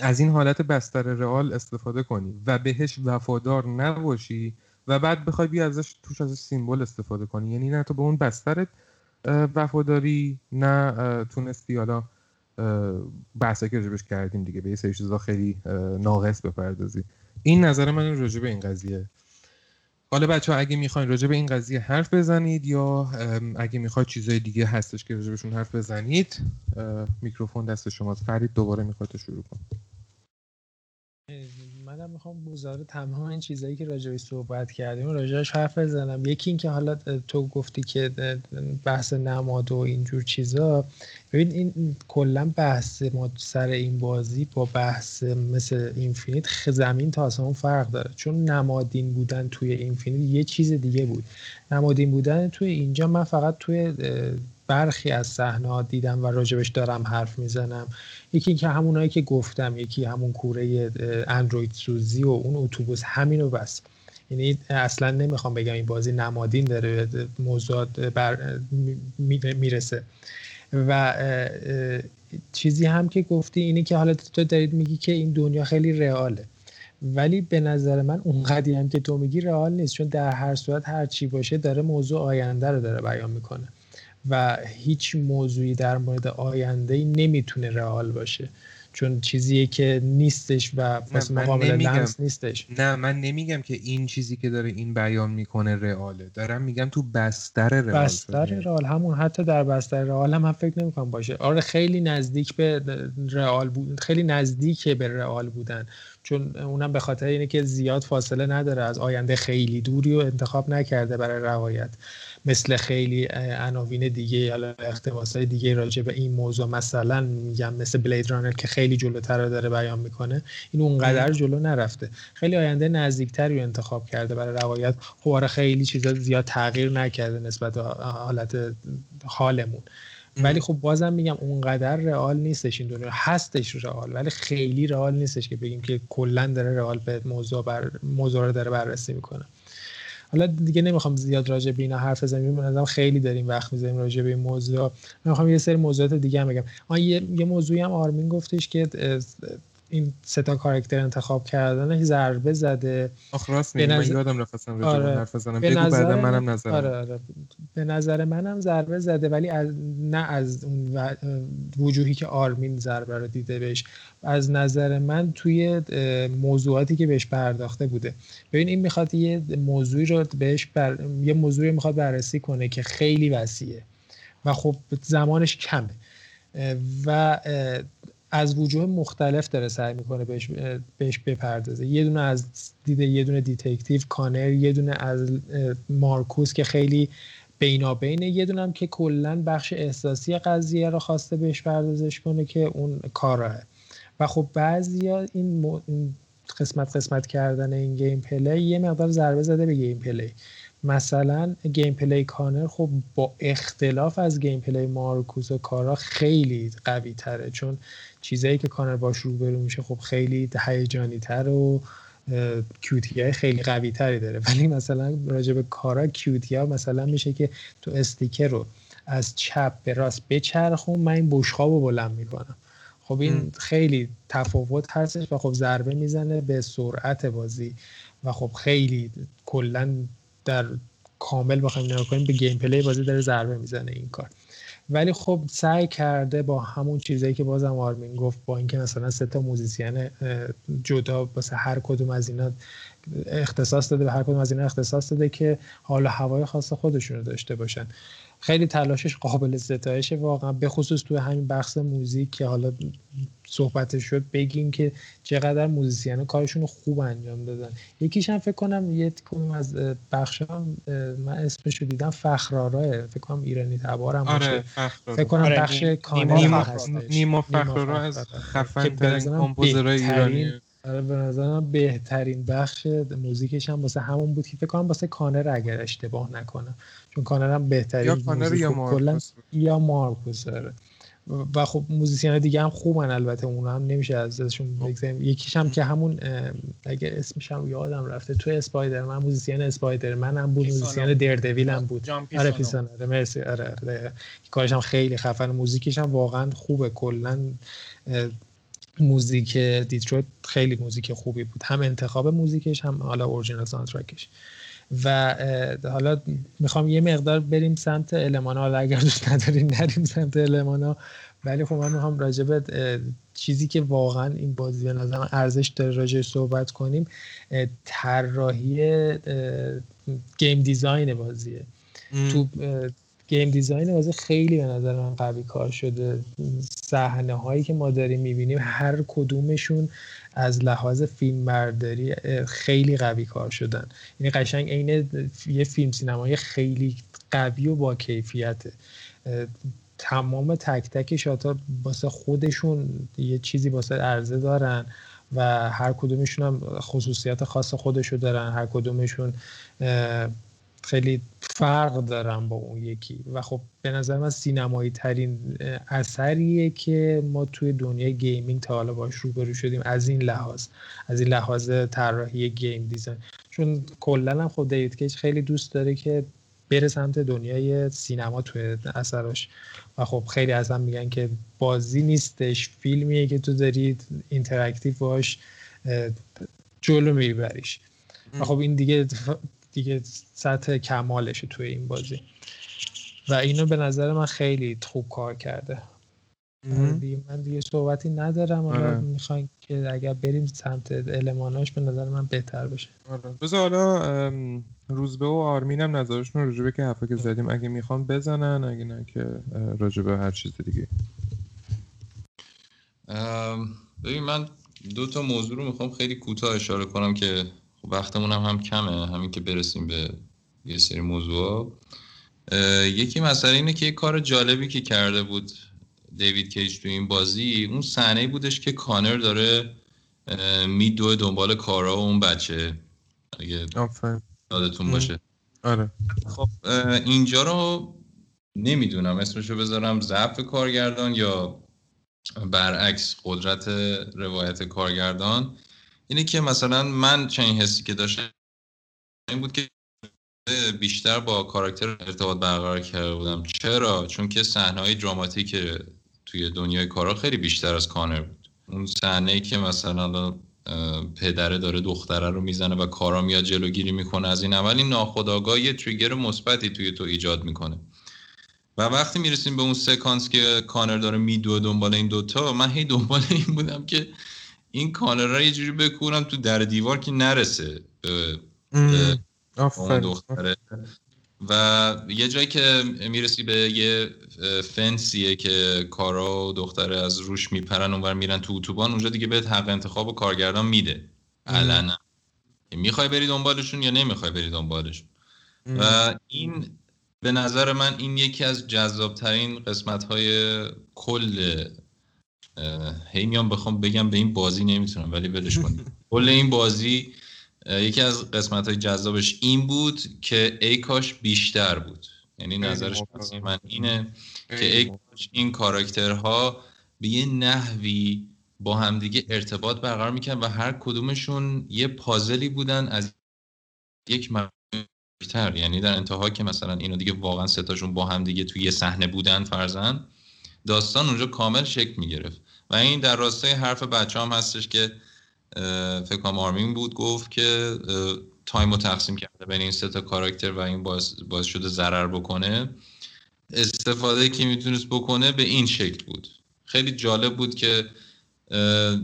از این حالت بستر رئال استفاده کنی و بهش وفادار نباشی و بعد بخوای بیا ازش توش از سیمبل استفاده کنی. یعنی نه تو به اون بسترت وفاداری نه تونستی. حالا بحثی که کردیم دیگه به یه سری چیزا خیلی ناقص بپردازی. این نظر من راجع به این قضیه. حالا بچه ها اگه می‌خواین راجع به این قضیه حرف بزنید یا اگه می‌خواید چیزای دیگه هستش که راجع حرف بزنید میکروفون دست شماست. فرید دوباره می‌خواد شروع کن منم می‌خوام بزاره تمام این چیزایی که راجعش صحبت کردیم راجعش حرف بزنم. یکی این که حالا تو گفتی که بحث نماد و اینجور چیزا. ببین این کلا بحث ما سر این بازی با بحث مثل اینفینیت زمین تا آسمون فرق داره. چون نمادین بودن توی اینفینیت یه چیز دیگه بود. نمادین بودن توی اینجا من فقط توی برخی از صحنه دیدم و راجبش دارم حرف می‌زنم. یکی که همونایی که گفتم یکی همون کوره اندروید سوزی و اون اتوبوس همینو بس. یعنی اصلا نمی‌خوام بگم این بازی نمادین داره موضوعات بر می‌رسه. و چیزی هم که گفتی اینه که حالا تو دارید میگی که این دنیا خیلی رئاله. ولی به نظر من اونقدی هم که تو میگی رئال نیست چون در هر صورت هر چی باشه داره موضوع آینده رو داره بیان می‌کنه. و هیچ موضوعی در مورد آینده نمی‌تونه رئال باشه. چون چیزیه که نیستش و پس مقابل لنس نیستش. نه من نمیگم که این چیزی که داره این بیان می‌کنه رئاله. دارم میگم تو بستر رئال بستر رئال همون حتی در بستر رئال هم, هم فکر نمی‌کنم باشه. آره خیلی نزدیک به رئال بود خیلی نزدیک به رئال بودن. چون اونم به خاطر اینه که زیاد فاصله نداره از آینده خیلی دوری و انتخاب نکرده برای روایت مثل خیلی عناوین دیگه یا اقتباس های دیگه راجع به این موضوع مثلا میگم مثل بلید رانر که خیلی جلوتر رو داره بیان می‌کنه این اونقدر جلو نرفته. خیلی آینده نزدیکتری رو انتخاب کرده برای روایت. خب آره خیلی چیزا زیاد تغییر نکرده نسبت به حالت حالمون. ولی خب بازم میگم اونقدر رئال نیستش این دنیا. هستش رئال ولی خیلی رئال نیستش که بگیم که کلا داره رئال به موضوع بر موضوع رو داره بررسی می‌کنه. حالا دیگه نمی‌خوام زیاد راجع به اینا حرف بزنیم من خیلی داریم وقت می‌ذاریم راجع به این موضوع. من می‌خوام یه سری موضوعات دیگه هم بگم. آن یه, یه موضوعی هم آرمین گفتش که این سه تا کاراکتر انتخاب کردن ضربه زده. آخ راست من یادم رفت اصلا آره. حرف بزنم. بگو نظر منم نظرم. آره آره. به نظر منم ضربه زده ولی از نه از اون وجوهی که آرمین ضربه رو دیده بهش. از نظر من توی موضوعاتی که بهش پرداخته بوده. ببین این می‌خواد یه موضوعی رو بهش بر... یه موضوعی می‌خواد بررسی کنه که خیلی وسیعه و خب زمانش کمه. و از وجوه مختلف داره سعی می‌کنه بهش, بهش بپردازه. یه دونه از دیده یه دونه detective کانر یه دونه از مارکوس که خیلی بینابینه. یه دونه هم که کلا بخش احساسی قضیه رو خواسته بهش پردازش کنه که اون کاراه و خب بعضیا این, این قسمت قسمت کردن این gameplay یه مقدار ضربه زده به gameplay. مثلا gameplay کانر خب با اختلاف از gameplay مارکوس و کارا خیلی قوی تره چون چیزایی که کانر باهاش روبرو میشه خب خیلی هیجانی تر و QTE های خیلی قوی تری داره. ولی مثلا راجع به کارا QTE ها مثلا میشه که تو stick رو از چپ به راست بچرخون من این بشقاب رو بلند می‌کنم. خب این خیلی تفاوت هستش و خب ضربه می‌زنه به سرعت بازی و خب خیلی کلا در کامل بخوایم نگاه کنیم به gameplay بازی داره ضربه می‌زنه این کار. ولی خب سعی کرده با همون چیزایی که بازم آرمین گفت با اینکه مثلا سه تا موزیسین جدا واسه هر کدوم از اینا اختصاص داده به هر کدوم از اینا اختصاص داده که حال هوای خاص خودشون رو داشته باشن. خیلی تلاشش قابل ستایشه واقعا به خصوص توی همین بخش music که حالا صحبتش شد بگیم که چقدر موزیسین کارشون رو خوب انجام دادن. یکیش هم فکر کنم یه کنم از بخش هم من اسمش رو دیدم فخرآرا فکر کنم ایرانی تبارم آره فکر کنم آره بخش نیما, نیما فخرآرا از خفن ترین composer های ایرانی. آره به نظرم بهترین بخش music ش هم واسه همون بود که فکر کنم واسه کانر اگر اشتباه نکنم. چون کانر هم بهترین یا کانر یا مارکوس. یا مارکوس داره. و خب موزیسین دیگه هم خوبن البته اون هم نمیشه ازشون خب. بگذاریم. یکیش هم که همون اگه اسمش هم یادم رفته تو اسپایدر من موزیسین اسپایدر من هم بود موزیسین دردویل هم بود. آره پیسانو. آره مرسی. آره, آره. کارش هم خیلی خفن music ش هم واقعا خوبه. کلا music دیترویت خیلی music خوبی بود. هم انتخاب music ش هم حالا original soundtrack ش و حالا می‌خوام یه مقدار بریم سمت المانا حالا اگر دوست نداریم نریم سمت المانا ولی خب من می‌خوام راجب چیزی که واقعا این بازی به نظرم ارزش داره راجع صحبت کنیم طراحی گیم دیزاین بازیه. تو گیم دیزاین بازی خیلی به نظر من قوی کار شده. صحنه هایی که ما داریم می‌بینیم هر کدومشون از لحاظ فیلم برداری خیلی قوی کار شدن. یعنی قشنگ عین یه فیلم سینمایی خیلی قوی و با کیفیته. تمام تک تک شاتا واسه خودشون یه چیزی واسه عرضه دارن و هر کدومشون هم خصوصیت خاص خودشو دارن هر کدومشون خیلی فرق دارن با اون یکی. و خب به نظر من سینمایی ترین اثریه که ما توی دنیای gaming تا حالا باش روبرو شدیم از این لحاظ از این لحاظ طراحی game design. چون کلا هم خب دیوید کیج خیلی دوست داره که بره سمت دنیای سینما توی اثراش. و خب خیلی از هم میگن که بازی نیستش فیلمیه که تو دارید interactive باش جلو میبریش. و خب این دیگه دیگه سطح کمالشه توی این بازی. و اینو به نظر من خیلی خوب کار کرده. من دیگه صحبتی ندارم. آره. می‌خواین که اگر بریم سمت الماناش به نظر من بهتر بشه. آره. بذار حالا روزبه و آرمین هم نظرشون راجبه که حرفا که زدیم. اگه می‌خوان بزنن اگه نه که راجبه هر چیز دیگه. ببین من دو تا موضوع رو می‌خوام خیلی کوتاه اشاره کنم که وقتمون هم, هم کمه. همین که برسیم به یه سری موضوع یکی مسئله اینه که یه کار جالبی که کرده بود دیوید کیج تو این بازی اون صحنه بودش که کانر داره میدوه دنبال کارا و اون بچه. اگه یادتون باشه. آره. خب اینجا رو نمی‌دونم. اسمشو بذارم ضعف کارگردان یا برعکس قدرت روایت کارگردان. اینه که مثلا من چنین حسی که داشتم این بود که بیشتر با کاراکتر ارتباط برقرار کرده بودم. چرا؟ چون که صحنه های دراماتیک توی دنیای کارا خیلی بیشتر از کانر بود. اون صحنه که مثلا پدره داره دختره رو می‌زنه و کارا میاد جلوگیری می‌کنه از این اول این ناخودآگاه یه تریگر مثبتی توی تو ایجاد می‌کنه. و وقتی می‌رسیم به اون سکانس که کانر داره میدوه دنبال این دوتا من هی دنبال این بودم که این کانرا یه جوری بکورم تو در دیوار که نرسه به, اون دختره. و یه جایی که می‌رسی به یه فنسیه که کارا و دختره از روش میپرن اونور میرن تو اتوبان اونجا دیگه بهت حق انتخاب و کارگردان میده. علنا. می‌خوای بری دنبالشون یا نمی‌خوای بری دنبالشون. و این به نظر من این یکی از جذابترین قسمت های کل هی میام بخوام بگم به این بازی نمی‌تونم ولی ولش کنید کل این بازی یکی از قسمت های جذابش این بود که ای کاش بیشتر بود. یعنی نظرش من اینه که ای کاش این کاراکترها به یه نحوی با همدیگه ارتباط برقرار می‌کنن و هر کدومشون یه پازلی بودن از یک بیشتر. یعنی در انتها که مثلا اینو دیگه واقعا ستاشون با هم دیگه توی یه صحنه بودن فرزن داستان اونجا کامل شکل می‌گرفت. و این در راستای حرف بچه هم هستش که فکر کنم آرمین بود گفت که time رو تقسیم کرده بین این سه تا کاراکتر و این باعث, باعث شده ضرر بکنه. استفاده که می‌تونست بکنه به این شکل بود. خیلی جالب بود که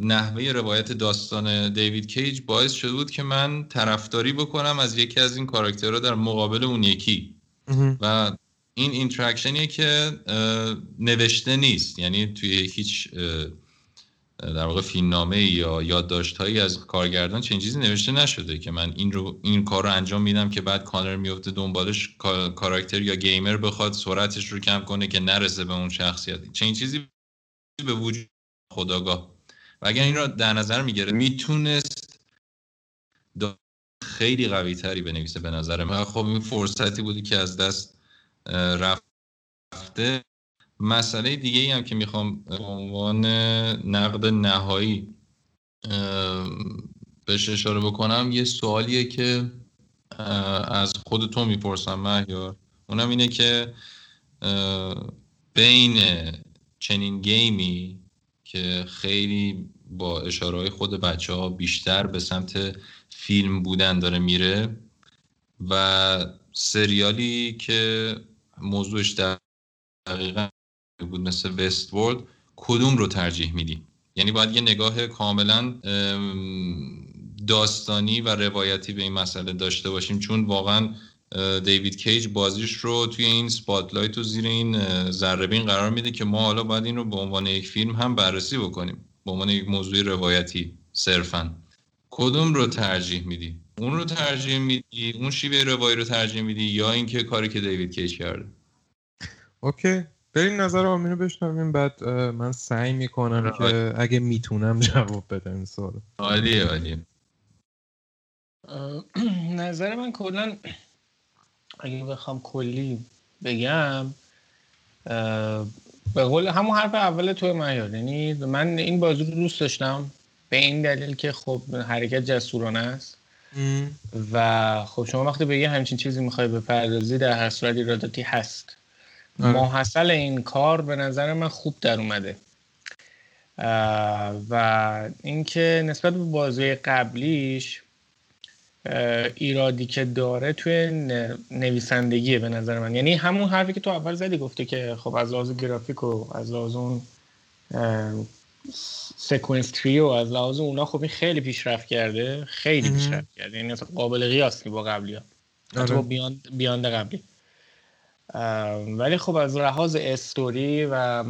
نحوه روایت داستان دیوید کیج باعث شده بود که من طرفداری بکنم از یکی از این کاراکترها در مقابل اون یکی. و این interaction یه که نوشته نیست. یعنی توی هیچ در واقع فیلمنامه یا یادداشتهایی از کارگردان چنین چیزی نوشته نشده که من این رو این کار رو انجام میدم که بعد کانر میفته دنبالش کاراکتر یا gamer بخواد سرعتش رو کم کنه که نرسه به اون شخصیت. چنین چیزی به وجود خودآگاه. و اگر این رو در نظر می‌گیره می‌تونست خیلی قوی تری بنویسه به نظر من. خب این فرصتی بودی که از دست رفته. مسئله دیگه ای هم که می‌خوام به عنوان نقد نهایی بهش اشاره بکنم یه سوالیه که از خود تو می‌پرسم مهیار. اونم اینه که بین چنین گیمی که خیلی با اشاره خود بچه ها بیشتر به سمت فیلم بودن داره میره و سریالی که موضوعش دقیقا بود مثل وست ورد کدوم رو ترجیح میدی؟ یعنی باید یه نگاه کاملا داستانی و روایتی به این مسئله داشته باشیم چون واقعا دیوید کیج بازیش رو توی این سپاتلایت و زیر این ذربین قرار میده که ما حالا باید این رو به عنوان یک فیلم هم بررسی بکنیم به عنوان یک موضوع روایتی صرفا. کدوم رو ترجیح میدی؟ اون رو ترجیح میدی؟ اون شیوه روایی رو ترجیح میدی یا اینکه کاری که دیوید کیج کرده؟ اوکی. بریم نظر آمین رو بشنویم. بعد من سعی می‌کنم که اگه می‌تونم جواب بدم این سوال عالیه عالیه. نظر من کلا اگه بخوام کلی بگم به قول همون حرف اول تو من یعنی من این بازی رو دوست داشتم به این دلیل که خب حرکت جسورانه است. و خب شما وقتی به یه همچین چیزی می‌خوای بپردازی در هر صورت ایراداتی هست. آره. ماحصل این کار به نظر من خوب در اومده. و اینکه نسبت به بازی قبلیش ایرادی که داره توی نویسندگیه به نظر من. یعنی همون حرفی که تو اول زدی گفته که خب از لحاظ گرافیک و از لحاظ اون سکونس تریو از لحاظ اونا خب این خیلی پیشرفت کرده خیلی پیشرفت کرده. یعنی قابل قیاس با قبلی ها. حتی با آره. بیاند قبلی. ولی خب از لحاظ استوری و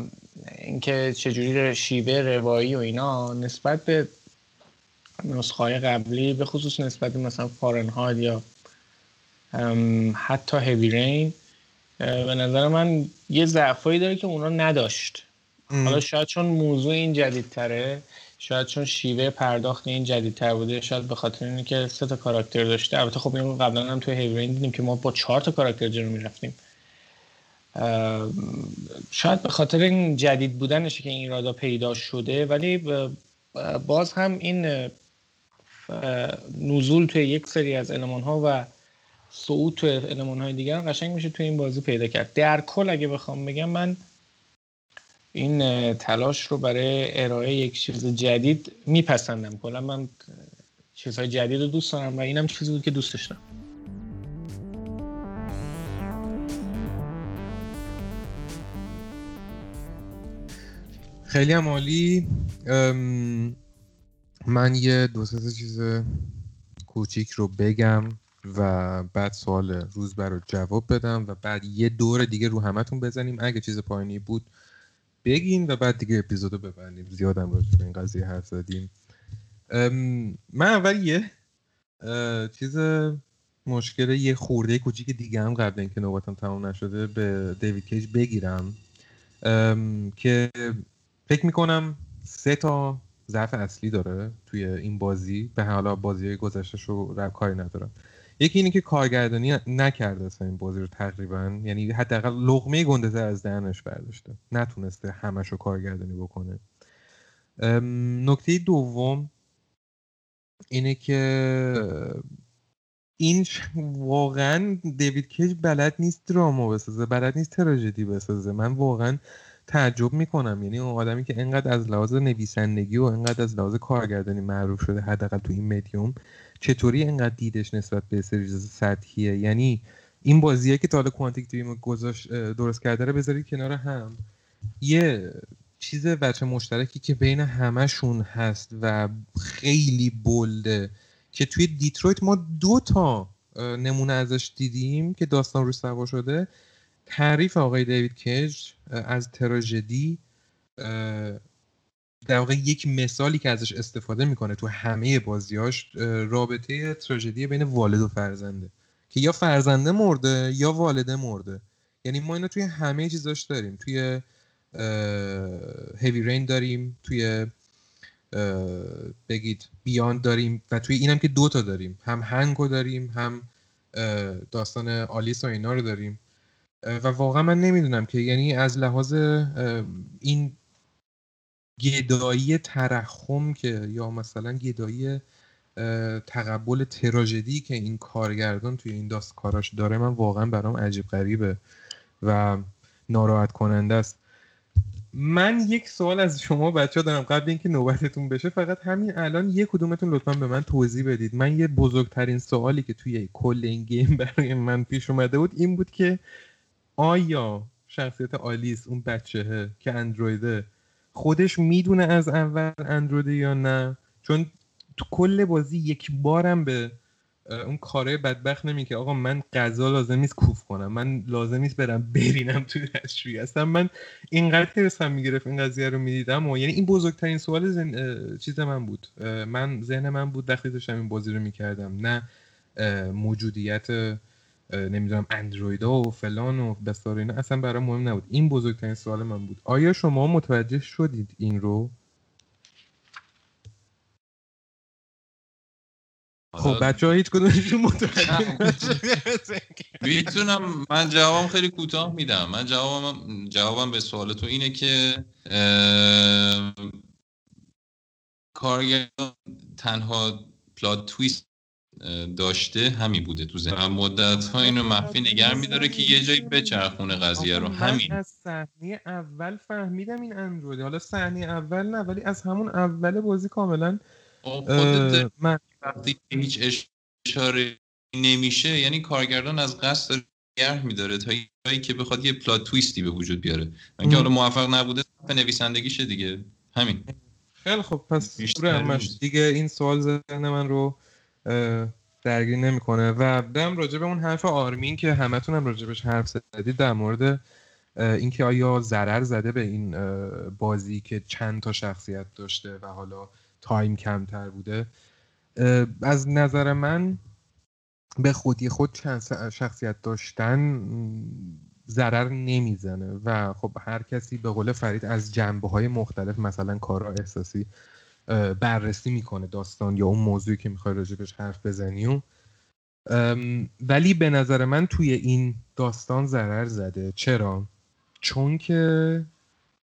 اینکه چجوری شیوه روایی و اینا نسبت به نسخه قبلی به خصوص نسبت به مثلا فارنهایت یا حتی هیوی رین به نظر من یه ضعفایی داره که اونا نداشت. حالا شاید چون موضوع این جدیدتره شاید چون شیوه پرداخت این جدیدتر بوده شاید به خاطر اینه که سه تا کاراکتر داشته. البته خب این قبلا هم توی هیوی رین دیدیم که ما با چهار تا کاراکتر جلو می‌رفتیم. شاید به خاطر این جدید بودنشه که این رادا پیدا شده ولی باز هم این نزول توی یک سری از علمان ها و صعود توی علمان های دیگر قشنگ میشه توی این بازی پیدا کرد. در کل اگه بخوام بگم من این تلاش رو برای ارائه یک چیز جدید میپسندم. کلا من چیزهای جدید رو دوست دارم و اینم چیزی بود که دوست داشتم خیلی هم عالی. من یه دو سه چیز کوچیک رو بگم و بعد سوال روز رو جواب بدم و بعد یه دور دیگه رو همتون بزنیم. اگه چیز پایینی بود بگین و بعد دیگه اپیزود رو ببندیم. زیادم راجع به این قضیه حرف زدیم. من اول یه چیز مشکل یه خورده کوچیک دیگه هم قبل اینکه نوبتم تمام نشده به دیوید کیج بگیرم. که فکر می‌کنم سه تا ضعف اصلی داره توی این بازی. به حالا بازی های گذشتش رو کاری ندارم. یکی اینه که کارگردانی نکرده اصلا این بازی رو تقریبا. یعنی حداقل لغمه گنده تر از دهنش برداشته. نتونسته همش رو کارگردانی بکنه. نکته دوم اینه که این واقعا دیوید کیج بلد نیست دراما بسازه بلد نیست تراژدی بسازه. من واقعا تعجب می‌کنم. یعنی اون آدمی که انقدر از لحاظ نویسندگی و انقدر از لحاظ کارگردانی معروف شده حداقل تو این مدیوم چطوری انقدر دیدش نسبت به سریز سطحیه؟ یعنی این بازیه که تا حالا کوانتیک دریم گذاشت درست کرده رو بذارید کنار هم. یه چیز بچه مشترکی که بین همشون هست و خیلی بلده که توی دیترویت ما دو تا نمونه ازش دیدیم که داستان رو سوا شده. تعریف آقای دیوید کیج از تراژدی در واقع یک مثالی که ازش استفاده می‌کنه تو همه بازیاش رابطه تراژدی بین والد و فرزنده که یا فرزنده مرده یا والده مرده. یعنی ما اینو توی همه چیزاش داریم. توی هیوی رین داریم توی بگید بیاند داریم و توی اینم که دوتا داریم. هم هنگو داریم هم داستان آلیس و اینا رو داریم. و واقعا من نمی‌دونم که یعنی از لحاظ این گدایی ترخم که یا مثلا گدایی تقبل تراژدی که این کارگردان توی این داست کاراش داره من واقعا برام عجیب غریبه و ناراحت کننده است. من یک سوال از شما بچه ها دارم. قبل اینکه نوبتتون بشه فقط همین الان یک کدومتون لطفا به من توضیح بدید. من یه بزرگترین سوالی که توی کل این گیم برای من پیش اومده بود این بود که آیا شخصیت آلیس اون بچهه که اندرویده خودش می‌دونه از اول اندرویده یا نه؟ چون تو کل بازی یک بارم به اون کاره بدبخت نمی که آقا من غذا لازم نیست کوف کنم من لازم نیست برم برینم توی دستشویی اصلا من اینقدر حرسم می‌گرفت این قضیه رو می‌دیدم و یعنی این بزرگترین سوال زن... چیز من بود. من ذهن من بود وقتی داشتم این بازی رو می‌کردم نه موجودیت نمی‌دونم اندرویدا و فلان و بسار اینا اصلا برای مهم نبود. این بزرگترین سوال من بود. آیا شما متوجه شدید این رو؟ خب بچه ها هیچ کدومشون متوجه می‌تونم من جوابم خیلی کوتاه میدم. من جوابم جوابم به سوال تو اینه که کارگردان تنها پلات تویست داشته همین بوده تو ذهن. مدت ها اینو مخفی نگر میداره که یه جایی بچرخونه قضیه رو. همین. از صحنه اول فهمیدم این اندرویده. حالا صحنه اول نه ولی از همون اول بازی کاملا خودت من وقتی هیچ اشاره نمیشه یعنی کارگردان از قصد نگه میداره تا جایی که بخواد یه پلات تویستی به وجود بیاره. اینکه حالا موفق نبوده به نویسندگیشه دیگه. همین. خیلی خب پس دیگه این سوال ذهن من رو درگیر نمی‌کنه. و برم راجع به اون حرف آرمین که همتون هم راجبش حرف زدید در مورد اینکه آیا ضرر زده به این بازی که چند تا شخصیت داشته و حالا تایم کمتر بوده. از نظر من به خودی خود چند شخصیت داشتن ضرر نمی‌زنه. و خب هر کسی به قول فرید از جنبه های مختلف مثلا کارا احساسی بررسی می‌کنه داستان یا اون موضوعی که می‌خوای راجبش حرف بزنی و ولی به نظر من توی این داستان ضرر زده. چرا؟ چون که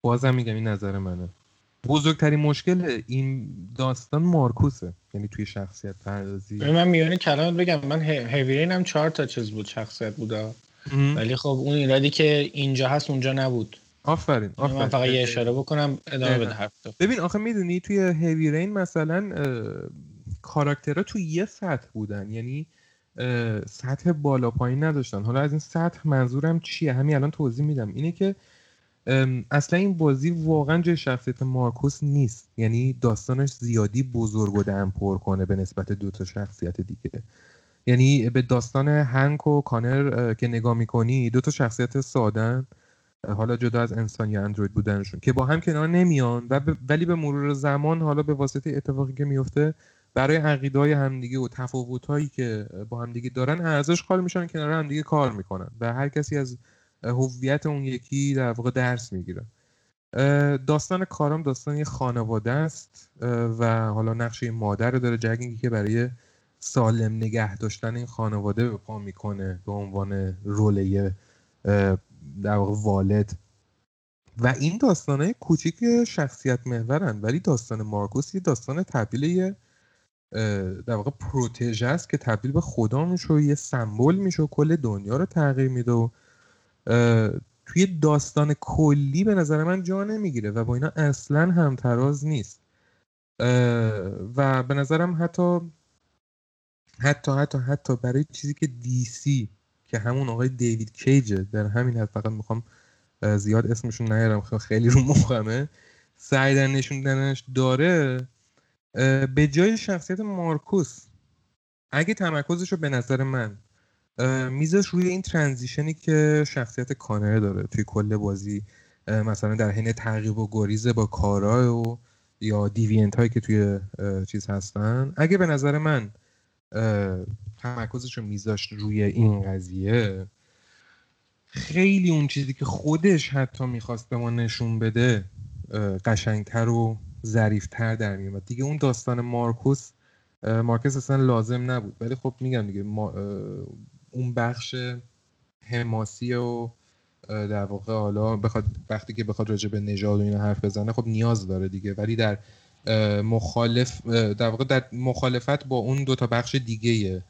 بازم میگم این نظر منه. بزرگترین مشکل این داستان مارکوسه. یعنی توی شخصیت پردازی من میانه کلام بگم. من هیویرین هم چهار تا چیز بود شخصیت بوده ولی خب اون ایرادی که اینجا هست اونجا نبود. آفرین آفرین من فقط یه اشاره بکنم ادامه بده حرف ببین آخه می‌دونی توی هیوی رین مثلا کاراکترها توی یه سطح بودن. یعنی سطح بالا پایین نداشتن. حالا از این سطح منظورم چیه؟ همین الان توضیح میدم. اینه که اصلا این بازی واقعا جای شخصیت مارکوس نیست. یعنی داستانش زیادی بزرگ و دم پر کنه به نسبت دو تا شخصیت دیگه. یعنی به داستان هنک و کانر که نگاه می‌کنی دو تا شخصیت سادن حالا جدا از انسان یا اندروید بودنشون که با هم کنار نمیان و ولی به مرور زمان حالا به واسطه اتفاقی که میفته برای عقیده های همدیگه و تفاوت هایی که با همدیگه دارن ارزش قائل میشن کنار همدیگه کار می‌کنن و هر کسی از هویت اون یکی در واقع درس می‌گیره. داستان کارم داستان یه خانواده است و حالا نقشه مادر رو داره جگینگی که برای سالم نگه داشتن این خانواده به پا می‌کنه به عنوان رول در واقع والد. و این داستان های کوچیک شخصیت محورن ولی داستان مارکوس یه داستان تبدیل یه در واقع پروتژه است که تبدیل به خدا میشه و یه سمبل میشه و کل دنیا رو تغییر میده و توی داستان کلی به نظر من جا نمی‌گیره و با اینا اصلا همتراز نیست. و به نظرم حتی حتی حتی حتی برای چیزی که دی که همون آقای دیوید کیجه در همین حد فقط می‌خوام زیاد اسمشون نیارم خیلی رو مخمه. سعی در نشوندنش داره. به جای شخصیت مارکوس اگه تمرکزش رو به نظر من میزش روی این ترانزیشنی که شخصیت کانر داره. توی کل بازی مثلا در حین تعقیب و گریز با کارا و یا دیوینت هایی که توی چیز هستن. اگه به نظر من تمرکزش رو میذاشت روی این قضیه. خیلی اون چیزی که خودش حتی می‌خواست به ما نشون بده قشنگتر و ظریفتر در میومد دیگه اون داستان مارکوس مارکس اصلا لازم نبود. ولی خب میگم دیگه اون بخش حماسی و در واقع حالا بخواد وقتی که بخواد راجع به نژاد و اینا حرف بزنه خب نیاز داره دیگه. ولی در مخالف در واقع در مخالفت با اون دو تا بخش دیگه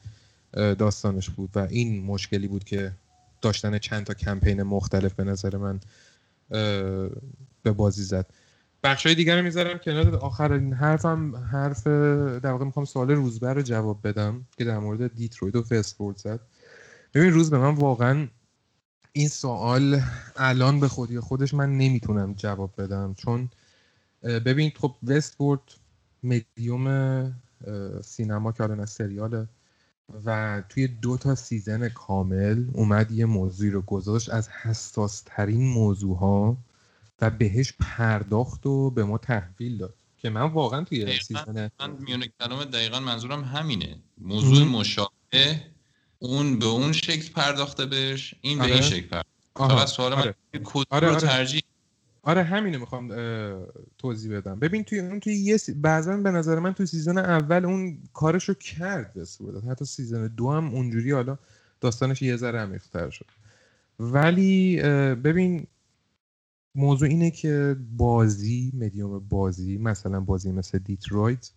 داستانش بود و این مشکلی بود که داشتن چند تا کمپین مختلف به نظر من به بازی زد. بخش های دیگر رو می‌ذارم کنار. آخرین حرفم حرف در واقع می‌خوام سوال روزبر رو جواب بدم که در مورد دیترویت و فسفورد زد. ببین روز به من واقعا این سوال الان به خودی خودش من نمی‌تونم جواب بدم چون ببین خب وستفورد مدیوم سینما که الان سریاله و توی دو تا season کامل اومد یه موضوعی رو گذاشت از حساس ترین موضوع ها و بهش پرداخت و به ما تحویل داد که من واقعا توی سیزن من میونه کلام دقیقا منظورم همینه موضوع مشابه اون به اون شکل پرداخته بهش این به این آره. شکل پرداخته فقط سوال آره. من آره، رو آره. ترجیح آره همینو می‌خوام توضیح بدم. ببین توی اون توی یه سی... بعضا به نظر من توی season اول اون کارشو کرده بود حتی season دو هم اونجوری حالا داستانش یه ذره عمیق‌تر شد. ولی ببین موضوع اینه که بازی مدیوم بازی مثلا بازی مثل Detroit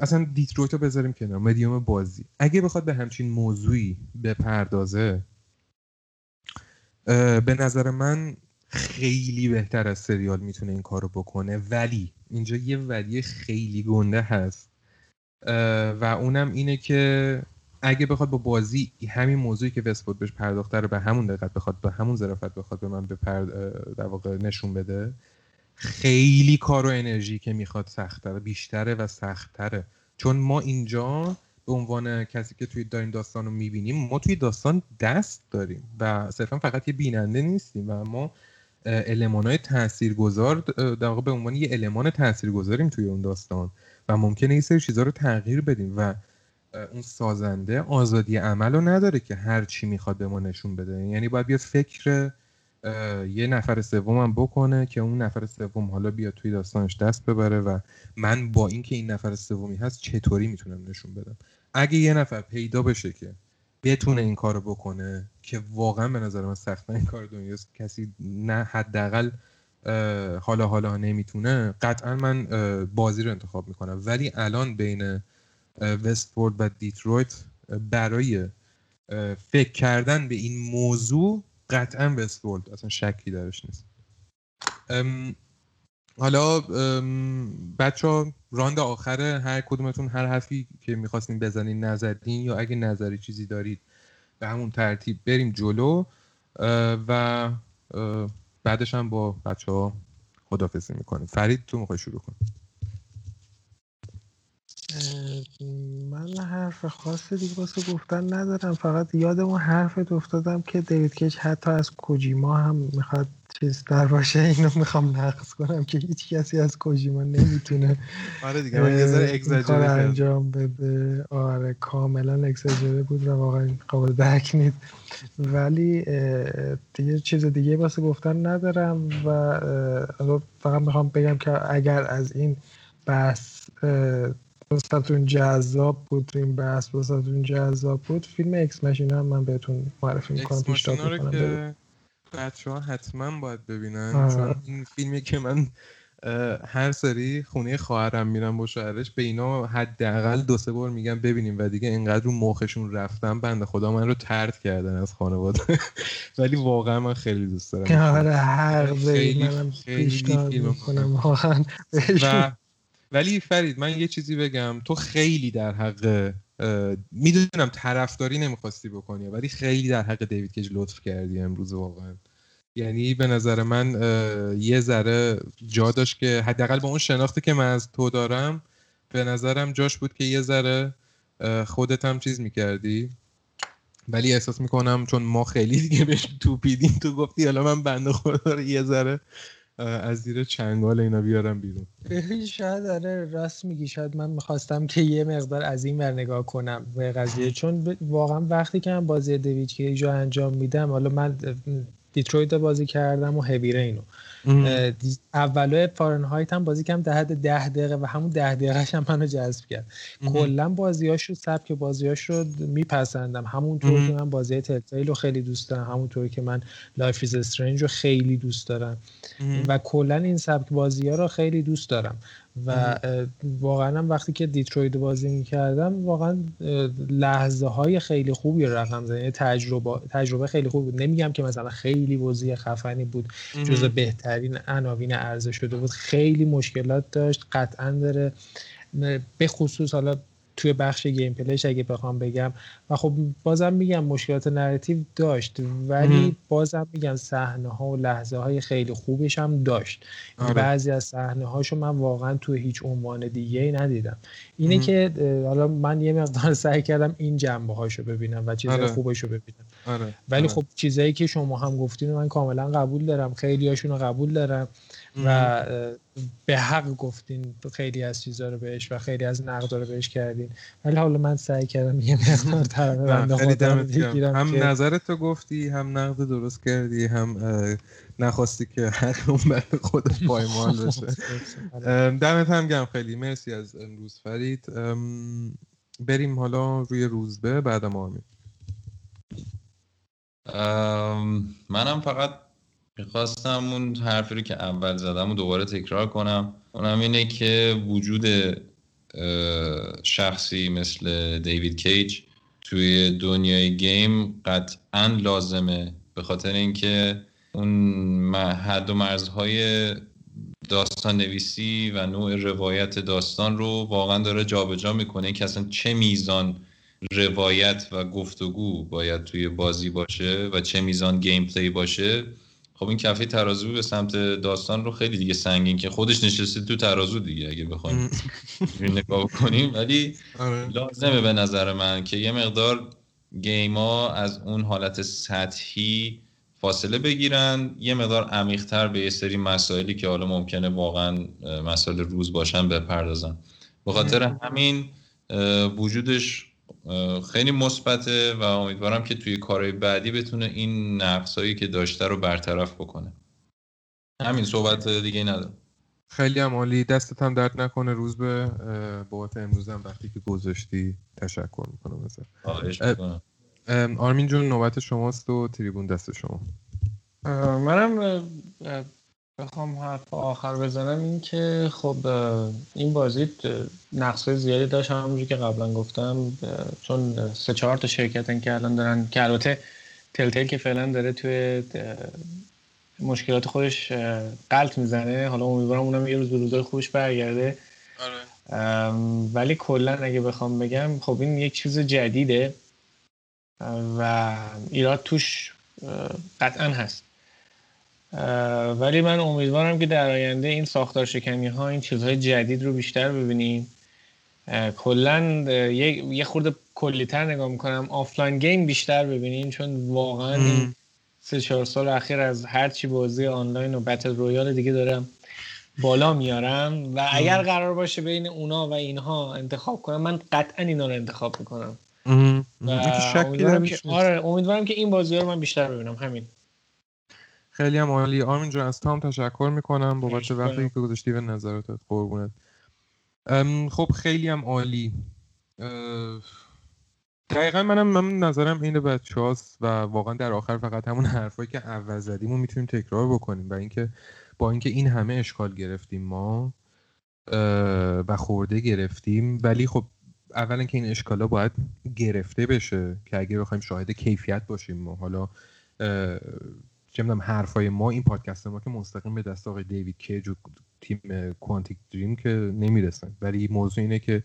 اصلا Detroit رو بذاریم کنار مدیوم بازی. اگه بخواد به همچین موضوعی بپردازه به نظر من خیلی بهتر از سریال می‌تونه این کارو بکنه. ولی اینجا یه ولی خیلی گنده هست. و اونم اینه که اگه بخواد با بازی همین موضوعی که وستفورد بهش پرداخته رو به همون دقت بخواد به همون ظرافت بخواد به من به در واقع نشون بده خیلی کار و انرژی که می‌خواد سختره بیشتره و سختتره. چون ما اینجا به عنوان کسی که توی این داستان رو می‌بینیم ما توی داستان دست داریم و صرفا فقط یه بیننده نیستیم و ما علمان های تاثیرگذار در واقع به عنوان یه المان تاثیرگذاریم توی اون داستان و ممکنه این سری چیزها رو تغییر بدیم و اون سازنده آزادی عمل رو نداره که هر چی می‌خواد به ما نشون بده. یعنی باید بیاد فکر یه نفر سومم بکنه که اون نفر سوم حالا بیاد توی داستانش دست ببره و من با اینکه این نفر سومی هست چطوری می‌تونم نشون بدم. اگه یه نفر پیدا بشه که بتونه این کارو بکنه که واقعا به نظر من سخت این کار دنیاست کسی نه حداقل حالا حالا نمی‌تونه قطعا من بازی رو انتخاب می‌کنم. ولی الان بین وستفورد و دیترویت برای فکر کردن به این موضوع قطعا وستفورد اصلا شکی درش نیست. حالا بچه راند آخر هر کدومتون هر حرفی که می‌خواستین بزنین نزدین یا اگه نظری چیزی دارید به همون ترتیب بریم جلو و بعدش هم با بچه ها خدافزی می‌کنیم. فرید تو می‌خوای شروع کن من حرف خاصی دیگه واسه گفتن ندارم. فقط یادمون حرفت افتادم که دیوید کیج حتی از کوجیما هم می‌خواد چیز در باشه. اینو می‌خوام نقص کنم که هیچ کسی از کوجیما نمی‌تونه آره دیگه من یه ذره انجام بده. آره کاملا اگزاجره بود و واقعا قابل درک نیست. ولی دیگه چیز دیگه واسه گفتن ندارم و فقط می‌خوام بگم که اگر از این بحث واسهتون جذاب بود این بحث واسهتون جذاب بود. فیلم اکس ماشین هم من بهتون معرفی می‌کنم پیشنهاد می‌کنم. که بچه ها حتما باید ببینن چون این فیلمی که من هر سری خونه خواهرم میرم با شوهرش به اینا حداقل دو سه بار میگم ببینیم و دیگه اینقدر رو مخشون رفتم بنده خدا من رو ترد کردن از خانواده. ولی واقعا من خیلی دوست دارم آره هر خیلی خیلی می‌کنم. واقعا. و ولی فرید من یه چیزی بگم. تو خیلی در حق می‌دونم طرفداری نمی‌خواستی بکنی ولی خیلی در حق دیوید کیج لطف کردی امروز واقعا. یعنی به نظر من یه ذره جا داشت که حداقل با اون شناختی که من از تو دارم به نظرم جاش بود که یه ذره خودت هم چیز می‌کردی. ولی احساس می‌کنم چون ما خیلی دیگه بهش توپیدیم تو گفتی حالا من بنده خدا رو یه ذره از زیر چنگال اینا بیارم بیرون. شاید آره راست میگی. شاید من می‌خواستم که یه مقدار از این ور نگاه کنم به قضیه. چون واقعا وقتی که من بازی دوید کیجو انجام میدم حالا من Detroit بازی کردم و هوی اولو Fahrenheit هم بازی کم ده ده دقیقه و همون ده دقیقه هم منو جذب کرد. کلا بازیاش رو سبک بازیاش رو میپسندم. همونطور که من بازی Telltale رو خیلی دوست دارم. همونطور که من Life Is Strange رو خیلی دوست دارم. و کلا این سبک بازی ها رو خیلی دوست دارم. و واقعا هم وقتی که Detroit بازی می‌کردم واقعا لحظه های خیلی خوبی رقم زدن یعنی تجربه تجربه خیلی خوب بود. نمیگم که مثلا خیلی بازی خفنی بود جز بهترین عناوین عرضه شده بود. خیلی مشکلات داشت. قطعا داره به خصوص حالا توی بخش gameplay ش اگه بخوام بگم و خب بازم میگم مشکلات narrative داشت ولی بازم میگم صحنه ها و لحظه های خیلی خوبش هم داشت آره. بعضی از صحنه هاشو من واقعا توی هیچ عنوان دیگه ای ندیدم اینه که حالا من یه مقدار سعی کردم این جنبه هاشو ببینم و چیزای آره. خوبش رو ببینم آره. ولی آره. خب چیزایی که شما هم گفتین من کاملا قبول دارم خیلی هاشون قبول دارم و به حق گفتین خیلی از چیزا رو بهش و خیلی از نقد رو بهش کردین. ولی حالا من سعی کردم یه مقدار طرف هم نظرت رو گفتی هم نقد درست کردی هم نخواستی که حق اون بعد خود پایمان بشه. دمت هم گم خیلی مرسی از امروز فرید. بریم حالا روی روزبه بعد ما منم فقط می‌خواستم اون حرفی رو که اول زدم و دوباره تکرار کنم. اونم اینه که وجود شخصی مثل دیوید کیج توی دنیای گیم قطعا لازمه. به خاطر اینکه اون حد و مرزهای داستان نویسی و نوع روایت داستان رو واقعا داره جابجا جا می‌کنه که اصلا چه میزان روایت و گفتگو باید توی بازی باشه و چه میزان گیم پلی باشه. خب این کفه ترازو به سمت داستان رو خیلی دیگه سنگین که خودش نشسته تو ترازو دیگه اگه بخوایم نگاه کنیم. ولی آره. لازمه به نظر من که یه مقدار گیما از اون حالت سطحی فاصله بگیرن. یه مقدار عمیقتر به یه سری مسائلی که حالا ممکنه واقعا مسائل روز باشن بپردازن. به خاطر همین وجودش خیلی مثبته و امیدوارم که توی کارهای بعدی بتونه این نقصایی که داشته رو برطرف بکنه. همین صحبت دیگه ندارم. خیلی هم عالی. دستت هم درد نکنه. روز به بابت امروز هم وقتی که گذاشتی تشکر می‌کنم ازت. آرمین جون نوبت شماست و تریبون دست شما. منم بخوام حرف آخر بزنم این که خب این بازی نقص زیادی داشت. همونجوری که قبلا گفتم چون سه چهار تا شرکتن که الان دارن که البته تلتل که فعلا داره توی مشکلات خودش قلط می‌زنه. حالا امیدوارم اونم یه روز به روزای خوبش برگرده. آره. ولی کلا اگه بخوام بگم خب این یک چیز جدیده و ایراد توش قطعا هست. ولی من امیدوارم که در آینده این ساختار شکنی ها این چیزهای جدید رو بیشتر ببینیم. کلا یه خورده کلیتر نگاه می‌کنم. offline game بیشتر ببینیم چون واقعا این سه چهار سال اخیر از هرچی بازی آنلاین و battle royale دیگه دارم بالا میارم. و اگر قرار باشه بین اونا و اینها انتخاب کنم من قطعا اینا رو انتخاب می‌کنم. و امیدوارم که, آره امیدوارم که این بازی رو من بیشتر ببینم. همین. خیلی هم عالی. آرمین جان از تام تشکر می‌کنم بابت وقتی که گذاشتی به نظراتت قربونت. خب خیلی هم عالی. دقیقا منم من نظرم اینه بچه هاست و واقعا در آخر فقط همون حرفایی که اول زدیم و می‌تونیم تکرار بکنیم و اینکه با اینکه این همه اشکال گرفتیم ما و خورده گرفتیم ولی خب اولا که این اشکالا باید گرفته بشه که اگه بخوایم شاهد کیفیت باشیم ما. حالا چه می‌دونم حرفای ما این پادکست ما که مستقیم به دست آقای دیوید کیج و تیم کوانتیک دریم که نمی‌رسن ولی موضوع اینه که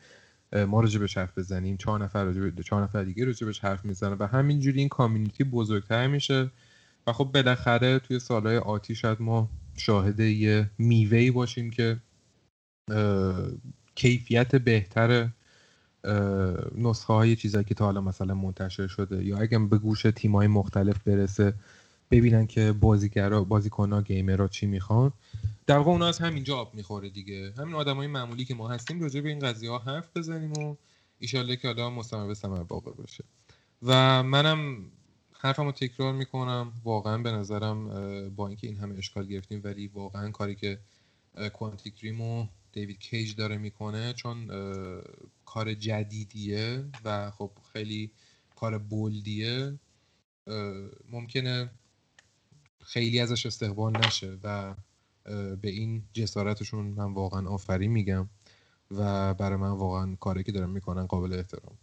ما راجع به حرف بزنیم. چهار نفر راجع به چهار نفر دیگه راجع بهش حرف می‌زنن و همینجوری این کامیونیتی بزرگتر میشه و خب بالاخره توی سالهای آتی شاید ما شاهد یه میوهی باشیم که کیفیت بهتر نسخه های چیزایی که تا حالا مثلا منتشر شده یا اگه به گوش تیمای مختلف برسه ببینن که بازیگرا بازیکن‌ها گیمرها چی می‌خوان. در واقع اونا از همینجا آب می‌خوره دیگه. همین آدمای معمولی که ما هستیم راجع به این قضیه ها حرف بزنیم و ایشالله که حالا مستمر به ثمر واقع باشه. و منم حرفمو تکرار می‌کنم. واقعا به نظرم با اینکه این همه اشکال گرفتیم ولی واقعا کاری که کوانتیک دریم و دیوید کیج داره می‌کنه چون کار جدیدیه و خب خیلی کار بولدیه ممکنه خیلی ازش استقبال نشه و به این جسارتشون من واقعا آفرین میگم و برای من واقعا کاری که دارن می‌کنن قابل احترام.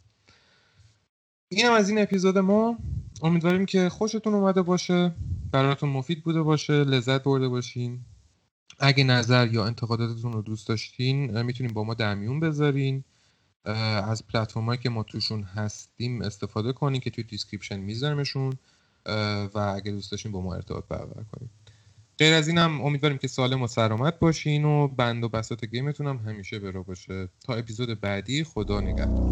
این هم از این اپیزود ما. امیدواریم که خوشتون اومده باشه براتون مفید بوده باشه لذت برده باشین. اگه نظر یا انتقاداتتون رو دوست داشتین می‌تونین با ما در میون بذارین از پلتفرمایی که ما توشون هستیم استفاده کنین که توی description میذارمشون. و اگه دوست داشتین با ما ارتباط برقرار کنین غیر از این هم امیدواریم که سالم و سلامت باشین و بند و بساط game تون هم همیشه به راه باشه. تا اپیزود بعدی خدا نگهدار.